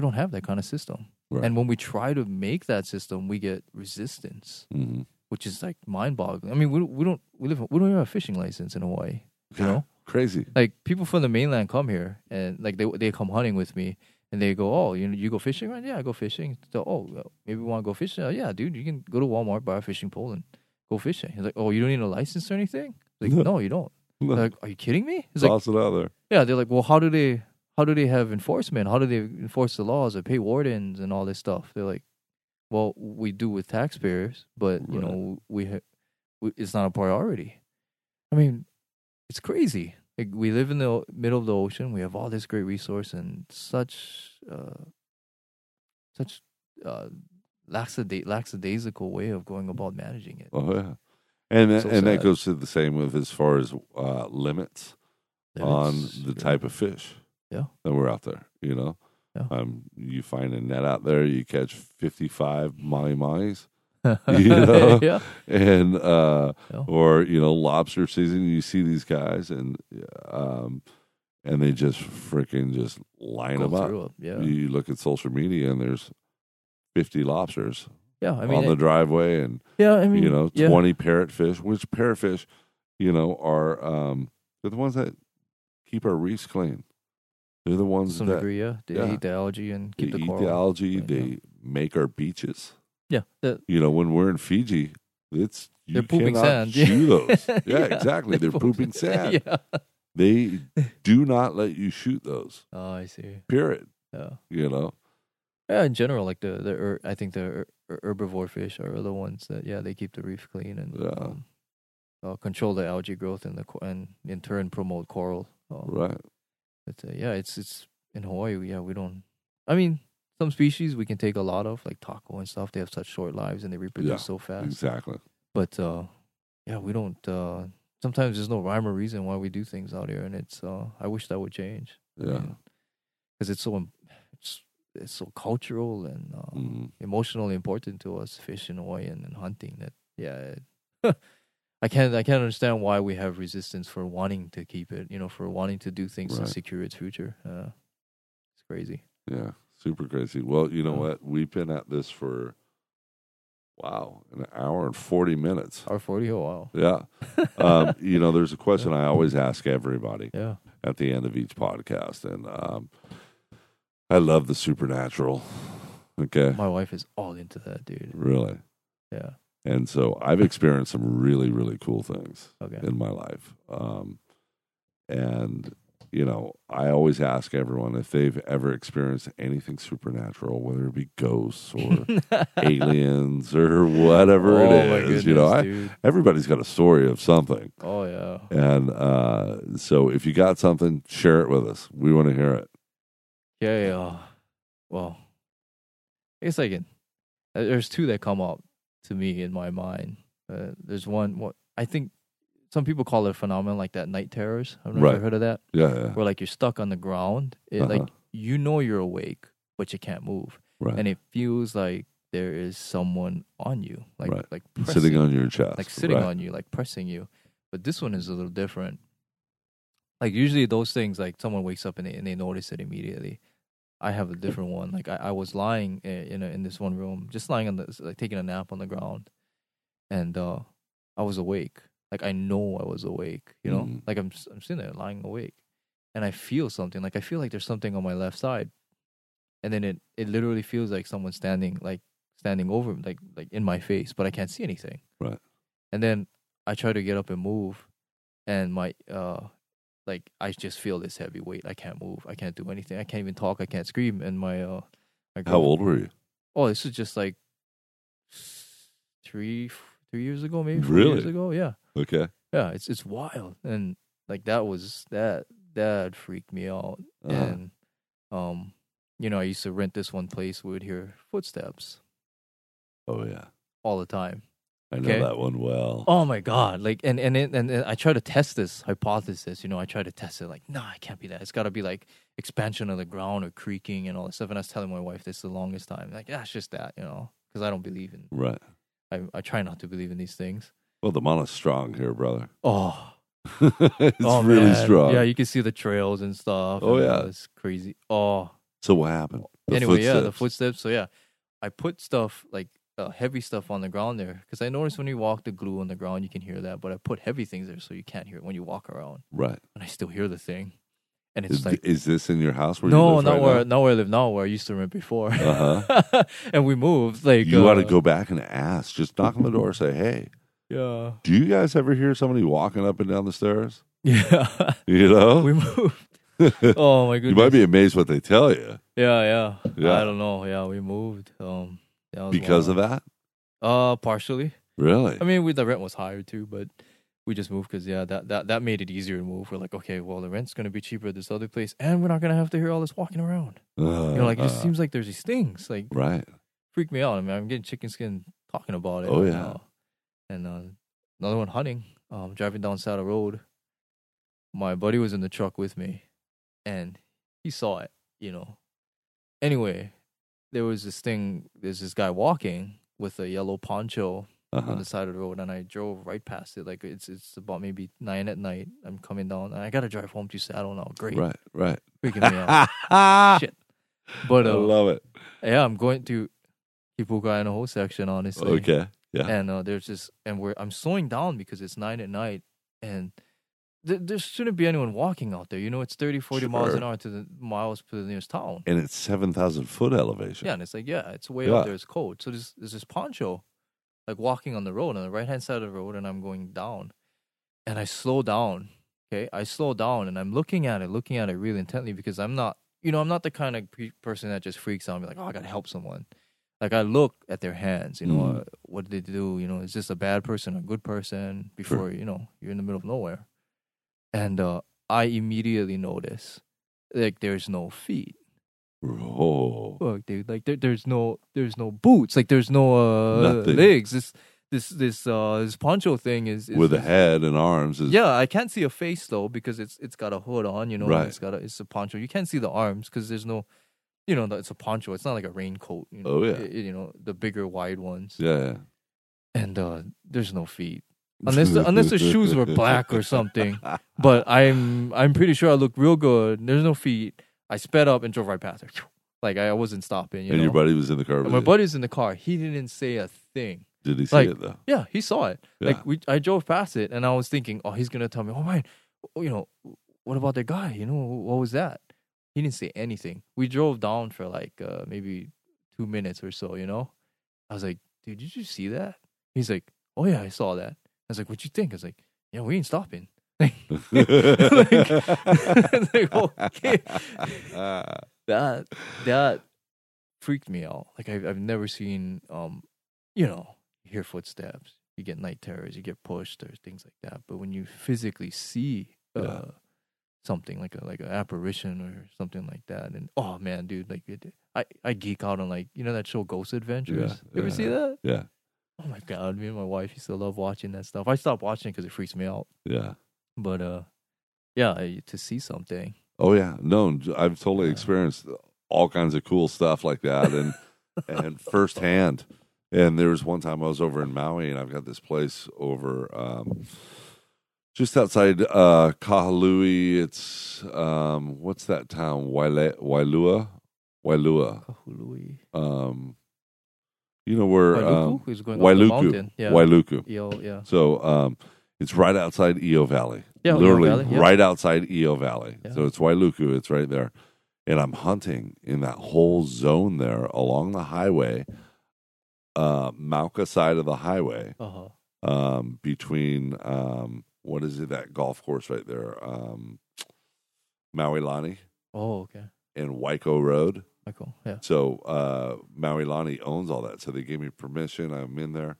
we don't have that kind of system. Right. And when we try to make that system, we get resistance, Mhm. which is like mind boggling. I mean, we we don't we live we don't even have a fishing license in Hawaii. You know, crazy. like people from the mainland come here and like they they come hunting with me and they go, oh, you you go fishing, right? Yeah, I go fishing. So, oh, maybe we want to go fishing. Uh, yeah, dude, you can go to Walmart, buy a fishing pole, and go fishing. He's like, oh, you don't need a license or anything. Like, no, you don't. No, Like, are you kidding me? He's like, it out there. yeah. They're like, well, how do they how do they have enforcement? How do they enforce the laws or pay wardens and all this stuff? They're like, well, we do with taxpayers, but you Right. know, we, ha- we it's not a priority. I mean, it's crazy. Like we live in the middle of the ocean. We have all this great resource and such uh, such uh, laxada- lackadaisical way of going about managing it. Oh yeah, and that, So and that goes to the same with as far as uh, limits on the sure. type of fish. Yeah. that we're out there. You know, Yeah. um, you find a net out there, you catch fifty-five mahi mahis, you know? yeah, and uh, Yeah. or you know, lobster season. You see these guys, and um, and they just freaking just line go them up. it. Yeah, You look at social media, and there's fifty lobsters yeah. I mean, on the it- driveway, and yeah. I mean, you know, yeah. 20 parrotfish, which parrotfish, you know, are um they're the ones that keep our reefs clean. They're the ones some that degree, yeah. They yeah. eat the algae and they keep the eat coral. the algae, Right, they yeah. make our beaches. Yeah, the- You know, when we're in Fiji, it's you they're pooping sand. chew those. Yeah, Yeah, exactly. They're pooping sand. yeah. They do not let you shoot those. Oh, I see. Period. Yeah. You know. Yeah, in general, like the the her- I think the her- her- herbivore fish are the ones that yeah they keep the reef clean and Yeah. um, uh, control the algae growth and the and in turn promote coral. Um, Right. But uh, yeah, it's it's in Hawaii. Yeah, we don't. I mean, some species we can take a lot of, like taco and stuff. They have such short lives and they reproduce Yeah, so fast. Exactly. But uh, yeah, we don't. Uh, sometimes there's no rhyme or reason why we do things out here, and it's. Uh, I wish that would change. Yeah. because it's so it's it's so cultural and uh, Mhm. emotionally important to us, fishing Hawaii and, and hunting. That yeah, it- I can't I can't understand why we have resistance for wanting to keep it. You know, for wanting to do things Right. to secure its future. Uh, it's crazy. Yeah, super crazy. Well, you know Yeah. what? We've been at this for wow, an hour and forty minutes. R forty. Oh wow. Yeah. Um, you know, there's a question I always ask everybody Yeah. at the end of each podcast, and um, I love the supernatural. Okay, My wife is all into that, dude. really. Yeah. And so I've experienced some really, really cool things Okay. in my life. Um, and, you know, I always ask everyone if they've ever experienced anything supernatural, whether it be ghosts or aliens or whatever oh it my goodness, you know, I, everybody's got a story of something. Oh yeah. And uh, so if you got something, share it with us. We want to hear it. Yeah, yeah. Well, I guess I can. uh, There's two that come up to me in my mind. Uh, there's one. What I think some people call it a phenomenon like that night terrors. I've never Right. heard of that. Yeah, yeah. Where like you're stuck on the ground. It, Like Uh-huh. you know you're awake, but you can't move, Right. and it feels like there is someone on you, like Right. like Sitting on your chest. like sitting on you, like pressing you. But this one is a little different. Like usually those things, like someone wakes up and they and they notice it immediately. I have a different one. Like I, I was lying in a, in this one room, just lying on the like taking a nap on the ground, and uh I was awake. Like I know I was awake. You know, Mhm. like I'm I'm sitting there lying awake, and I feel something. Like I feel like there's something on my left side, and then it it literally feels like someone standing like standing over like like in my face, but I can't see anything. Right. And then I try to get up and move, and my uh like I just feel this heavy weight. I can't move. I can't do anything. I can't even talk. I can't scream. And my uh, my How old were you? Oh, this is just like three three years ago, maybe four Really? years ago. Yeah, Okay. yeah. It's it's wild, and like that was that that freaked me out. Uh-huh. And um, you know, I used to rent this one place. We would hear footsteps Oh yeah. all the time. I know Okay. that one well. Oh my god! Like, and and it, and, I try to test this hypothesis. You know, I try to test it. Like, nah, it can't be that. It's got to be like expansion of the ground or creaking and all that stuff. And I was telling my wife this the longest time. Like, yeah, it's just that. You know, because I don't believe in. Right. I I try not to believe in these things. Well, the mana's strong here, brother. Oh, it's oh, really man. strong. Yeah, you can see the trails and stuff. Oh, and, yeah. it's crazy. Oh, so what happened? The anyway, yeah, the footsteps. footsteps. So yeah, I put stuff like uh, heavy stuff on the ground there because I noticed when you walk the glue on the ground, you can hear that. But I put heavy things there so you can't hear it when you walk around, Right. and I still hear the thing. And it's Is, like is this in your house where you no, live not right where not where I live now, where I used to rent before. Uh-huh. and we moved. Like You uh, ought to go back and ask. Just knock on the door. Say, hey, Yeah, do you guys ever hear somebody walking up and down the stairs? yeah. You know, we moved. Oh my goodness. you might be amazed what they tell you Yeah, yeah, Yeah. I don't know. Yeah, we moved. Um, because wild. of that. Uh, partially. Really? I mean, we, the rent was higher too, but we just moved because yeah, that, that that made it easier to move. We're like, okay, well, the rent's gonna be cheaper at this other place, and we're not gonna have to hear all this walking around. Uh, You know, like it just uh, seems like there's these things like right. freak me out. I mean, I'm getting chicken skin talking about it. Oh, yeah. now. and uh, another one hunting. Um, driving down Saddle Road. My buddy was in the truck with me, and he saw it. You know. Anyway, there was this thing. There's this guy walking with a yellow poncho Uh-huh. on the side of the road, and I drove right past it. Like it's it's about maybe nine at night. I'm coming down, and I gotta drive home to Saddle now. Great, Right. Right. freaking me out. Shit. But I uh, love it. yeah, I'm going to people Kipuka Ainahou section, honestly. Okay. Yeah. And uh, there's just and we're I'm slowing down because it's nine at night, and th- there shouldn't be anyone walking out there. You know, it's 30, 40 miles an hour to the miles to the nearest town. And it's seven thousand foot elevation. Yeah, and it's like yeah, it's way Yeah. up there. It's cold. So there's there's this poncho, like walking on the road on the right hand side of the road, and I'm going down, and I slow down. Okay, I slow down, and I'm looking at it, looking at it really intently because I'm not, you know, I'm not the kind of pe- person that just freaks out and be like, oh, I gotta help someone. Like I look at their hands, you know, Mm. uh, what did they do? You know, is this a bad person, a good person? Before you know, you're in the middle of nowhere, and uh, I immediately notice like there's no feet Oh. fuck, dude. Like there, there's no, there's no boots. Like there's no uh, Nothing. legs. This, this, this, uh, this poncho thing is, is With a is- head and arms. Is, Yeah, I can't see a face though because it's it's got a hood on. You know, Right. it's got a it's a poncho. You can't see the arms because there's no, you know, it's a poncho. It's not like a raincoat. You know, Oh, yeah. It- you know the bigger wide ones. Yeah. And uh, there's no feet unless the, unless the shoes were black or something. But I'm I'm pretty sure I look real good. There's no feet. I sped up and drove right past her. Like I wasn't stopping. You and know? your buddy was in the car. My you. buddy's in the car. He didn't say a thing. Did he see like- it though? Yeah, he saw it. Yeah. Like we, I drove past it, and I was thinking, oh, he's gonna tell me, oh man, you know, what about that guy? You know, what was that? He didn't say anything. We drove down for like uh, maybe two minutes or so. You know, I was like, dude, did you see that? He's like, oh yeah, I saw that. I was like, what you think? I was like, yeah, we ain't stopping. like, okay. that that freaked me out. Like I've I've never seen um, you know, you hear footsteps, you get night terrors, you get pushed or things like that. But when you physically see uh Yeah. something like a like an apparition or something like that, and oh man, dude, like it, I I geek out on like you know that show Ghost Adventures. Yeah, you ever yeah. see that? yeah. Oh my god, me and my wife used to love watching that stuff. I stopped watching because it freaks me out. Yeah. But uh, yeah, I, to see something. Oh yeah. No, I've totally Yeah. experienced all kinds of cool stuff like that and and firsthand. And there was one time I was over in Maui and I've got this place over um just outside uh Kahului. It's um what's that town? Waile, Wailua? Wailua. Kahului. Um you know where um Wailuku is going Wailuku. mountain. Yeah. Wailuku. Yo, yeah. So um, it's right outside Iao Valley. Yeah, Iao literally Valley, yeah. right outside Iao Valley. Yeah. So it's Wailuku, it's right there. And I'm hunting in that whole zone there along the highway, uh, Mauka side of the highway, Uh-huh. um, between um, what is it, that golf course right there, um, Maui Lani Oh, okay. and Waiko Road. Michael. Yeah. So uh, Maui Lani owns all that. So they gave me permission. I'm in there.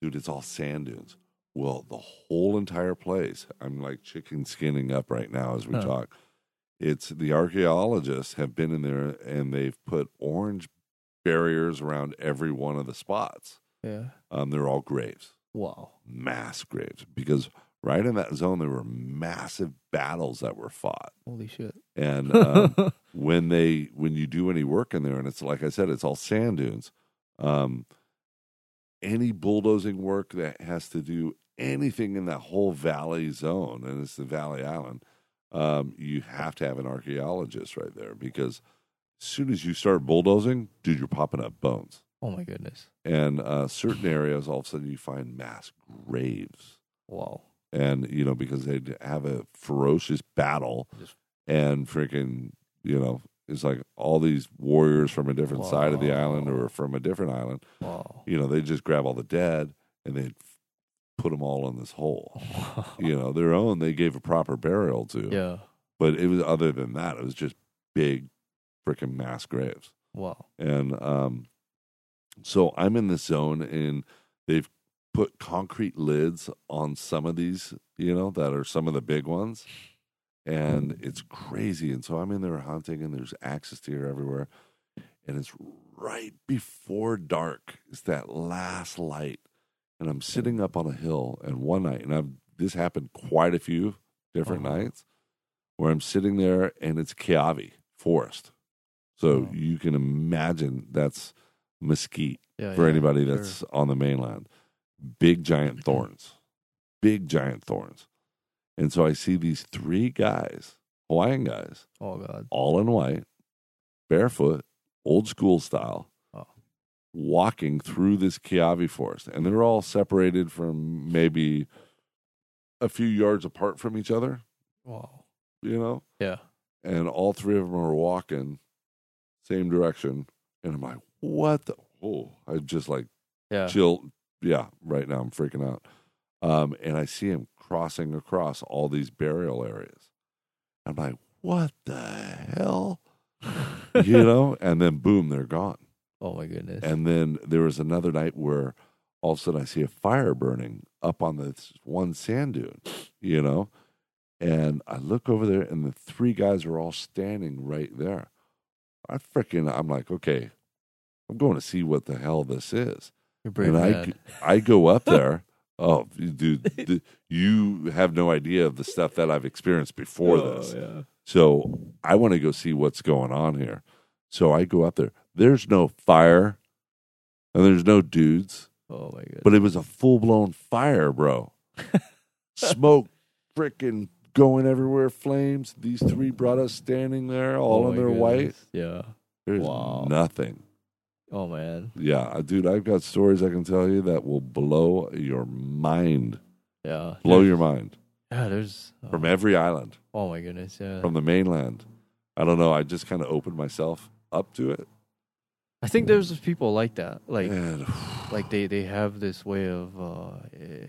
Dude, it's all sand dunes. Well, the whole entire place, I'm like chicken skinning up right now as we talk. It's the archaeologists have been in there and they've put orange barriers around every one of the spots. Yeah. Um, they're all graves, Wow. mass graves, because right in that zone there were massive battles that were fought. Holy shit. And um, when they when you do any work in there and it's like I said, it's all sand dunes. Um, any bulldozing work that has to do anything in that whole valley zone, and it's the Valley Island, um, you have to have an archaeologist right there because as soon as you start bulldozing, dude, you're popping up bones. oh my goodness. And uh, certain areas, all of a sudden, you find mass graves Wow. And you know because they'd have a ferocious battle Just- and freaking you know it's like all these warriors from a different side of the island or from a different island Wow. you know they just grab all the dead and they'd put them all in this hole you know their own they gave a proper burial to yeah. but it was other than that it was just big freaking mass graves Wow. and um, so I'm in this zone, and they've put concrete lids on some of these, you know, that are some of the big ones, and it's crazy. And so I'm in there hunting, and there's axis deer everywhere, and it's right before dark. It's that last light, and I'm sitting up on a hill. And one night, and I've this happened quite a few different Uh-huh. nights, where I'm sitting there, and it's Kiawe forest. So Oh. you can imagine that's mesquite Yeah. for yeah, anybody sure. that's on the mainland. Big giant thorns, big giant thorns. And so I see these three guys, Hawaiian guys, Oh god. all in white, barefoot, old school style, Oh. walking through this Kiawe forest. And they're all separated from maybe a few yards apart from each other, Wow. you know? Yeah. and all three of them are walking same direction and i'm like what the oh i just like Yeah. chill yeah right now i'm freaking out um and i see him crossing across all these burial areas i'm like what the hell you know and then boom they're gone oh my goodness. and then there was another night where all of a sudden I see a fire burning up on this one sand dune, you know? And I look over there and the three guys are all standing right there. I freaking, I'm like, okay, I'm going to see what the hell this is. You're brave and I, I go up there. Oh, dude, th- you have no idea of the stuff that I've experienced before Oh, this. Yeah. So I want to go see what's going on here. So I go up there. There's no fire and there's no dudes, Oh my goodness. but it was a full blown fire, bro. Smoke freaking going everywhere, flames. These three brought us standing there, all Oh in their white. Yeah. There's Wow. nothing. Oh man. Yeah, uh, dude, I've got stories I can tell you that will blow your mind. Yeah. Blow your mind Yeah. There's. Oh, from every island, oh my goodness. Yeah. from the mainland. I don't know. I just kind of opened myself up to it. I think there's people like that. Like. And like they they have this way of uh eh,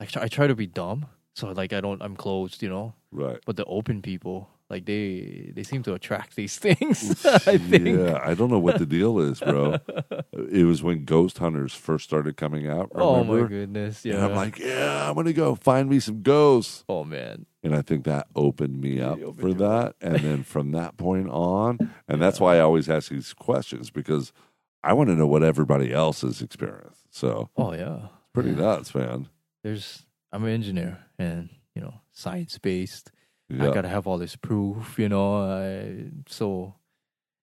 I try, I try to be dumb so like I don't I'm closed you know right. but the open people like they they seem to attract these things I think Yeah, I don't know what the deal is, bro. it was when Ghost Hunters first started coming out. oh my goodness yeah And I'm like, yeah, I'm gonna go find me some ghosts. oh man And I think that opened me up opened for that. and then from that point on, and that's why I always ask these questions because I want to know what everybody else has experienced. So oh yeah pretty Yeah. nuts, man. there's I'm an engineer and you know science based I gotta have all this proof you know I, so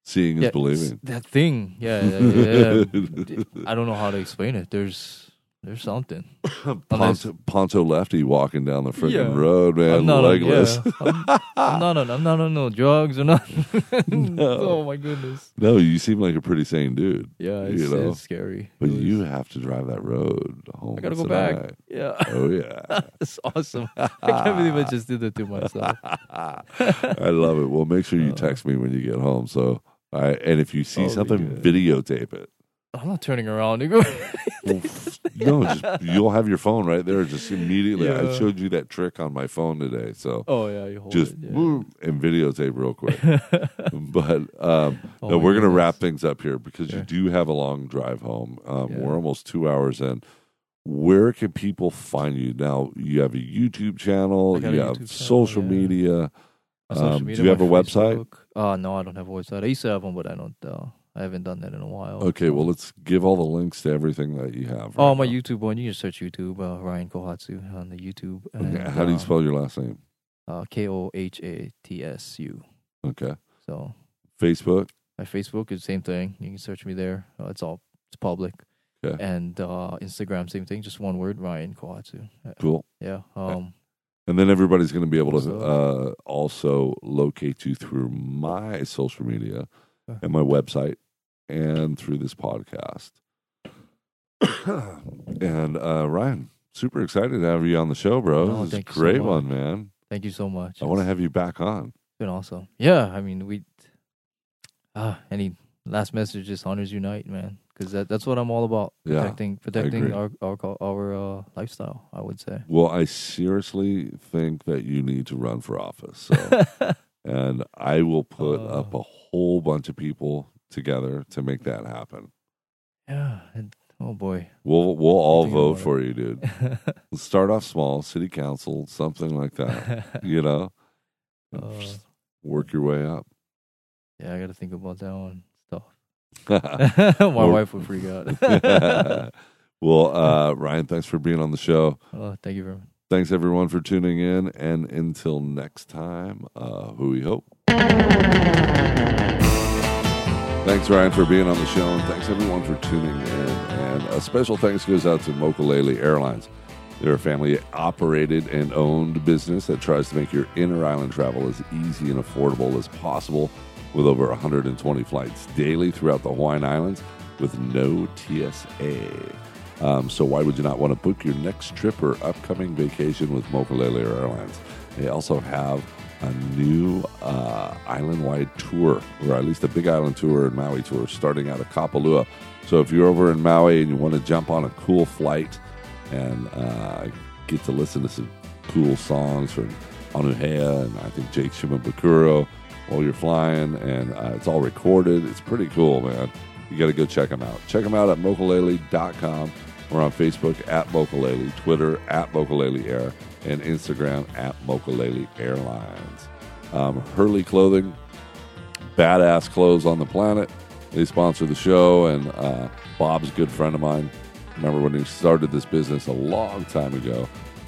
Seeing is yeah, believing. that thing yeah, yeah, yeah. I don't know how to explain it there's there's something. Ponto, Ponto lefty walking down the freaking Yeah. road, man, I'm not legless. On, yeah, I'm, I'm not on. I'm not on no drugs or nothing. No. Oh my goodness. No, you seem like a pretty sane dude. Yeah, it's, You know, it's scary. But It was- you have to drive that road home. I gotta go tonight. back. Yeah, Oh yeah, that's awesome. I can't believe I just did that to myself. I love it. Well, make sure you Uh. text me when you get home. So, I and if you see Oh, something, videotape it. I'm not turning around. You go. well, no, just, you'll have your phone right there. Just immediately. I showed you that trick on my phone today. So oh yeah, you hold just it. boom, and videotape real quick. but um, Oh, no, we're going to wrap things up here because you do have a long drive home. Um, Yeah. We're almost two hours in. Where can people find you now? You have a YouTube channel. You have YouTube social yeah. media. My social Um, do you have a website? Facebook. Uh no, I don't have a website. I used to have one, but I don't. Uh, I haven't done that in a while. Okay, well, let's give all the links to everything that you have. Oh, my now. YouTube one. You can search YouTube. Uh, Ryan Kohatsu on the YouTube. Okay, How do you um, spell your last name? Uh, K O H A T S U. Okay. So Facebook. my Facebook is the same thing. You can search me there. Uh, it's all it's public. Okay. And uh, Instagram, same thing. Just one word, Ryan Kohatsu. Uh, Cool. Yeah. Um. And then everybody's going to be able to uh, also locate you through my social media and my website and through this podcast. and uh, Ryan, super excited to have you on the show, bro. Oh, this is a thank so great one, man. Thank you so much. I want to have you back on. been awesome. Yeah. I mean, we. Ah, any last message? Just honors unite, man. Because that, that's what I'm all about. Yeah, Protecting protecting our our our uh, lifestyle. I would say. Well, I seriously think that you need to run for office. So, and I will put Uh. up a whole bunch of people together to make that happen. yeah. And, oh boy. We'll we'll all vote for you, dude. Let's start off small, city council, something like that. you know, Uh, work your way up. yeah, I got to think about that one. Stuff. well, My wife would freak out. Well, uh, Ryan, thanks for being on the show. oh, thank you very much. Thanks everyone for tuning in, and until next time, uh, who we hope. Thanks, Ryan, for being on the show, and thanks everyone for tuning in. And a special thanks goes out to Mokulele Airlines. They're a family operated and owned business that tries to make your inner island travel as easy and affordable as possible with over 120 flights daily throughout the Hawaiian Islands with no TSA. Um, so why would you not want to book your next trip or upcoming vacation with Mokulele Airlines? They also have a new uh, island-wide tour, or at least a Big Island tour and Maui tour, starting out of Kapalua. So if you're over in Maui and you want to jump on a cool flight and uh, get to listen to some cool songs from Anuhea and I think Jake Shimabukuro while you're flying, and uh, it's all recorded. It's pretty cool, man. You got to go check them out. Check them out at mokulele.com. We're on Facebook at Mokulele, Twitter at Mokulele Air, and Instagram at Mokulele Airlines. Um, Hurley Clothing, badass clothes on the planet. They sponsor the show, and uh, Bob's a good friend of mine. Remember when he started this business a long time ago,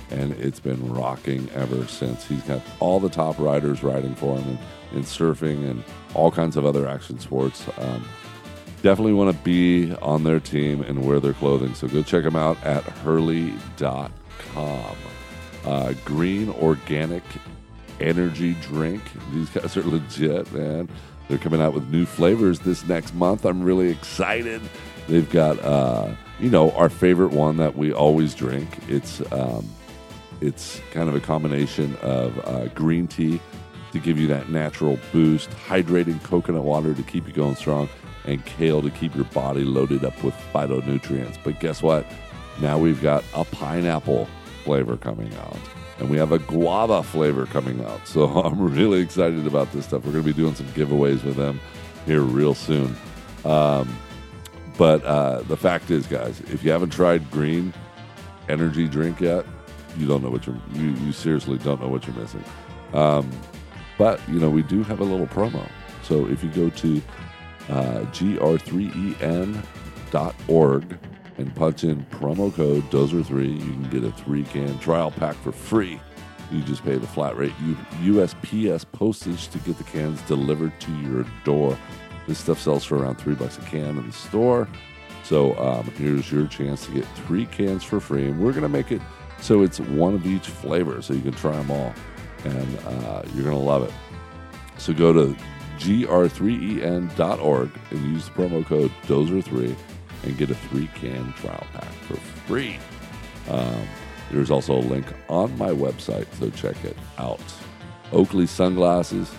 and it's been rocking ever since. He's got all the top riders riding for him in, in surfing and all kinds of other action sports. Um, definitely want to be on their team and wear their clothing. So go check them out at hurley.com. Uh, green organic energy drink. These guys are legit, man. They're coming out with new flavors this next month. I'm really excited. They've got, uh, you know, our favorite one that we always drink. It's um, it's kind of a combination of uh, green tea to give you that natural boost, hydrating coconut water to keep you going strong, and kale to keep your body loaded up with phytonutrients. But guess what? Now we've got a pineapple flavor coming out, and we have a guava flavor coming out. So I'm really excited about this stuff. We're going to be doing some giveaways with them here real soon. Um, but uh, the fact is, guys, if you haven't tried green energy drink yet, you don't know what you're you, you seriously don't know what you're missing. Um, but you know we do have a little promo. So if you go to uh, gr3en.org and punch in promo code Dozer3, you can get a three can trial pack for free. You just pay the flat rate USPS postage to get the cans delivered to your door. This stuff sells for around three bucks a can in the store. So um, here's your chance to get three cans for free, and we're going to make it so it's one of each flavor, so you can try them all, and uh, you're going to love it. So go to gr3en.org and use the promo code DOZER3 and get a three can trial pack for free. Um, there's also a link on my website, so check it out. Oakley sunglasses,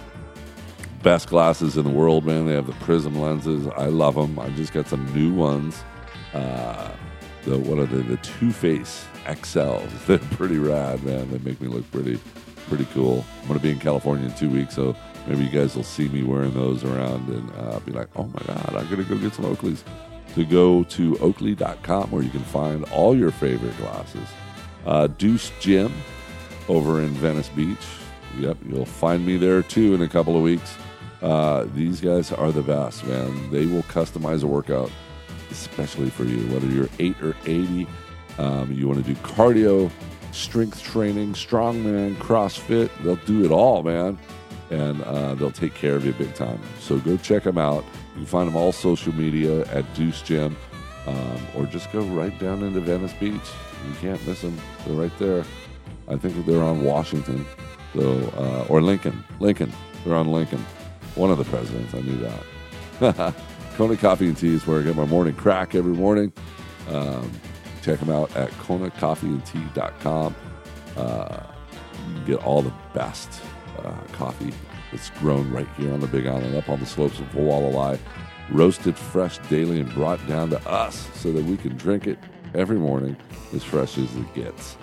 best glasses in the world, man. They have the Prizm lenses. I love them. I just got some new ones. Uh, the what are they? The Two Face XLs. They're pretty rad, man. They make me look pretty, pretty cool. I'm gonna be in California in two weeks, so maybe you guys will see me wearing those around and uh, be like, "Oh my god, I'm gonna go get some Oakleys." To go to Oakley.com where you can find all your favorite glasses. Uh, Deuce Gym over in Venice Beach. Yep, you'll find me there too in a couple of weeks. Uh, these guys are the best, man. They will customize a workout especially for you, whether you're 8 or 80. Um, you want to do cardio, strength training, strongman, CrossFit. They'll do it all, man. And uh, they'll take care of you big time. So go check them out. You can find them all social media at Deuce Gym um, or just go right down into Venice Beach. You can't miss them. They're right there. I think they're on Washington, so uh, or Lincoln. Lincoln. They're on Lincoln. One of the presidents. I knew that. Kona Coffee and Tea is where I get my morning crack every morning. Um, check them out at konacoffeeandtea.com. Uh, you can get all the best uh, coffee that's grown right here on the Big Island, up on the slopes of Hualalai, roasted fresh daily and brought down to us so that we can drink it every morning as fresh as it gets.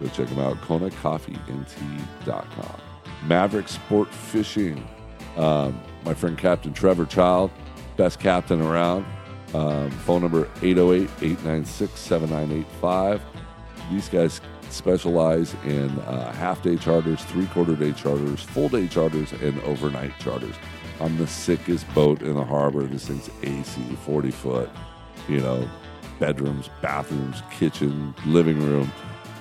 Go check them out, konacoffeeandtea.com. Maverick Sport Fishing. Um, my friend Captain Trevor Child, best captain around. Um, phone number 808 896 7985. These guys specialize in uh, half day charters, three quarter day charters, full day charters, and overnight charters. I'm the sickest boat in the harbor. This thing's AC, 40 foot, you know, bedrooms, bathrooms, kitchen, living room.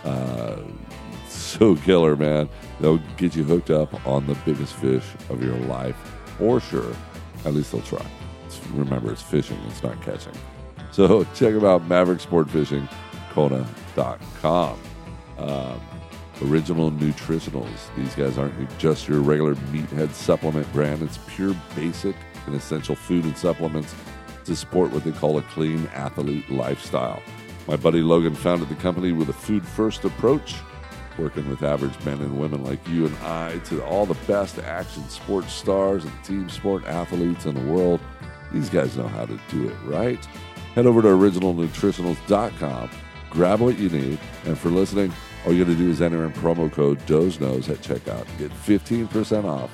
Uh, so killer, man. They'll get you hooked up on the biggest fish of your life, for sure. At least they'll try. It's, remember, it's fishing, it's not catching. So check them out, Maverick Sport Fishing, Kona.com. Um, original Nutritionals. These guys aren't just your regular meathead supplement brand. It's pure basic and essential food and supplements to support what they call a clean athlete lifestyle. My buddy Logan founded the company with a food first approach, working with average men and women like you and I to all the best action sports stars and team sport athletes in the world. These guys know how to do it right. Head over to originalnutritionals.com, grab what you need, and for listening, all you got to do is enter in promo code DOZENOS at checkout. Get 15% off.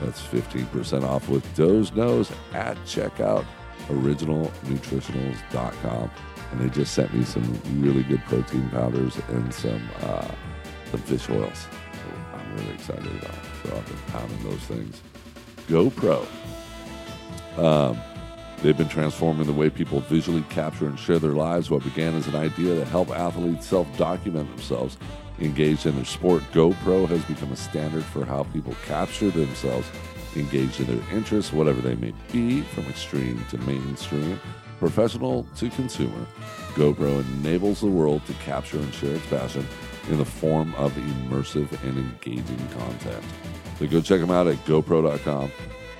That's 15% off with Doze Knows at checkout, originalnutritionals.com. And they just sent me some really good protein powders and some uh, some fish oils. I'm really excited about. It. So I've been pounding those things. GoPro. Um, they've been transforming the way people visually capture and share their lives. What began as an idea to help athletes self document themselves engaged in their sport, GoPro has become a standard for how people capture themselves engaged in their interests, whatever they may be, from extreme to mainstream, professional to consumer. GoPro enables the world to capture and share its passion in the form of immersive and engaging content. So go check them out at GoPro.com,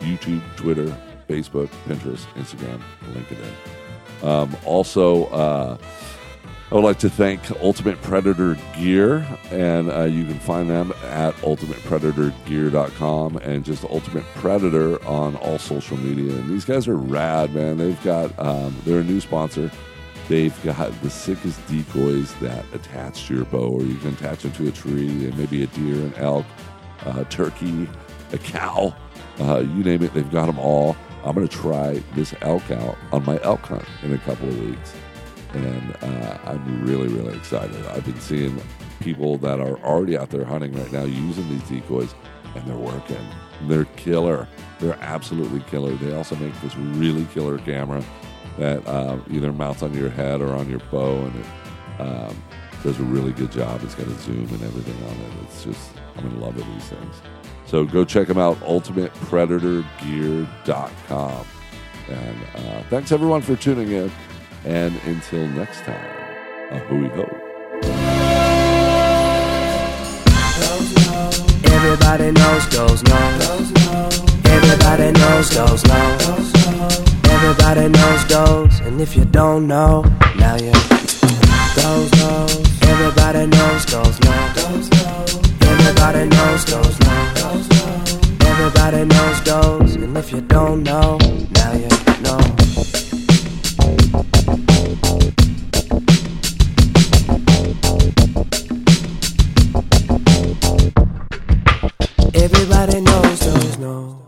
YouTube, Twitter, Facebook, Pinterest, Instagram, LinkedIn. Um, also, uh, I would like to thank Ultimate Predator Gear, and uh, you can find them at ultimatepredatorgear.com and just Ultimate Predator on all social media. And these guys are rad, man. They've got, um, they're a new sponsor. They've got the sickest decoys that attach to your bow, or you can attach them to a tree, and maybe a deer, an elk, a turkey, a cow, uh, you name it, they've got them all. I'm going to try this elk out on my elk hunt in a couple of weeks. And uh, I'm really, really excited. I've been seeing people that are already out there hunting right now using these decoys, and they're working. They're killer. They're absolutely killer. They also make this really killer camera that uh, either mounts on your head or on your bow, and it um, does a really good job. It's got a zoom and everything on it. It's just, I'm in love with these things. So go check them out, ultimatepredatorgear.com. And uh, thanks everyone for tuning in. And until next time, a hui hou. Everybody knows goes no. Everybody knows goes no. Everybody knows goes, and if you don't know, now you goes knows. Everybody knows goes no. Everybody knows those no. Everybody knows goes, and if you don't know, now you know. Everybody knows, knows, knows.